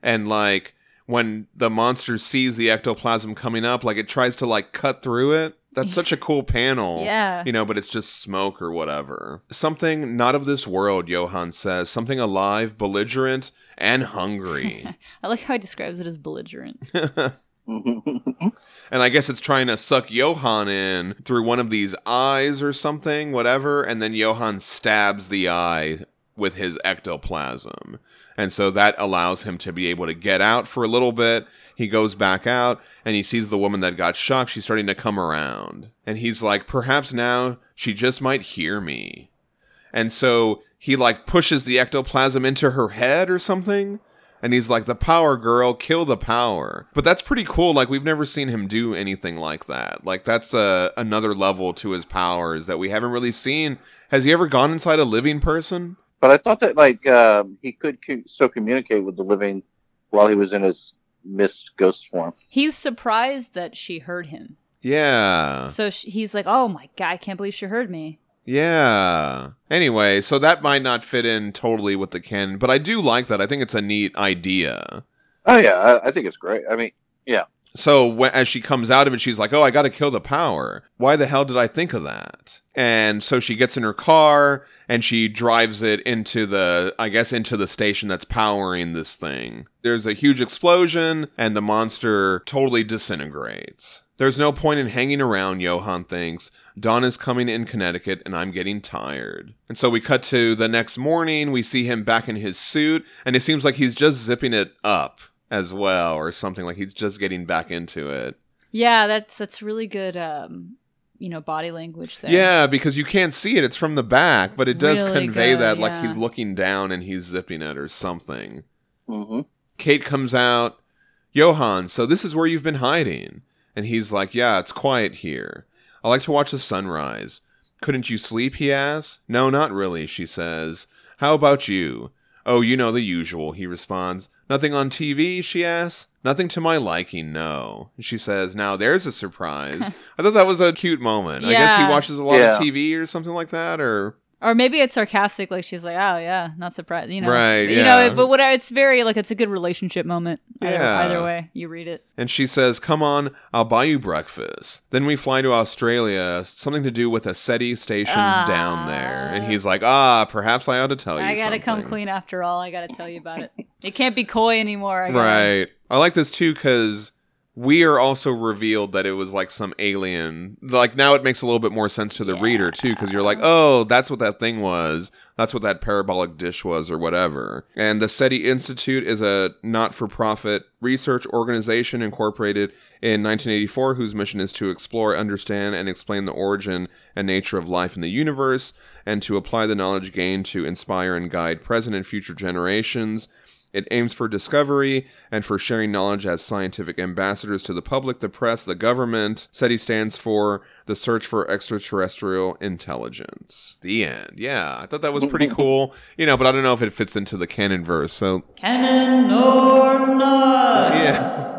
Speaker 2: And like when the monster sees the ectoplasm coming up, like it tries to like cut through it, That's such a *laughs* cool panel.
Speaker 4: Yeah.
Speaker 2: You know, but it's just smoke or whatever. Something not of this world, Johan says. Something alive, belligerent, and hungry. *laughs*
Speaker 4: I like how he describes it as belligerent. *laughs* *laughs*
Speaker 2: and I guess it's trying to suck Johan in through one of these eyes or something, whatever, and then Johan stabs the eye with his ectoplasm. And so that allows him to be able to get out for a little bit. He goes back out and he sees the woman that got shocked. She's starting to come around. And he's like, perhaps now she just might hear me. And so he like pushes the ectoplasm into her head or something. And he's like, the power girl, kill the power. But that's pretty cool. Like, we've never seen him do anything like that. Like, that's a, another level to his powers that we haven't really seen. Has he ever gone inside a living person?
Speaker 3: But I thought that like um, he could co- still communicate with the living while he was in his mist ghost form.
Speaker 4: He's surprised that she heard him.
Speaker 2: Yeah.
Speaker 4: So sh- he's like, "Oh my god, I can't believe she heard me."
Speaker 2: Yeah. Anyway, so that might not fit in totally with the canon, but I do like that. I think it's a neat idea.
Speaker 3: Oh yeah, I, I think it's great. I mean, yeah,
Speaker 2: So wh- as she comes out of it, she's like, "Oh, I got to kill the power. Why the hell did I think of that?" And so she gets in her car and she drives it into the, I guess, into the station that's powering this thing. There's a huge explosion and the monster totally disintegrates. There's no point in hanging around, Johan thinks. Dawn is coming in Connecticut and I'm getting tired. And so we cut to the next morning. We see him back in his suit and it seems like he's just zipping it up as well or something like he's just getting back into it.
Speaker 4: Yeah, that's that's really good. Um, you know, body language there.
Speaker 2: Yeah, because you can't see it. It's from the back, but it does
Speaker 4: Really
Speaker 2: convey
Speaker 4: good,
Speaker 2: that like he's looking down and he's zipping it or something.
Speaker 3: hmm
Speaker 2: Kate comes out, Johan, so this is where you've been hiding. And he's like, Yeah, it's quiet here. I like to watch the sunrise. Couldn't you sleep? He asks. No, not really, she says. How about you? Oh, you know the usual, he responds. Nothing on TV? she asks. Nothing to my liking, no. She says, Now there's a surprise. *laughs* I thought that was a cute moment. I guess he watches a lot
Speaker 3: Yeah.
Speaker 2: of TV or something like that, or.
Speaker 4: Or maybe it's sarcastic, like she's like, "Oh yeah, not surprised," you know.
Speaker 2: Right,
Speaker 4: You
Speaker 2: yeah.
Speaker 4: know, but what it's very like it's a good relationship moment. Either,
Speaker 2: Yeah.
Speaker 4: either way, you read it.
Speaker 2: And she says, Come on, I'll buy you breakfast. Then we fly to Australia, something to do with a SETI station
Speaker 4: Ah.
Speaker 2: down there. And he's like, Ah, perhaps I ought to tell you
Speaker 4: I gotta come clean after all. I gotta tell you about it. It can't be coy anymore. I
Speaker 2: Right. I like this too because we are also revealed that it was like some alien. Like now it makes a little bit more sense to the reader too because you're like, oh, that's what that thing was. That's what that parabolic dish was or whatever. And the SETI Institute is a not for profit research organization incorporated in 1984 whose mission is to explore, understand, and explain the origin and nature of life in the universe and to apply the knowledge gained to inspire and guide present and future generations. It aims for discovery and for sharing knowledge as scientific ambassadors to the public, the press, the government. SETI stands for the Search for Extraterrestrial Intelligence. The end. Yeah, I thought that was pretty *laughs* cool. You know, but I don't know if it fits into the canon verse. So,
Speaker 4: Canon or not?
Speaker 2: yeah. *laughs*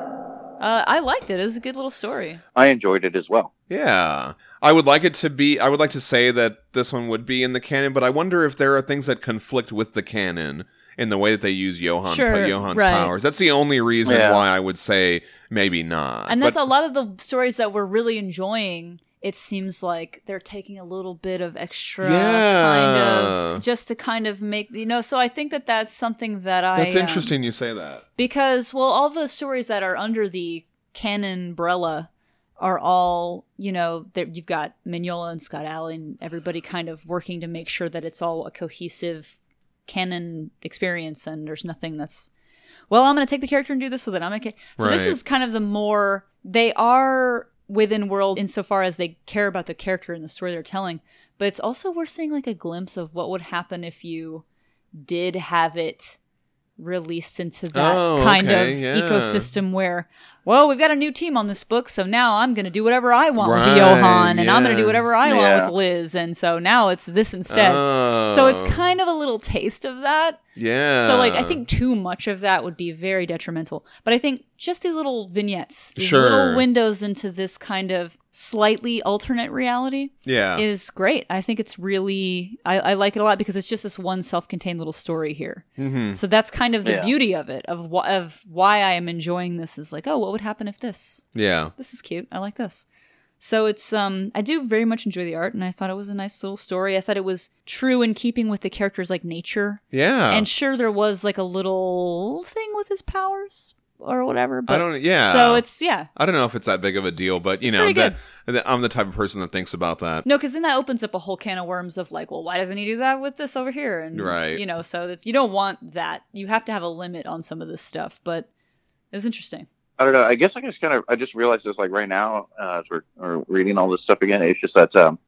Speaker 4: Uh, I liked it. It was a good little story.
Speaker 3: I enjoyed it as well.
Speaker 2: Yeah. I would like it to be, I would like to say that this one would be in the canon, but I wonder if there are things that conflict with the canon in the way that they use Johann,
Speaker 4: Sure,
Speaker 2: Johann's
Speaker 4: right.
Speaker 2: powers. That's the only reason
Speaker 3: Yeah.
Speaker 2: why I would say maybe not.
Speaker 4: And that's
Speaker 2: But-
Speaker 4: a lot of the stories that we're really enjoying. It seems like they're taking a little bit of extra
Speaker 2: yeah.
Speaker 4: kind of just to kind of make you know. So I think that that's something that I
Speaker 2: That's
Speaker 4: um,
Speaker 2: interesting you say that.
Speaker 4: because well, all the stories that are under the canon umbrella are all you know. there- You've got Mignola and Scott Allie, everybody kind of working to make sure that it's all a cohesive canon experience, and there's nothing that's well, I'm going to take the character and do this with it. I'm okay. So this is kind of the more they are within world insofar as they care about the character and the story they're telling, but it's also we're seeing like a glimpse of what would happen if you did have it released into that
Speaker 2: Oh,
Speaker 4: kind
Speaker 2: okay,
Speaker 4: of
Speaker 2: yeah.
Speaker 4: ecosystem where well we've got a new team on this book so now i'm going to do whatever i want
Speaker 2: Right,
Speaker 4: with johan and i'm going to do whatever i
Speaker 3: Yeah.
Speaker 4: want with liz and so now it's this instead so it's
Speaker 2: Oh.
Speaker 4: kind of a little taste of that
Speaker 2: Yeah.
Speaker 4: so like I think too much of that would be very detrimental. But I think just these little vignettes, these
Speaker 2: Sure.
Speaker 4: little windows into this kind of slightly alternate reality
Speaker 2: Yeah.
Speaker 4: is great. I think it's really I, I like it a lot because it's just this one self-contained little story here.
Speaker 2: Mhm.
Speaker 4: So that's kind of the
Speaker 3: Yeah.
Speaker 4: beauty of it of wh- of why I am enjoying this is like oh what would happen if this
Speaker 2: Yeah.
Speaker 4: this is cute I like this. So it's um I do very much enjoy the art and I thought it was a nice little story. I thought it was true in keeping with the character's like nature.
Speaker 2: Yeah.
Speaker 4: And sure there was like a little thing with his powers or whatever, but
Speaker 2: I don't. Yeah.
Speaker 4: so it's yeah.
Speaker 2: I don't know if it's that big of a deal, but you
Speaker 4: It's
Speaker 2: know, that, that- I'm the type of person that thinks about that.
Speaker 4: No, because then that opens up a whole can of worms of like, well, why doesn't he do that with this over here? And
Speaker 2: Right.
Speaker 4: you know, so that's you don't want that. You have to have a limit on some of this stuff, but it's interesting.
Speaker 3: I don't know. I guess I just kind of I just realized this like right now uh, as we're, we're reading all this stuff again. It's just that um,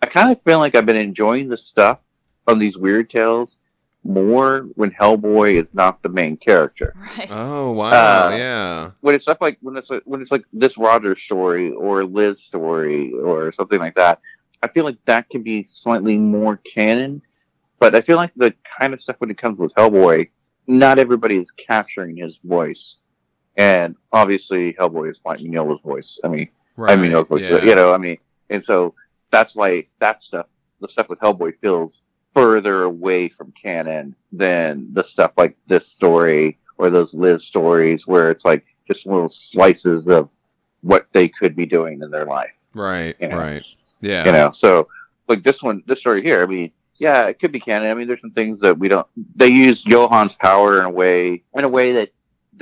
Speaker 3: I kind of feel like I've been enjoying the stuff from these weird tales more when Hellboy is not the main character.
Speaker 4: Right.
Speaker 2: Oh wow,
Speaker 3: Uh,
Speaker 2: yeah.
Speaker 3: When it's stuff like when it's like, when it's like this Roger story or Liz story or something like that, I feel like that can be slightly more canon. But I feel like the kind of stuff when it comes with Hellboy, not everybody is capturing his voice. And obviously, Hellboy is Mike Mignola's voice. I mean,
Speaker 2: Right.
Speaker 3: I mean,
Speaker 2: yeah.
Speaker 3: you know, I mean, and so that's why that stuff, the stuff with Hellboy, feels further away from canon than the stuff like this story or those Liz stories, where it's like just little slices of what they could be doing in their life.
Speaker 2: Right.
Speaker 3: Yeah.
Speaker 2: Right. Yeah.
Speaker 3: You know, so like this one, this story here. I mean, yeah, it could be canon. I mean, there's some things that we don't. They use Johan's power in a way, in a way that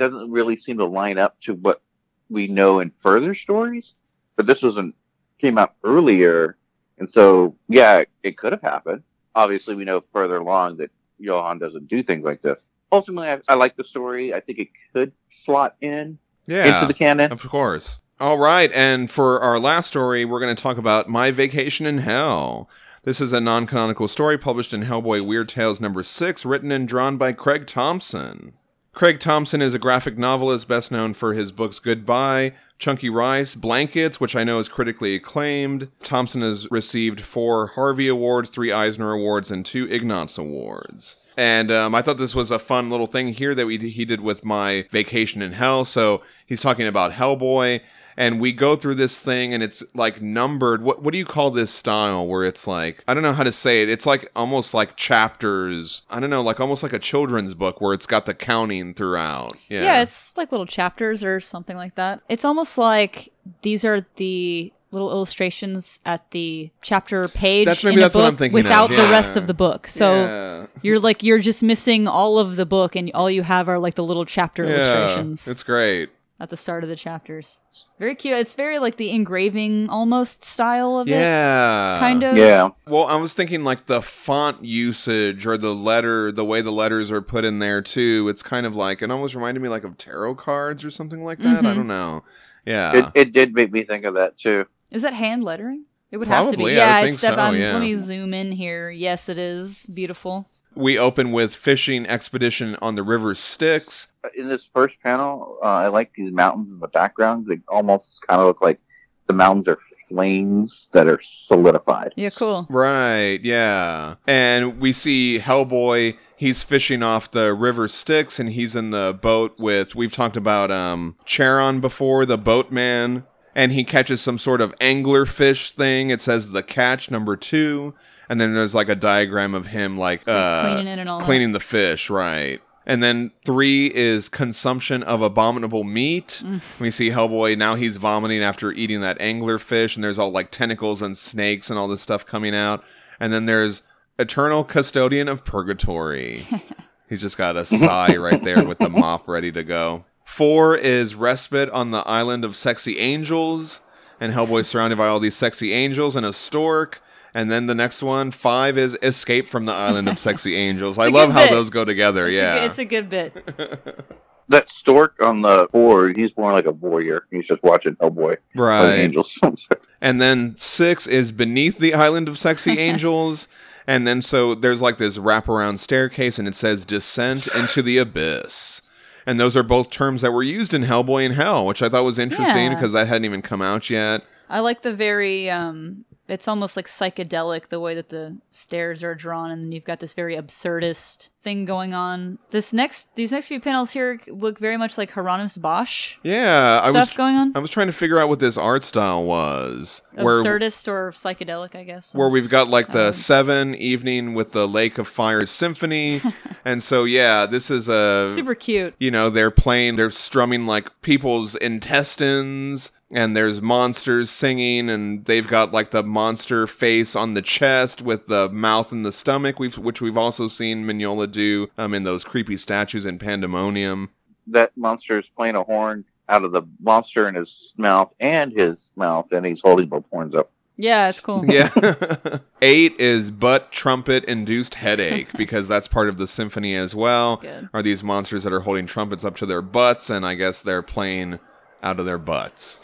Speaker 3: doesn't really seem to line up to what we know in further stories. But this wasn't came out earlier, and so yeah, it could have happened. Obviously, we know further along that Johan doesn't do things like this. Ultimately, I, I like the story. I think it could slot in
Speaker 2: Yeah.
Speaker 3: into the canon.
Speaker 2: Of course. All right, and for our last story, we're going to talk about My Vacation in Hell. This is a non canonical story published in Hellboy Weird Tales number 6, written and drawn by Craig Thompson. Craig Thompson is a graphic novelist best known for his books Goodbye, Chunky Rice, Blankets, which I know is critically acclaimed. Thompson has received four Harvey Awards, three Eisner Awards, and two Ignatz Awards. And um, I thought this was a fun little thing here that we he did with my vacation in hell. So he's talking about Hellboy, and we go through this thing, and it's like numbered. What what do you call this style? Where it's like I don't know how to say it. It's like almost like chapters. I don't know, like almost like a children's book where it's got the counting throughout. Yeah,
Speaker 4: Yeah. it's like little chapters or something like that. It's almost like these are the little illustrations at the chapter page
Speaker 2: That's- maybe
Speaker 4: in a
Speaker 2: that's what I'm thinking of,
Speaker 4: without the rest of the book. So
Speaker 2: Yeah.
Speaker 4: you're like you're just missing all of the book and all you have are like the little chapter
Speaker 2: Yeah,
Speaker 4: illustrations
Speaker 2: it's great.
Speaker 4: At the start of the chapters. Very cute. It's very like the engraving almost style of it.
Speaker 2: Yeah,
Speaker 4: Kind of.
Speaker 3: Yeah,
Speaker 2: Well, I was thinking like the font usage or the letter, the way the letters are put in there too. It's kind of like it almost reminded me like of tarot cards or something like that. I
Speaker 4: Mhm.
Speaker 2: don't know. Yeah,
Speaker 3: it, it did make me think of that too.
Speaker 4: Is that hand lettering? It would have to
Speaker 2: Probably,
Speaker 4: be.
Speaker 2: I would
Speaker 4: Yeah,
Speaker 2: think
Speaker 4: it's
Speaker 2: so,
Speaker 4: um,
Speaker 2: yeah.
Speaker 4: Let me zoom in here. Yes, it is beautiful.
Speaker 2: we open with fishing expedition on the River Styx.
Speaker 3: in this first panel, uh, I like these mountains in the background. They almost kind of look like the mountains are flames that are solidified.
Speaker 4: Yeah, cool.
Speaker 2: Right, yeah. And we see Hellboy, he's fishing off the river Styx and he's in the boat with we've talked about um Charon before, the boatman, and he catches some sort of anglerfish thing. It says the catch number 2, and then there's like a diagram of him like uh
Speaker 4: cleaning it and all that.
Speaker 2: cleaning the fish, right. And then three is consumption of abominable meat.
Speaker 4: Mm.
Speaker 2: We see Hellboy now he's vomiting after eating that anglerfish, and there's all like tentacles and snakes and all this stuff coming out. And then there's eternal custodian of purgatory. *laughs* he's just got a sigh right there with the mop ready to go. Four is respite on the island of sexy angels, and Hellboy surrounded by all these sexy angels and a stork. And then the next one, five, is escape from the island of sexy *laughs* angels. I love how
Speaker 4: bit.
Speaker 2: those go together.
Speaker 4: It's
Speaker 2: yeah,
Speaker 4: a, it's a good bit. *laughs*
Speaker 3: That stork on the board, he's more like a voyeur. He's just watching Hellboy or
Speaker 2: right.
Speaker 3: Angels. *laughs*
Speaker 2: And then six is beneath the island of sexy angels. And then so there's like this wraparound staircase, and it says descent into the abyss. And those are both terms that were used in Hellboy and Hell, which I thought was interesting
Speaker 4: Yeah.
Speaker 2: because that hadn't even come out yet.
Speaker 4: I like the very um it's almost like psychedelic the way that the stairs are drawn and you've got this very absurdist thing going on. This next these next few panels here look very much like Hieronymus Bosch
Speaker 2: Yeah, I
Speaker 4: stuff
Speaker 2: was
Speaker 4: going on.
Speaker 2: I was trying to figure out what this art style was. Where
Speaker 4: Absurdist or psychedelic, I guess.
Speaker 2: where we've got like the
Speaker 4: Um,
Speaker 2: seven evening with the Lake of Fire symphony, *laughs* and so yeah, this is a
Speaker 4: super cute.
Speaker 2: you know they're playing they're strumming like people's intestines and there's monsters singing and they've got like the monster face on the chest with the mouth and the stomach we've which we've also seen Mignola do um in those creepy statues in Pandemonium.
Speaker 3: That monster is playing a horn out of the monster in his mouth and his mouth, and he's holding both horns up.
Speaker 4: Yeah, it's cool.
Speaker 2: Yeah. *laughs* 8 is butt trumpet induced headache because that's part of the symphony as well. Are these monsters that are holding trumpets up to their butts and I guess they're playing out of their butts,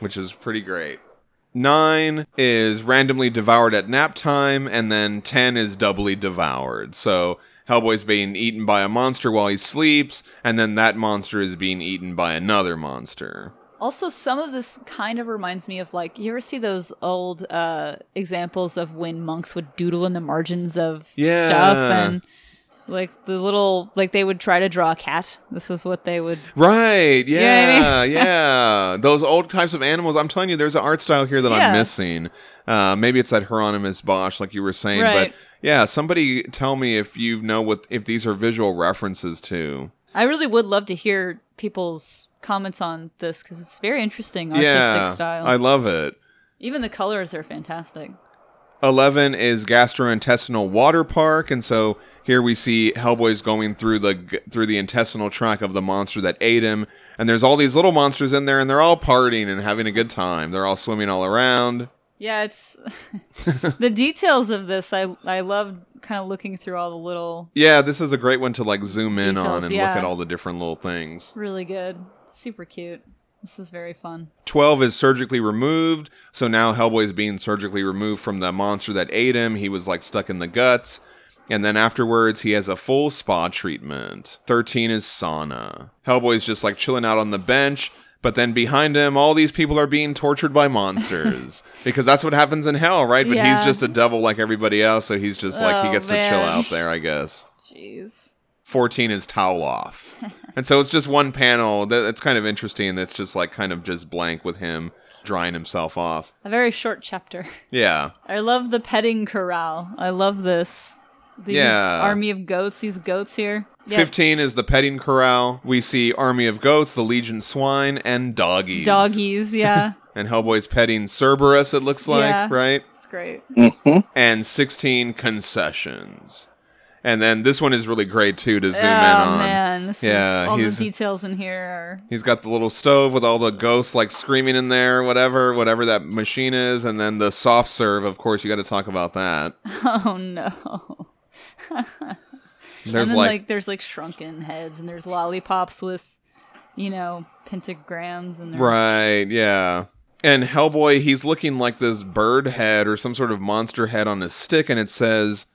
Speaker 2: which is pretty great. Nine is randomly devoured at nap time, and then ten is doubly devoured. So Hellboy's being eaten by a monster while he sleeps, and then that monster is being eaten by another monster.
Speaker 4: Also, some of this kind of reminds me of like you ever see those old uh, examples of when monks would doodle in the margins of
Speaker 2: Yeah.
Speaker 4: stuff and like the little like they would try to draw a cat. This is what they would.
Speaker 2: Right,
Speaker 4: You know I
Speaker 2: yeah, *laughs* yeah. Those old types of animals. I'm telling you, there's an art style here that I'm missing. Uh, maybe it's that Hieronymus Bosch, like you were saying,
Speaker 4: Right.
Speaker 2: but yeah, somebody tell me if you know what if these are visual references to.
Speaker 4: I really would love to hear people's comments on this because it's very interesting artistic
Speaker 2: yeah,
Speaker 4: style.
Speaker 2: I love it.
Speaker 4: Even the colors are fantastic.
Speaker 2: 11 is gastrointestinal water park and so here we see hellboy's going through the through the intestinal tract of the monster that ate him and there's all these little monsters in there and they're all partying and having a good time they're all swimming all around
Speaker 4: Yeah, it's *laughs* the details of this. I I love kind of looking through all the little
Speaker 2: yeah this is a great one to like zoom in on and
Speaker 4: yeah.
Speaker 2: look at all the different little things
Speaker 4: really good, super cute. This is very fun.
Speaker 2: 12 is surgically removed so now hellboy's being surgically removed from the monster that ate him he was like stuck in the guts and then afterwards he has a full spa treatment 13 is sauna hellboy's just like chilling out on the bench but then behind him all these people are being tortured by monsters *laughs* because that's what happens in hell right but
Speaker 4: Yeah.
Speaker 2: he's just a devil like everybody else so he's just like he
Speaker 4: Oh,
Speaker 2: gets to chill out there i guess
Speaker 4: Jeez.
Speaker 2: 14 is towel off. *laughs* and so it's just one panel that it's kind of interesting that's just like kind of just blank with him drying himself off.
Speaker 4: A very short chapter.
Speaker 2: Yeah.
Speaker 4: I love the petting corral. I love this. These
Speaker 2: Yeah.
Speaker 4: army of goats. These goats here. Yeah,
Speaker 2: 15 is the petting corral. We see army of goats, the legion swine, and doggies.
Speaker 4: doggies. Yeah, *laughs*
Speaker 2: And Hellboy's petting Cerberus, it looks like,
Speaker 4: Yeah.
Speaker 2: right?
Speaker 4: it's great. Mm-hmm.
Speaker 2: And 16 concessions. And then this one is really great too to zoom
Speaker 4: oh
Speaker 2: in on.
Speaker 4: man, this
Speaker 2: Yeah,
Speaker 4: is all the details in here are.
Speaker 2: He's got the little stove with all the ghosts like screaming in there, whatever, whatever that machine is, and then the soft serve. Of course, you got to talk about that. *laughs*
Speaker 4: Oh no.
Speaker 2: There's
Speaker 4: and then
Speaker 2: like,
Speaker 4: like, there's like shrunken heads and there's lollipops with, you know, pentagrams and
Speaker 2: right, yeah. And Hellboy, he's looking like this bird head or some sort of monster head on a stick, and it says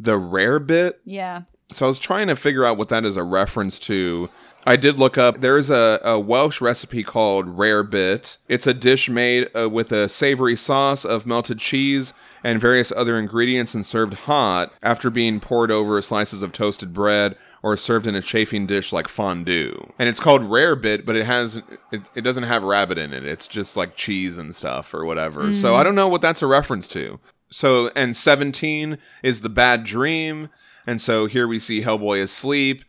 Speaker 2: the rare bit.
Speaker 4: Yeah.
Speaker 2: So I was trying to figure out what that is a reference to. I did look up. There's a, a Welsh recipe called Rare Bit. It's a dish made uh, with a savory sauce of melted cheese and various other ingredients and served hot after being poured over slices of toasted bread or served in a chafing dish like fondue. And it's called Rare Bit, but it has it, it doesn't have rabbit in it. It's just like cheese and stuff or whatever. So I don't know what that's a reference to. So and 17 is the bad dream. And so here we see Hellboy asleep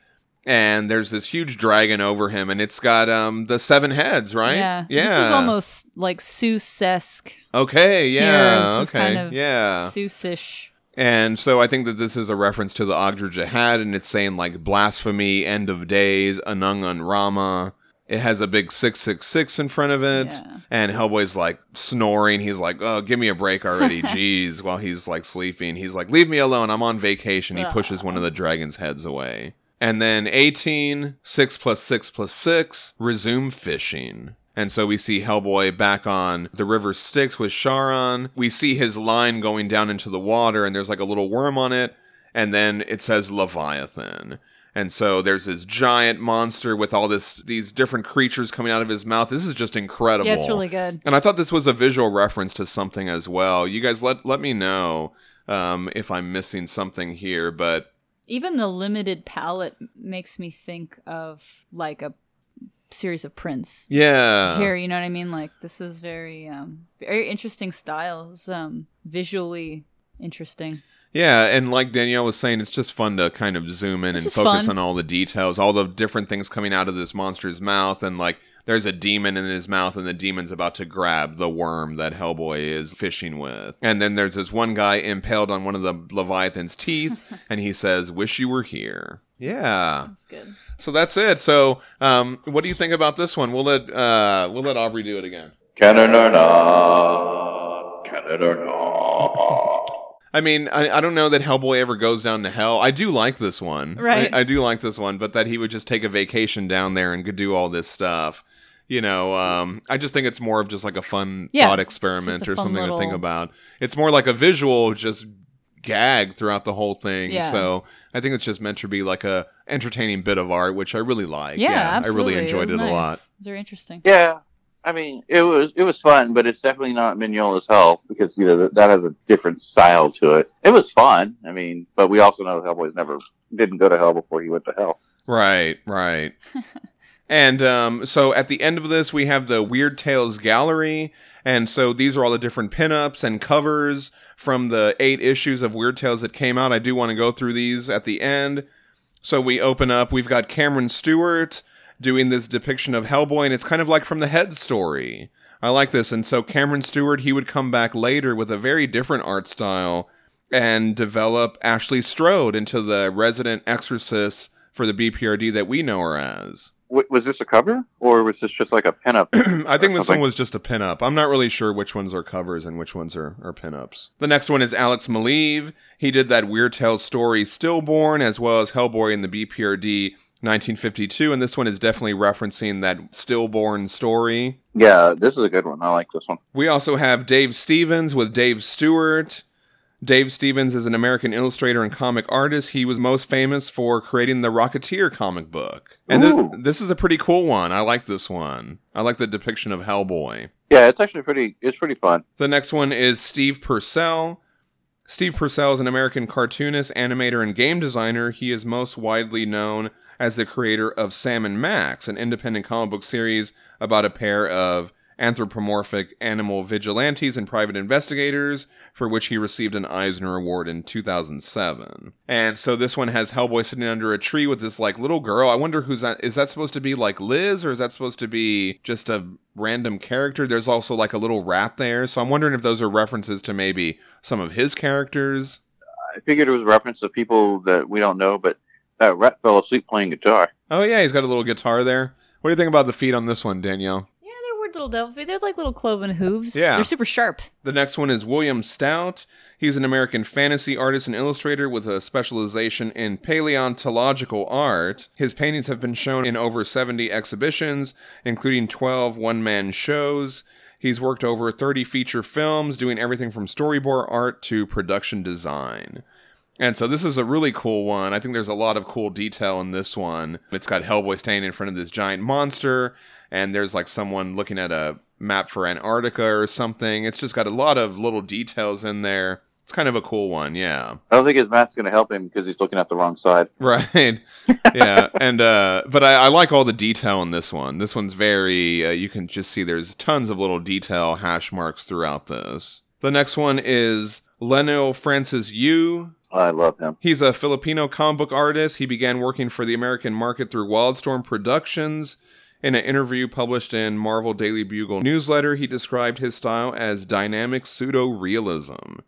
Speaker 2: and there's this huge dragon over him and it's got um the seven heads, right?
Speaker 4: Yeah.
Speaker 2: Yeah.
Speaker 4: This is almost like Seuss-esque.
Speaker 2: Okay,
Speaker 4: Yeah,
Speaker 2: yeah.
Speaker 4: this is
Speaker 2: okay.
Speaker 4: kind of
Speaker 2: yeah.
Speaker 4: Seuss-ish.
Speaker 2: And so I think that this is a reference to the Ogdru Jahad and it's saying like blasphemy, end of days, Anung Rama. It has a big 666 in front of it.
Speaker 4: Yeah.
Speaker 2: And Hellboy's like snoring. He's like, oh, give me a break already. *laughs* Jeez. While he's like sleeping. He's like, leave me alone. I'm on vacation. He pushes one of the dragon's heads away. And then 18, 6 plus 6 plus 6, resume fishing. And so we see Hellboy back on the river Styx with Charon. We see his line going down into the water, and there's like a little worm on it. And then it says Leviathan. And so there's this giant monster with all this these different creatures coming out of his mouth. This is just incredible.
Speaker 4: Yeah, it's really good.
Speaker 2: And I thought this was a visual reference to something as well. You guys let let me know um, if I'm missing something here, but
Speaker 4: Even the limited palette makes me think of like a series of prints.
Speaker 2: yeah.
Speaker 4: Here, you know what I mean? Like this is very um very interesting styles, um visually interesting.
Speaker 2: Yeah, and like Danielle was saying, it's just fun to kind of zoom in
Speaker 4: It's
Speaker 2: and focus
Speaker 4: fun.
Speaker 2: on all the details, all the different things coming out of this monster's mouth, and like there's a demon in his mouth and the demon's about to grab the worm that Hellboy is fishing with. And then there's this one guy impaled on one of the Leviathan's teeth *laughs* and he says, "Wish you were here." Yeah.
Speaker 4: That's good.
Speaker 2: So that's it. So, um, what do you think about this one? We'll let uh, we'll let Aubrey do it again.
Speaker 3: Canon or not? Canon or not?
Speaker 2: I mean, I, I don't know that Hellboy ever goes down to hell. I do like this one.
Speaker 4: Right.
Speaker 2: I, I do like this one, but that he would just take a vacation down there and could do all this stuff. You know, um, I just think it's more of just like a fun
Speaker 4: Yeah,
Speaker 2: thought experiment or
Speaker 4: fun
Speaker 2: something to think about. It's more like a visual, just gag throughout the whole thing.
Speaker 4: Yeah.
Speaker 2: So I think it's just meant to be like a entertaining bit of art, which I really like.
Speaker 4: Yeah,
Speaker 2: I
Speaker 4: absolutely.
Speaker 2: really enjoyed
Speaker 4: was
Speaker 2: it, a
Speaker 4: nice.
Speaker 2: lot.
Speaker 4: Very interesting.
Speaker 3: Yeah, I mean, it was it was fun, but it's definitely not Mignola's Hell because you know that, that has a different style to it. It was fun. I mean, but we also know Hellboy's never didn't go to hell before he went to hell.
Speaker 2: Right, right. *laughs* and um, so at the end of this, we have the Weird Tales Gallery. And so these are all the different pinups and covers from the eight issues of Weird Tales that came out. I do want to go through these at the end. So we open up, we've got Cameron Stewart doing this depiction of Hellboy, and it's kind of like from the head story. I like this. And so Cameron Stewart, he would come back later with a very different art style and develop Ashley Strode into the resident exorcist for the BPRD that we know her as.
Speaker 3: W- was this a cover or was this just like a pinup? *clears throat*
Speaker 2: I think this one was just a pinup. I'm not really sure which ones are covers and which ones are, are pinups. The next one is Alex Maleev. He did that Weird Tales story Stillborn as well as Hellboy in the BPRD 1952, and this one is definitely referencing that Stillborn story.
Speaker 3: yeah, this is a good one. I like this one.
Speaker 2: We also have Dave Stevens with Dave Stewart. Dave Stevens is an American illustrator and comic artist. He was most famous for creating the Rocketeer comic book. And th- this is a pretty cool one. I like this one. I like the depiction of Hellboy.
Speaker 3: Yeah, it's actually pretty. It's pretty fun.
Speaker 2: The next one is Steve Purcell. Steve Purcell is an American cartoonist, animator, and game designer. He is most widely known as the creator of Sam and Max, an independent comic book series about a pair of anthropomorphic animal vigilantes and private investigators, for which he received an Eisner Award in 2007. And so this one has Hellboy sitting under a tree with this like little girl. I wonder who's that. Is that supposed to be like Liz, or is that supposed to be just a random character? There's also like a little rat there, so I'm wondering if those are references to maybe some of his characters.
Speaker 3: I figured it was a reference to people that we don't know, but that rat fell asleep playing guitar.
Speaker 2: Oh yeah, he's got a little guitar there. What do you think about the feet on this one, Danielle?
Speaker 4: Yeah, they're weird little devil feet. They're like little cloven hooves.
Speaker 2: Yeah.
Speaker 4: They're super sharp.
Speaker 2: The next one is William Stout. He's an American fantasy artist and illustrator with a specialization in paleontological art. His paintings have been shown in over 70 exhibitions, including 12 one man shows. He's worked over 30 feature films, doing everything from storyboard art to production design. And so this is a really cool one. I think there's a lot of cool detail in this one. It's got Hellboy standing in front of this giant monster, and there's like someone looking at a map for Antarctica or something. It's just got a lot of little details in there. It's kind of a cool one, yeah.
Speaker 3: I don't think his map's going to help him because he's looking at the wrong side. *laughs*
Speaker 2: Right. yeah. And uh but I, I like all the detail in this one. This one's very uh, you can just see there's tons of little detail hash marks throughout this. The next one is Leinil Francis Yu.
Speaker 3: I love him.
Speaker 2: He's a Filipino comic book artist. He began working for the American market through Wildstorm Productions. In an interview published in Marvel Daily Bugle newsletter, he described his style as dynamic pseudo realism.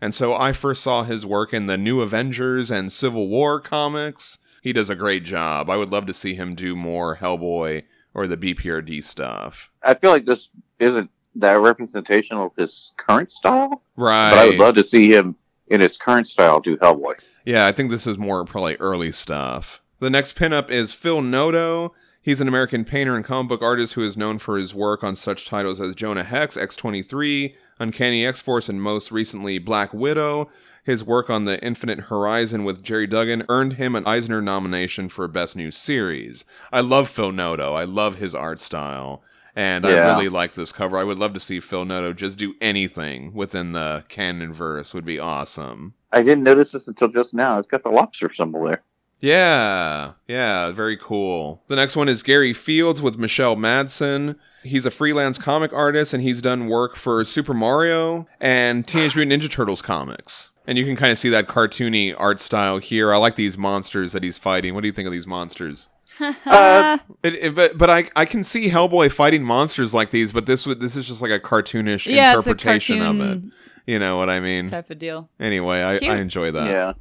Speaker 2: And so I first saw his work in the New Avengers and Civil War comics. He does a great job. I would love to see him do more Hellboy or the BPRD stuff.
Speaker 3: I feel like this isn't that representation of his current style,
Speaker 2: Right.
Speaker 3: but I would love to see him in his current style do Hellboy.
Speaker 2: Yeah, I think this is more probably early stuff. The next pinup is Phil Noto. He's an American painter and comic book artist who is known for his work on such titles as Jonah Hex, X23, Uncanny X Force, and most recently Black Widow. His work on the Infinite Horizon with Gerry Duggan earned him an Eisner nomination for Best New Series. I love Phil Noto. I love his art style. And I really like this cover. I would love to see Phil Noto just do anything within the canon verse would be awesome.
Speaker 3: I didn't notice this until just now. It's got the lobster symbol there.
Speaker 2: Yeah, yeah, very cool. The next one is Gary Fields with Michelle Madsen. He's a freelance comic artist and he's done work for Super Mario and Teenage Mutant Ninja Turtles comics. And you can kind of see that cartoony art style here. I like these monsters that he's fighting. What do you think of these monsters? *laughs*
Speaker 3: Uh,
Speaker 2: It, it- but but I I can see Hellboy fighting monsters like these, but this would this is just like a cartoonish
Speaker 4: yeah, it's a
Speaker 2: interpretation of it. You know what I mean?
Speaker 4: type of deal.
Speaker 2: Anyway, I,
Speaker 4: Cute.
Speaker 2: I enjoy that.
Speaker 3: yeah.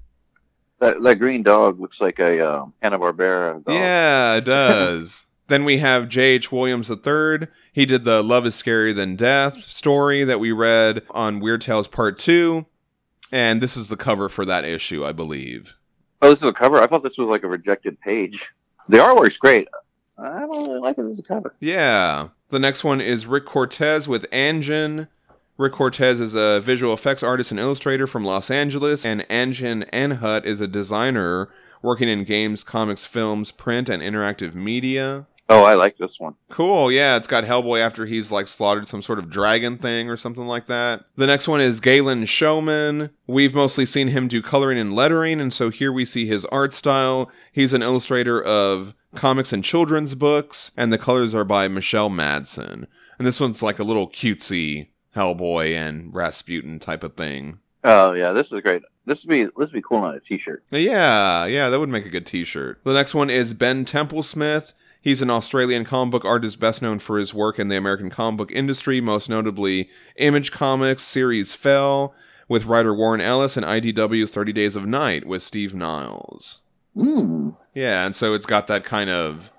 Speaker 3: That, that green dog looks like a uh, Hanna Barbera dog.
Speaker 2: Yeah, it *laughs* does. then we have J.H. Williams III. He did the Love is Scarier Than Death story that we read on Weird Tales Part 2. And this is the cover for that issue, I believe.
Speaker 3: Oh, this is a cover. I thought this was like a rejected page. The artwork's great. I don't really like it as a cover.
Speaker 2: Yeah. The next one is Rick Cortez with Anjin. Rick Cortez is a visual effects artist and illustrator from Los Angeles, and Anjin Anhut is a designer working in games, comics, films, print, and interactive media.
Speaker 3: Oh, I like this one.
Speaker 2: Cool, yeah, it's got Hellboy after he's like slaughtered some sort of dragon thing or something like that. The next one is Galen Showman. We've mostly seen him do coloring and lettering, and so here we see his art style. He's an illustrator of comics and children's books, and the colors are by Michelle Madsen. And this one's like a little cutesy Hellboy and Rasputin type of thing.
Speaker 3: Oh yeah, this is great. This would be this would be cool on a T-shirt.
Speaker 2: Yeah, yeah, that would make a good t-shirt. The next one is Ben Templesmith. He's an Australian comic book artist best known for his work in the American comic book industry, most notably Image Comics series Fell with writer Warren Ellis and IDW's 30 Days of Night with Steve Niles.
Speaker 3: Mm.
Speaker 2: Yeah, and so it's got that kind of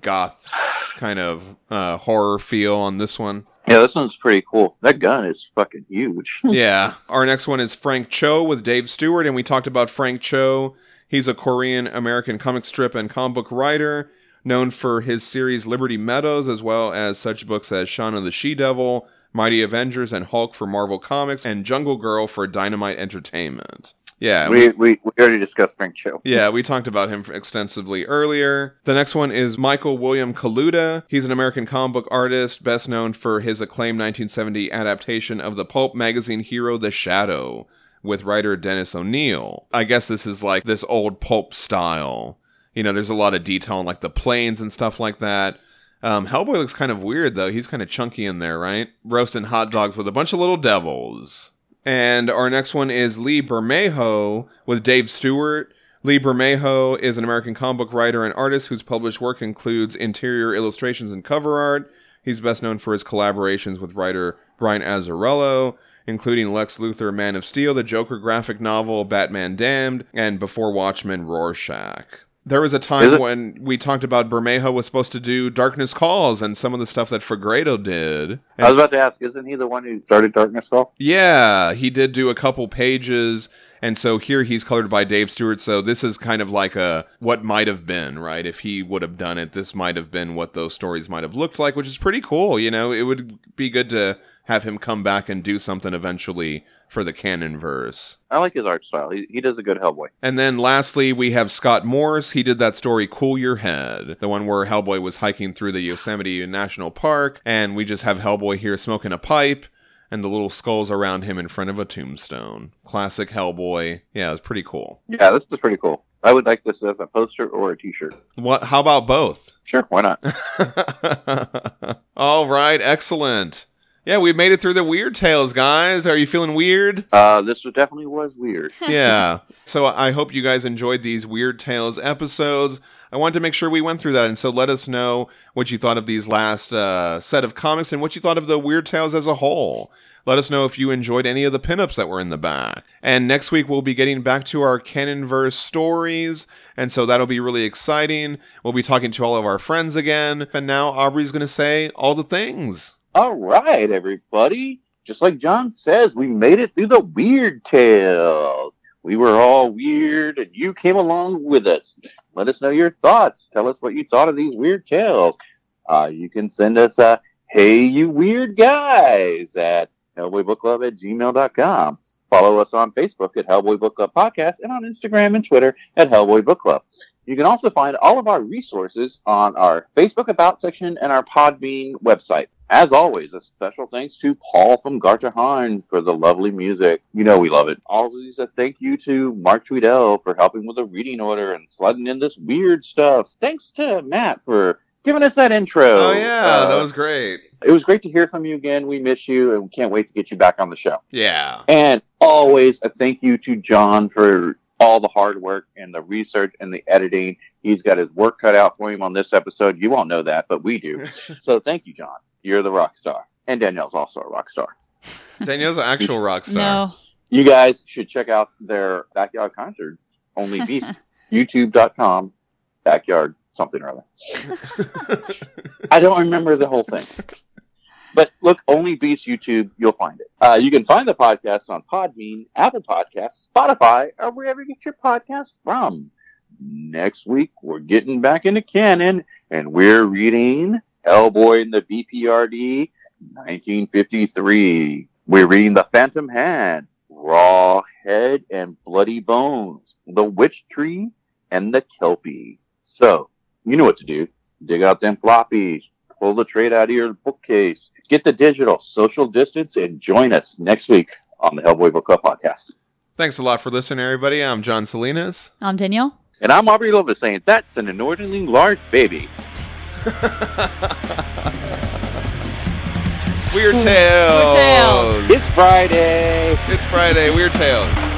Speaker 2: goth kind of uh, horror feel on this one.
Speaker 3: Yeah, this one's pretty cool. That gun is fucking huge. *laughs*
Speaker 2: yeah. Our next one is Frank Cho with Dave Stewart, and we talked about Frank Cho. He's a Korean American comic strip and comic book writer, known for his series Liberty Meadows, as well as such books as Shanna the She Devil, Mighty Avengers, and Hulk for Marvel Comics, and Jungle Girl for Dynamite Entertainment. Yeah,
Speaker 3: we, we we already discussed Frank Cho.
Speaker 2: yeah, we talked about him extensively earlier. The next one is Michael William Kaluta. He's an American comic book artist, best known for his acclaimed 1970 adaptation of the pulp magazine hero The Shadow with writer Dennis O'Neil. I guess this is like this old pulp style. You know, there's a lot of detail on like the planes and stuff like that. Um, Hellboy looks kind of weird though. He's kind of chunky in there, right? Roasting hot dogs with a bunch of little devils. And our next one is Lee Bermejo with Dave Stewart. Lee Bermejo is an American comic book writer and artist whose published work includes interior illustrations and cover art. He's best known for his collaborations with writer Brian Azzarello, including Lex Luthor, Man of Steel, the Joker graphic novel Batman Damned, and Before Watchmen, Rorschach. There was a time when we talked about Bermejo was supposed to do Darkness Calls and some of the stuff that Fegredo did.
Speaker 3: I was about to ask, isn't he the one who started Darkness Call?
Speaker 2: Yeah, he did do a couple pages, and so here he's colored by Dave Stewart. So this is kind of like a what might have been, right? If he would have done it, this might have been what those stories might have looked like, which is pretty cool. You know, it would be good to have him come back and do something eventually for the canon verse.
Speaker 3: I like his art style. He, he does a good Hellboy.
Speaker 2: And then lastly, we have Scott Morse. He did that story Cool Your Head, the one where Hellboy was hiking through the Yosemite National Park, and we just have Hellboy here smoking a pipe and the little skulls around him in front of a tombstone. Classic Hellboy. Yeah, it was pretty cool.
Speaker 3: Yeah, this is pretty cool. I would like this as a poster or a T-shirt.
Speaker 2: What how about both?
Speaker 3: Sure, why not? *laughs*
Speaker 2: All right, excellent. Yeah, we made it through the weird tales, guys. Are you feeling weird?
Speaker 3: Uh, this was definitely was weird. *laughs*
Speaker 2: yeah. So I hope you guys enjoyed these Weird Tales episodes. I wanted to make sure we went through that, and so let us know what you thought of these last uh, set of comics and what you thought of the Weird Tales as a whole. Let us know if you enjoyed any of the pinups that were in the back. And next week we'll be getting back to our Canonverse stories, and so that'll be really exciting. We'll be talking to all of our friends again, and now Aubrey's going to say all the things.
Speaker 3: All right, everybody. Just like John says, we made it through the weird tales. We were all weird, and you came along with us. Let us know your thoughts. Tell us what you thought of these weird tales. Uh, you can send us a hey, you weird guys at hellboybookclub at gmail.com. Follow us on Facebook at Hellboy Book Club Podcast and on Instagram and Twitter at Hellboy Book Club. You can also find all of our resources on our Facebook About section and our Podbean website. As always, a special thanks to Paul from Garterhine for the lovely music. You know we love it. Always a thank you to Mark Tweedell for helping with the reading order and sliding in this weird stuff. Thanks to Matt for giving us that intro.
Speaker 2: Oh, yeah,
Speaker 3: Uh,
Speaker 2: that was great.
Speaker 3: It was great to hear from you again. We miss you and we can't wait to get you back on the show.
Speaker 2: Yeah.
Speaker 3: And always a thank you to John for all the hard work and the research and the editing. He's got his work cut out for him on this episode. You won't know that, but we do. *laughs* so thank you, John. You're the rock star. And Danielle's also a rock star.
Speaker 2: Danielle's an actual *laughs* rock star.
Speaker 4: No.
Speaker 3: You guys should check out their backyard concert, Only Beast, *laughs* youtube.com, backyard something or other. I don't remember the whole thing. But look, Only Beast YouTube, you'll find it. Uh, you can find the podcast on Podbean, Apple Podcasts, Spotify, or wherever you get your podcast from. Next week, we're getting back into canon, and we're reading Hellboy and the BPRD, 1953. We're reading The Phantom Hand, Raw Head and Bloody Bones, The Witch Tree, and The Kelpie. So, you know what to do. Dig out them floppies, pull the trade out of your bookcase, get the digital, social distance, and join us next week on the Hellboy Book Club podcast.
Speaker 2: Thanks a lot for listening, everybody. I'm John Salinas.
Speaker 4: I'm Danielle.
Speaker 3: And I'm Aubrey Lovis saying that's an inordinately large baby. *laughs*
Speaker 2: Weird Tales.
Speaker 4: Tales.
Speaker 3: It's Friday.
Speaker 2: It's Friday. Weird Tales.